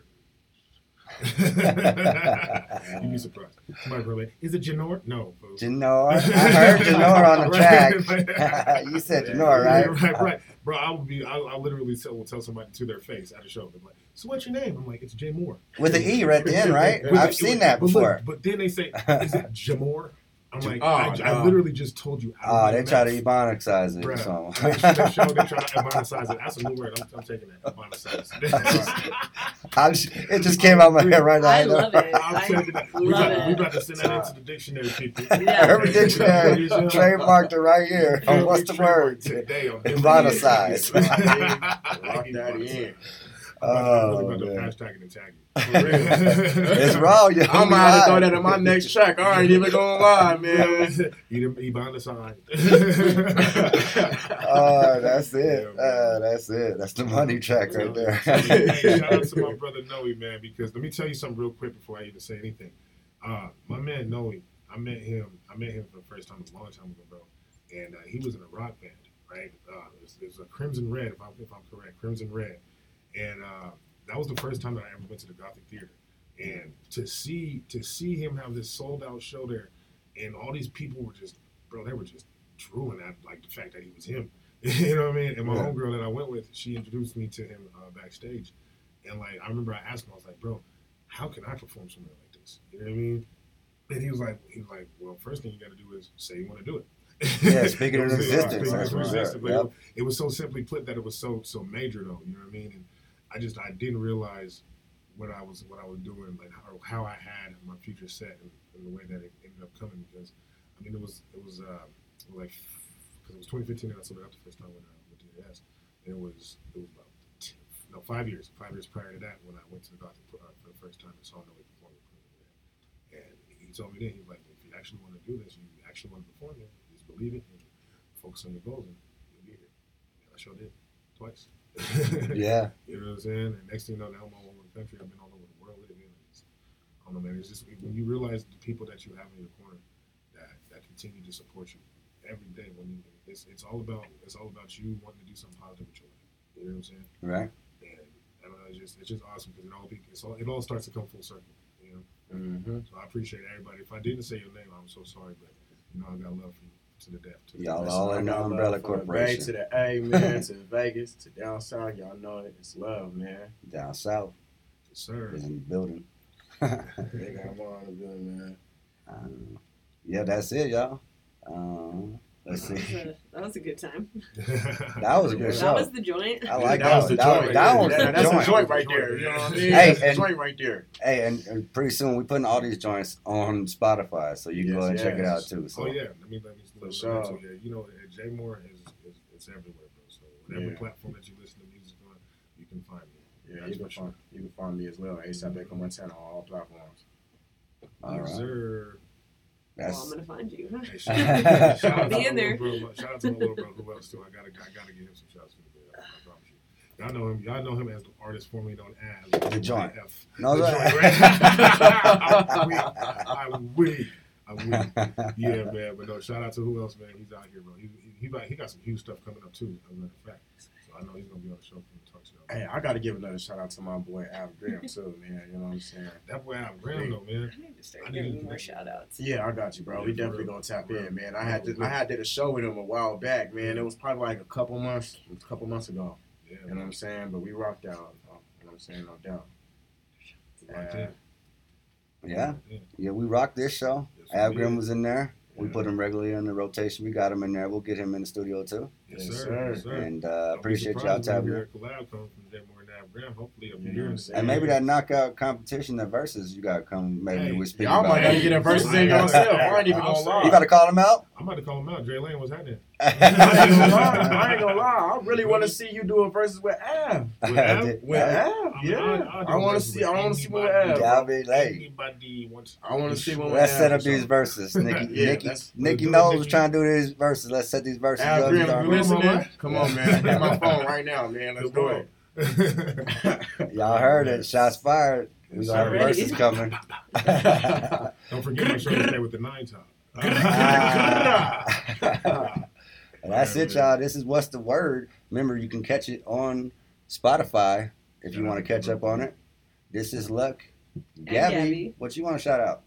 *laughs* You'd be surprised. Somebody probably is it Janor? No, folks.
Janor. I *laughs* heard Janor on the track. *laughs* you said Janor, right?
right, right, bro. I would be. I, I literally tell, will tell somebody to their face at a show. They're like, "So what's your name?" I'm like, "It's Jay Moore."
With the E right at the end, right? I've seen that
but look,
before.
but then they say, "Is it Jamor?" I'm like,
Oh,
I, I literally just told you. out
Oh,
my
they try to
mouth.
ebonicize it or
Bruh.
something.
They, they show, they try to *laughs* ebonicize it. That's a new word. I'm, I'm taking that. Ebonicize.
Just, *laughs* it just came out my head right now.
I love it.
I'm
I
taking that. We
love
about, we about to send that into the dictionary, people. *laughs*
Yeah.
Urban Dictionary trademarked it right here.
Yeah,
What's the word?
Today on
Ebonicize.
Lock that in.
I'm
Oh,
really about to
oh,
hashtag it and tag you. *laughs*
It's raw, yo.
I'm
We
gonna have to throw that in my next track. I ain't even gonna lie, man.
Eat Ebonicize.
Oh, that's it.
Yeah.
Uh, that's it. That's the money track right there.
hey, shout out to my *laughs* brother Noe, man, because let me tell you something real quick before I even say anything. Uh, my man Noe, I met him. I met him for the first time a long time ago, bro, and uh, he was in a rock band, right? Uh, it, was, it was a Crimson Red, if I'm, if I'm correct, Crimson Red, and uh, that was the first time that I ever went to the Gothic Theater, and to see to see him have this sold out show there, and all these people were just, bro, they were just drooling at like the fact that he was him. *laughs* you know what I mean? And my
Yeah.
homegirl that I went with, she introduced me to him uh, backstage. And like, I remember I asked him, I was like, bro, how can I perform somewhere like this? You know what I mean? And he was like, he was like, well, first thing you got to do is say you want to do it.
Yeah, speak *laughs* it
You know
in
what I'm saying?
existence, right.
But
Yep.
it was so simply put that it was so so major though. You know what I mean? And I just I didn't realize what I was what I was doing, like how, how I had my future set, and, and the way that it ended up coming. Because I mean, it was it was uh, like because it was 2015 that I sold it out the first time when I went to DAS. It was it was about no five years five years prior to that when I went to the Gothic uh, for the first time and saw Noe perform with And he told me then he was like, if you actually want to do this, you actually want to perform it, just believe it and focus on your goals, and you'll be here. And I sure did twice.
Yeah. *laughs*
You know what I'm saying? And next thing you know, now I'm all over the country. I've been all over the world It's, I don't know, man. It's just when you realize the people that you have in your corner that that continue to support you every day. When you, it's it's all about it's all about you wanting to do something positive with your life. You know what I'm saying?
Right.
And I don't know. It's just it's just awesome because it all be, it's all it all starts to come full circle. You know.
Mm-hmm.
So I appreciate everybody. If I didn't say your name, I'm so sorry, but you know I got love for you to the death. To
Y'all all in the
I love
Umbrella
from the Bay
Corporation.
to the A, man, *laughs* to Vegas, to down south. Y'all know it. It's love, man.
Down south
Yes, sir.
is in the building.
They got more all in the building, man.
Um, yeah, that's it, y'all. Um, let's
That was
see.
a, *laughs* that was a good time.
That was a good
That
show.
That was the joint.
I like
that
that.
was the joint.
was- that
right
was the
That- that's
joint.
joint right there. You know what I mean?
Hey,
That's a
and-
joint right there.
Hey, and, and pretty soon we're putting all these joints on Spotify, so you can go
Yes,
and check it out too. So
Oh yeah, let me let me let me
sure.
too. Yeah, you know, JMorr is, is it's everywhere, bro. So whatever
Yeah.
platform that you listen to music on, you can find me.
Yeah,
That's
you can
sure.
find you can find me as well. ASAP Echo Montana on all platforms.
all
Yes,
right,
sir.
Well, I'm gonna find you.
Hey, shout, shout out
Be in there.
bro. Shout out to my little *laughs* bro. Who else too? I gotta I gotta give him some shouts for the bit. I, I promise you. Y'all know him. Y'all know him as the artist formerly known as
The Joint.
F.
no.
The
that-
Joint, right? I'm weak. I'm weak. I'm weak. Yeah, *laughs* man. But no, shout out to who else, man. He's out here, bro. He, he, he, got, he got some huge stuff coming up too. As a matter of fact, so I know he's gonna be on the show and talk to y'all.
Hey, I gotta give another shout out to my boy Al Graham too, man. You know what I'm saying?
That boy Al Graham though, man.
I need to start
I need
giving
to-
more shout outs.
Yeah, I got you, bro.
Yeah,
we definitely
real.
gonna tap
real.
in, man. I had to, I had did a show with him a while back, man. It was probably like a couple months, a couple months ago.
Yeah,
You know what I'm saying? But we rocked out. uh, You know what I'm saying? No doubt.
Right
Uh,
yeah,
Yeah.
yeah, we rocked this show.
We
was in there. We
Yeah.
put him regularly in the rotation. We got him in there. We'll get him in the studio too.
Yes, sir. Yes, sir.
And uh, appreciate y'all tapping in.
collab from Jay Moore and Al Graham. Hopefully,
You know what I'm saying?
And maybe that knockout competition, that versus you got to come. Maybe
Hey,
we speak
Y'all
about
might not
it.
get a versus in yourself. I ain't even gonna lie.
You got to call him out.
I'm about to call him out. Dre Lane, what's happening? *laughs*
I ain't gonna lie. *laughs* I ain't gonna lie. I really want to see you do a versus with Av.
With Al?
With Av, yeah.
I'll- I'll do
I want to see. I want to see one with
anybody.
Av.
Y'all be like,
Anybody wants?
I want to see one with
let's set up these verses. Nikki, *laughs* Nikki,
that's-
Nikki
do it,
knows
Nikki.
trying to do these verses. Let's set these verses up.
Graham,
Start-
you
Come on, man.
Come on, man. Get my phone right now, man. Let's do it. *laughs*
Y'all heard it. Shots fired. We got
Already.
verses coming. *laughs*
Don't forget my show today with the nine top. *laughs*
Ah. And that's it, y'all. This is what's the word. Remember, you can catch it on Spotify if you want to catch up on it. This is Luck. Gabby,
Gabby.
what you want to shout out?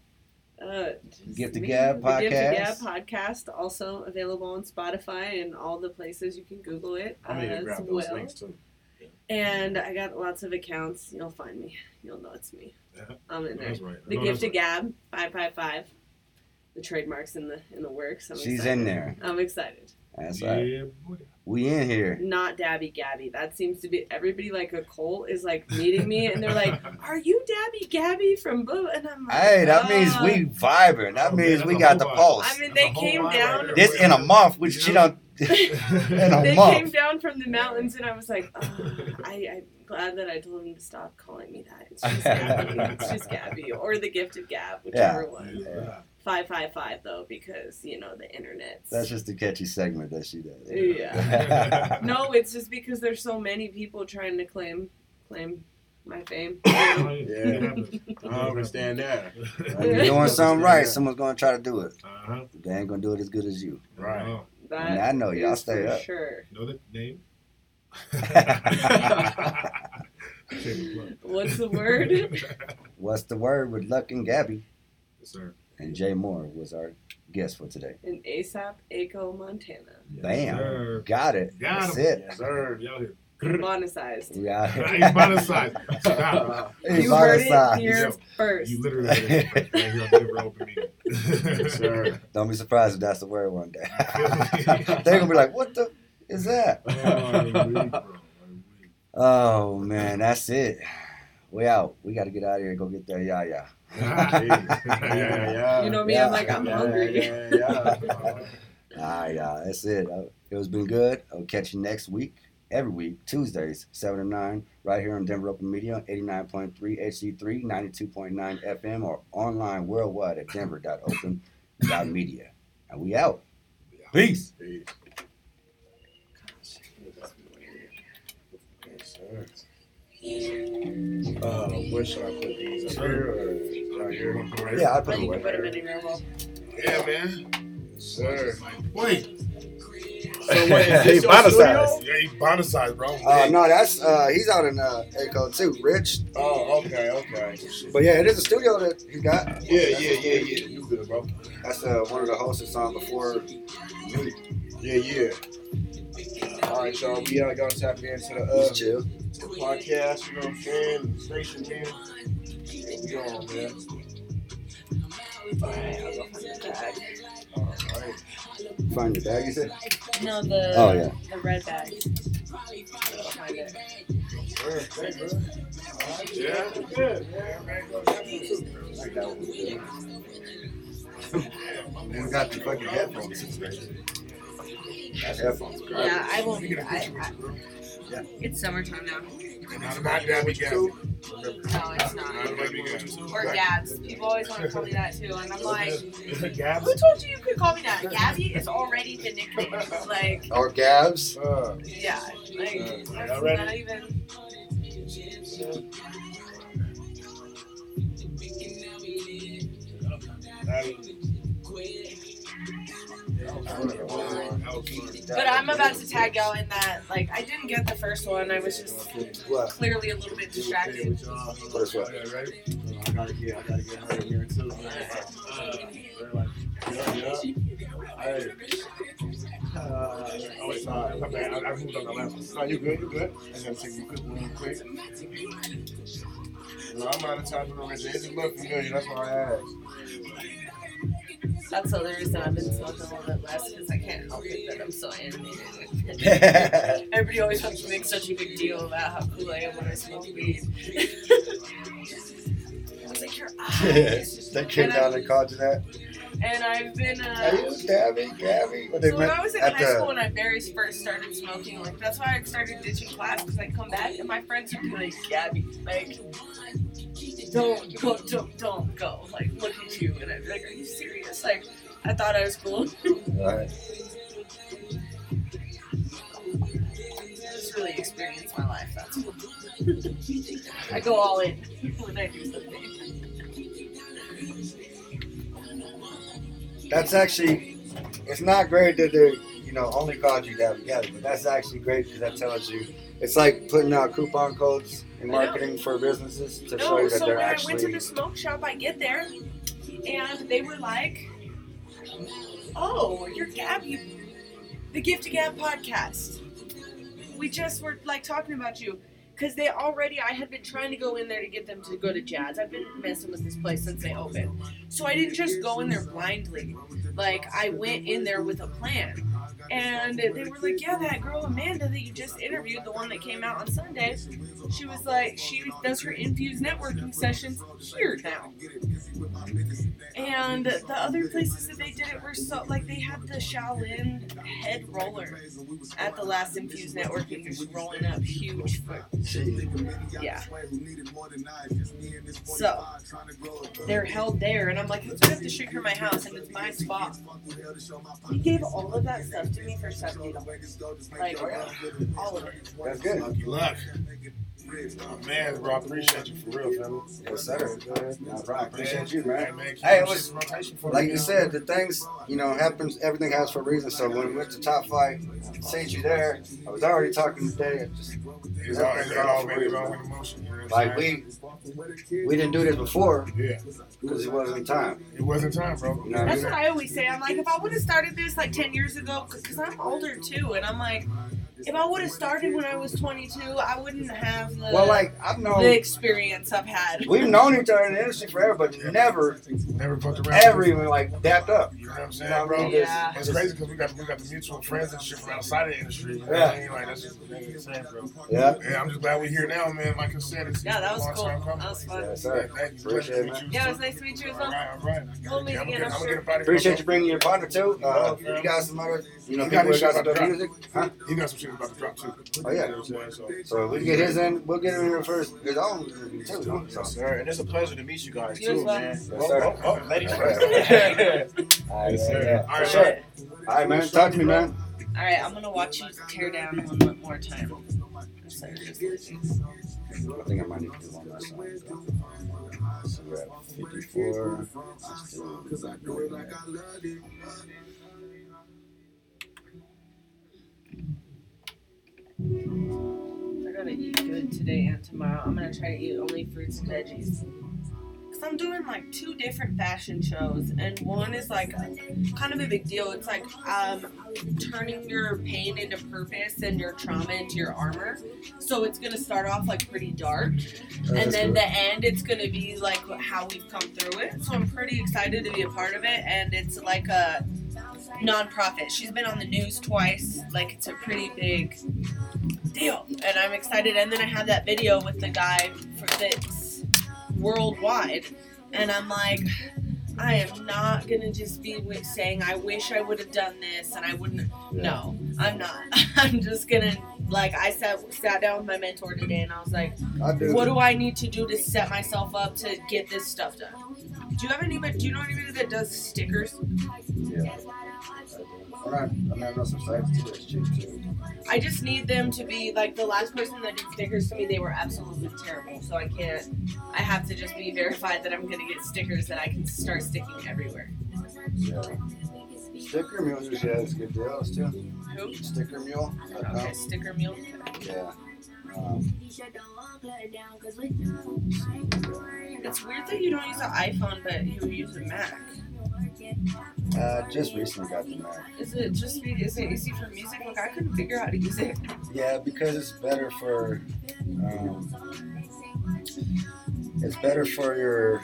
Uh,
Gift to. Gab
The Gift to Gab
podcast.
podcast, also available on Spotify and all the places you can Google it
I'm gonna
as
grab those
well.
links too.
And I got lots of accounts. You'll find me. You'll know it's me.
Yeah.
I'm in there.
Right.
The
No,
Gift
of
to Gab five five five. The trademarks in the in the works. I'm
She's
excited.
in there.
I'm excited.
That's
right.
right.
Boy.
We in here.
Not Dabby Gabby. That seems to be everybody like a cult is like meeting me and they're like, *laughs* "Are you Dabby Gabby from Boo?" And I'm like,
Hey, that means
"Ah."
we vibing. That
Oh,
means
that's
we got the
vibe.
pulse.
I mean,
That's
they
a
came down.
right.
This in a month, which you don't. in a
they
month.
came down from the mountains, and I was like, oh, I, I'm glad that I told him to stop calling me that. It's just Gabby. it's just Gabby, or the gifted Gab, whichever one.
Yeah.
Five five five though, because you know the internet.
That's just a catchy segment that she does.
Yeah. *laughs* No, it's just because there's so many people trying to claim claim my fame. *laughs* *laughs*
Yeah. I understand that.
When you're doing something right, someone's gonna try to do it.
Uh-huh.
They ain't gonna do it as good as you.
Right.
Oh,
That
And I know y'all
is
stay
for
up.
Sure.
know the name? *laughs*
What's the word? *laughs*
What's the word with Luck and Gabby?
yes, sir.
And JMorr was our guest for today.
In ASAP, Echo, Montana.
Bam.
sir.
Got it.
Got
That's
him.
it.
Yes, sir.
Y'all here.
Bonicized.
We out.
He's bonicized. Stop.
He's
You heard it
bonicized.
here
Yo,
first.
You literally heard it right here on the Open Media.
Yes, sir. *laughs*
Don't be surprised if that's the word one day. *laughs* They're gonna be like, "What the is that?"
Oh, I'm weak, bro. I'm weak.
Oh man, that's it.
we out. We got to get out of here and go get that yeah *laughs* yeah.
yeah, yeah, yeah.
You know me,
Yeah.
I'm like, I'm
yeah,
hungry.
Yeah, yeah, yeah.
Ah, yeah, that's it. Uh, It was been good. I'll catch you next week. Every week, Tuesdays, 7 to 9, right here on Denver Open Media, 89.3 HD3, 92.9 FM, or online worldwide at denver.open.media. And we out.
Peace.
Peace. Uh, where should I put these? Up here or right here?
Yeah, I put it
you
away.
can put them in your roll.
Yeah, man.
Sir.
Wait.
So *laughs* wait, this your studio?
Yeah, he bonicized, bro.
Uh, no, that's, uh, he's out in uh, Echo too, Rich.
Oh, okay, okay.
But yeah, it is a studio that he got.
Yeah, yeah, yeah, yeah. You good, bro?
That's uh, one of the hosts that's on before me.
Yeah, yeah. All right, y'all. We are gonna tap into the
He's
uh,
chill.
the podcast. You know what I'm saying? The station, man. We on, man.
Alright, I'll go find the bag.
All right.
Find your bag, you said?
No, the
Oh, yeah.
the red bag. Find it.
Sure, thank you. All right,
Yeah.
good. Yeah, man. Go tap into it.
Like that one good. And got the fucking headphones. That's headphones.
Yeah, I won't. I, I,
with you, bro.
it's summertime now.
Not about that, we got it.
No, it's
Not
not.
about we got it.
Or Gabs. People always want to call me that too, and I'm like,
Gabs?
who told you you could call me that? Gabby is already the nickname. Like,
Or Gabs.
Uh,
yeah, like
Uh,
that's
y'all ready?
not even. But I'm about to tag y'all in that. Like, I didn't get the first one. I was just clearly a little bit distracted.
What?
Yeah.
I gotta get, I gotta get her here too. Oh.
I, moved the one.
You good, you good. I'm out of time for no reason. It look familiar, that's why I asked.
That's the other reason I've been smoking a little bit less because I can't help it that I'm so *laughs* animated. Everybody always wants to make such a big deal about how cool I am when I smoke weed. *laughs* I was like, your eyes. *laughs*
came down and called you that.
And I've been, uh,
Gabby, Gabby. What they
so when I was in high
the-
school when I very first started smoking, like that's why I started ditching class because I'd come back and my friends would be like, Gabby, like, don't go, don't, don't go. Like, look at you. And I'd be like, are you serious? Like, I thought I was cool. *laughs*
Alright.
just really experience my life. That's all. *laughs* I go all in *laughs* when I do something.
That's actually, it's not great that they, you know, only called you Gabby Gabby, but that's actually great because that tells you, it's like putting out coupon codes in marketing for businesses to show you that
so
they're
when I went to the smoke shop, I get there, and they were like, "Oh, you're Gab, you, the Gift to Gab podcast. We just were like talking about you." Because they already, I had been trying to go in there to get them to go to jazz. I've been messing with this place since they opened. So I didn't just go in there blindly. Like, I went in there with a plan. And they were like, yeah, that girl Amanda that you just interviewed, the one that came out on Sunday, she was like, she does her infused networking sessions here now. And the other places that they did it were so, like, they had the Shaolin head roller at the last infused networking, just rolling up huge. For, yeah. So, they're held there, and I'm like, let's have to shoot her my house, and it's my spot. He gave all of that stuff to me for seventy dollars, like all of it.
That's good.
Lucky luck. Oh, man, bro, I appreciate you for real, family.
Yes, sir. No problem. Appreciate you, man.
man
Hey, it was
this rotation for
like you said, the things you know happens. Everything happens for a reason. So when we went to top fight, seen you there. I was already talking today. and Just
It's all, it's all been wrong with emotion. You know
like we we didn't do this before
Yeah,
because it wasn't time.
it wasn't time, bro.
You know what I
That's
mean?
what I always say. I'm like, if I would have started this like ten years ago, because I'm older too, and I'm like, if I would have started when I was 22, I wouldn't have the
Well, like I've known,
the experience I've had.
we've known each other in the industry forever, but never,
Never fucked around.
ever even like dapped up.
You know what I'm
You
saying,
know I
bro?
mean?
Yeah.
It's crazy because we got we got the mutual friends and shit from outside of the industry. You know
Yeah.
what I mean? Like that's just that's insane, bro.
Yeah.
Yeah, I'm just glad we're here now, man. Like I said, it's
Yeah, that was
a long
cool.
time coming.
That was fun.
Yes, sir.
Thank you.
Appreciate it,
Pleasure to meet you.
Yeah, it was nice to meet you as well.
right, all right.
We'll meet
Yeah, I'm
again,
gonna,
I'm
I'm
sure.
get up out.
Appreciate you bringing your partner too. Uh, you got some other, you know,
He
people
got
that
his
got
shit
some
about to
music, huh?
He got some shit about to drop too.
Oh, yeah.
You know what I'm saying?
So we get his in. We'll get him in here first. His own interview too.
So.
Yes, sir. And it's a pleasure to meet you guys too,
well.
man.
Yes,
oh,
sir.
oh, oh, ladies
All
first. *laughs*
all right,
Yes,
yeah,
sir.
yeah,
All
for
right.
sure. All right, man. Talk to me, man.
All right, I'm gonna watch you tear down one more time. Instead of just listening.
I think I might need to do one more song. So we're at 54. Let's do
I gotta eat good today and tomorrow. I'm gonna try to eat only fruits and veggies. Cause I'm doing like two different fashion shows, and one is like kind of a big deal. It's like um, turning your pain into purpose and your trauma into your armor. So it's gonna start off like pretty dark, and then the end it's gonna be like how we've come through it. So I'm pretty excited to be a part of it, and it's like a nonprofit. She's been on the news twice. Like it's a pretty big deal, and I'm excited. And then I have that video with the guy for that's worldwide, and I'm like. I am not gonna just be saying I wish I would have done this and I wouldn't. No, I'm not. *laughs* I'm just gonna like I sat sat down with my mentor today and I was like,
I do.
what do I need to do to set myself up to get this stuff done? Do you have anybody? Do you know anybody that does stickers?
Yeah. I, I mean, I know some sites too that's cheap too.
I just need them to be like the last person that did stickers to me. They were absolutely terrible, so I can't. I have to just be verified that I'm gonna get stickers that I can start sticking everywhere.
Yeah. Sticker Mule usually has good deals too.
Who?
Sticker Mule.
Okay, sticker mule.
Yeah. Um,
It's weird that you don't use an iPhone, but you use a Mac.
Uh, just recently got the Mac.
Is it just be? Is it easy for music? Like I couldn't figure out how to use it.
Yeah, because it's better for. Um, it's better for your,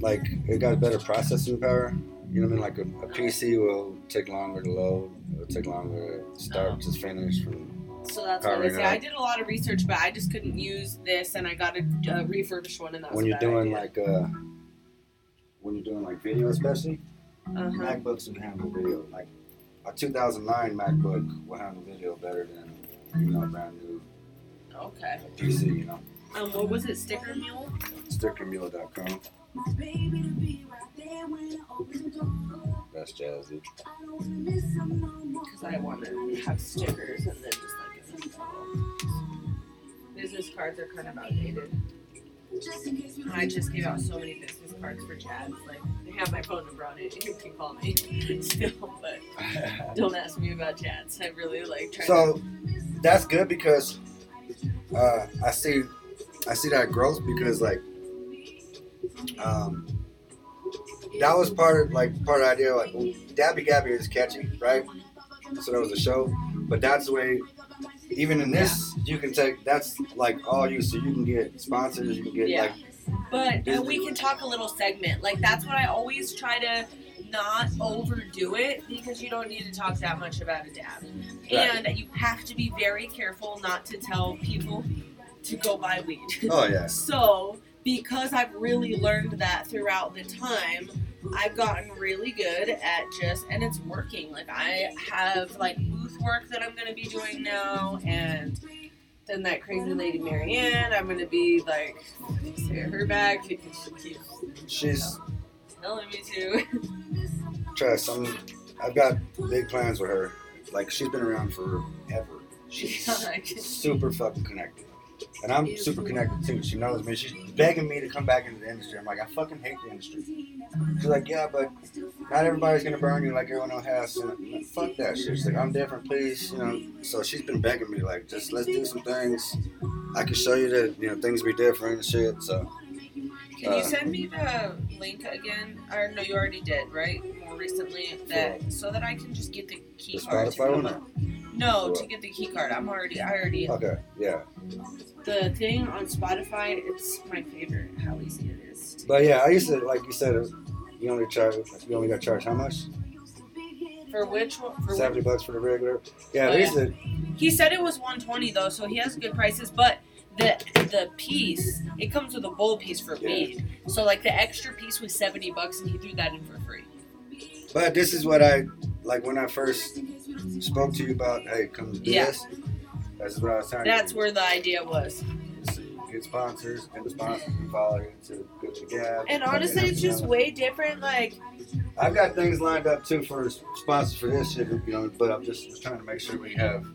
like it got better processing power. You know what I mean? Like a, a PC will take longer to load. It'll take longer to start to finish. From
So that's what I say. I did a lot of research, but I just couldn't use this, and I got a uh, refurbished one, and that
when
a
you're doing
idea.
like uh, when you're doing like video, especially
Uh-huh.
MacBooks can handle video. Like a 2009 MacBook will handle video better than you know a brand new
Okay.
PC. You know,
Um, what was it? Sticker Mule?
stickermule.com. That's jazzy.
Because I want to have stickers and then just like business cards are kind of outdated. I just gave out so many business cards for Chad. Like they have my phone number on it. You can call me *laughs* still, but *laughs* don't ask me about Chad's. I really like trying.
So that's good because uh, I see I see that growth because like um, that was part of like part of the idea like well, Dabby Gabby is catchy, right? So that was a show, but that's the way. Even in this, you can take that's like all you so you can get sponsors, you can get
Yeah.
like
But we can talk a little segment. Like that's what I always try to not overdo it because you don't need to talk that much about a dab.
Right.
And you have to be very careful not to tell people to go buy weed.
oh yeah, *laughs*
So, because I've really learned that throughout the time, I've gotten really good at just, and it's working. Like, I have, like, booth work that I'm going to be doing now, and then that crazy lady Marianne, I'm going to be, like, her back because she keeps
she's
telling me to.
trust. I'm, I've got big plans with her. Like she's been around forever. *laughs* She's super fucking connected. And I'm super connected too. She knows me. She's begging me to come back into the industry. I'm like, I fucking hate the industry. She's like, yeah, but not everybody's gonna burn you like everyone else has. And I'm like, fuck that shit. She's like, I'm different, please. You know. So she's been begging me like, just let's do some things. I can show you that you know things be different and shit. So
Can you
Uh,
send me the link again? Or no, you already did, right? More recently, that so that I can just get the key
The
card.
Spotify one?
No, to get the key card. I'm already. I already.
Okay, yeah.
The thing on Spotify. It's my favorite. How easy it is.
But yeah, I used to like you said, you only charge you only got charged how much?
For which one? For
Seventy bucks for the regular. Yeah,
Oh, yeah.
to.
He said it was 120 though, so he has good prices. But the the piece, it comes with a bowl piece for
Yeah.
weed. So like the extra piece was 70 bucks, and he threw that in for free.
But this is what I like when I first spoke to you about. Hey, come do
Yeah.
this. That's what I was telling
That's where the idea was.
Get sponsors, and the sponsors you follow into good to gab.
And honestly, it's just way different. Like
I've got things lined up too for sponsors for this shit, you know. But I'm just, just trying to make sure we have.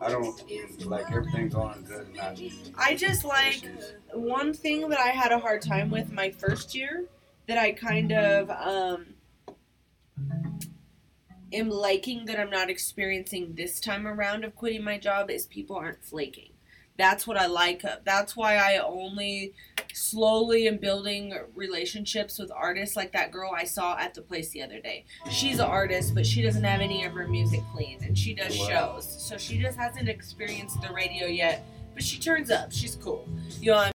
I don't like everything's on good and not.
I just like one thing that I had a hard time with my first year that I kind of um am liking that I'm not experiencing this time around of quitting my job is people aren't flaking. That's what I like. That's why I only slowly am building relationships with artists like that girl I saw at the place the other day. She's an artist, but she doesn't have any of her music clean and she does
Wow.
shows. So she just hasn't experienced the radio yet, but she turns up. She's cool. You know,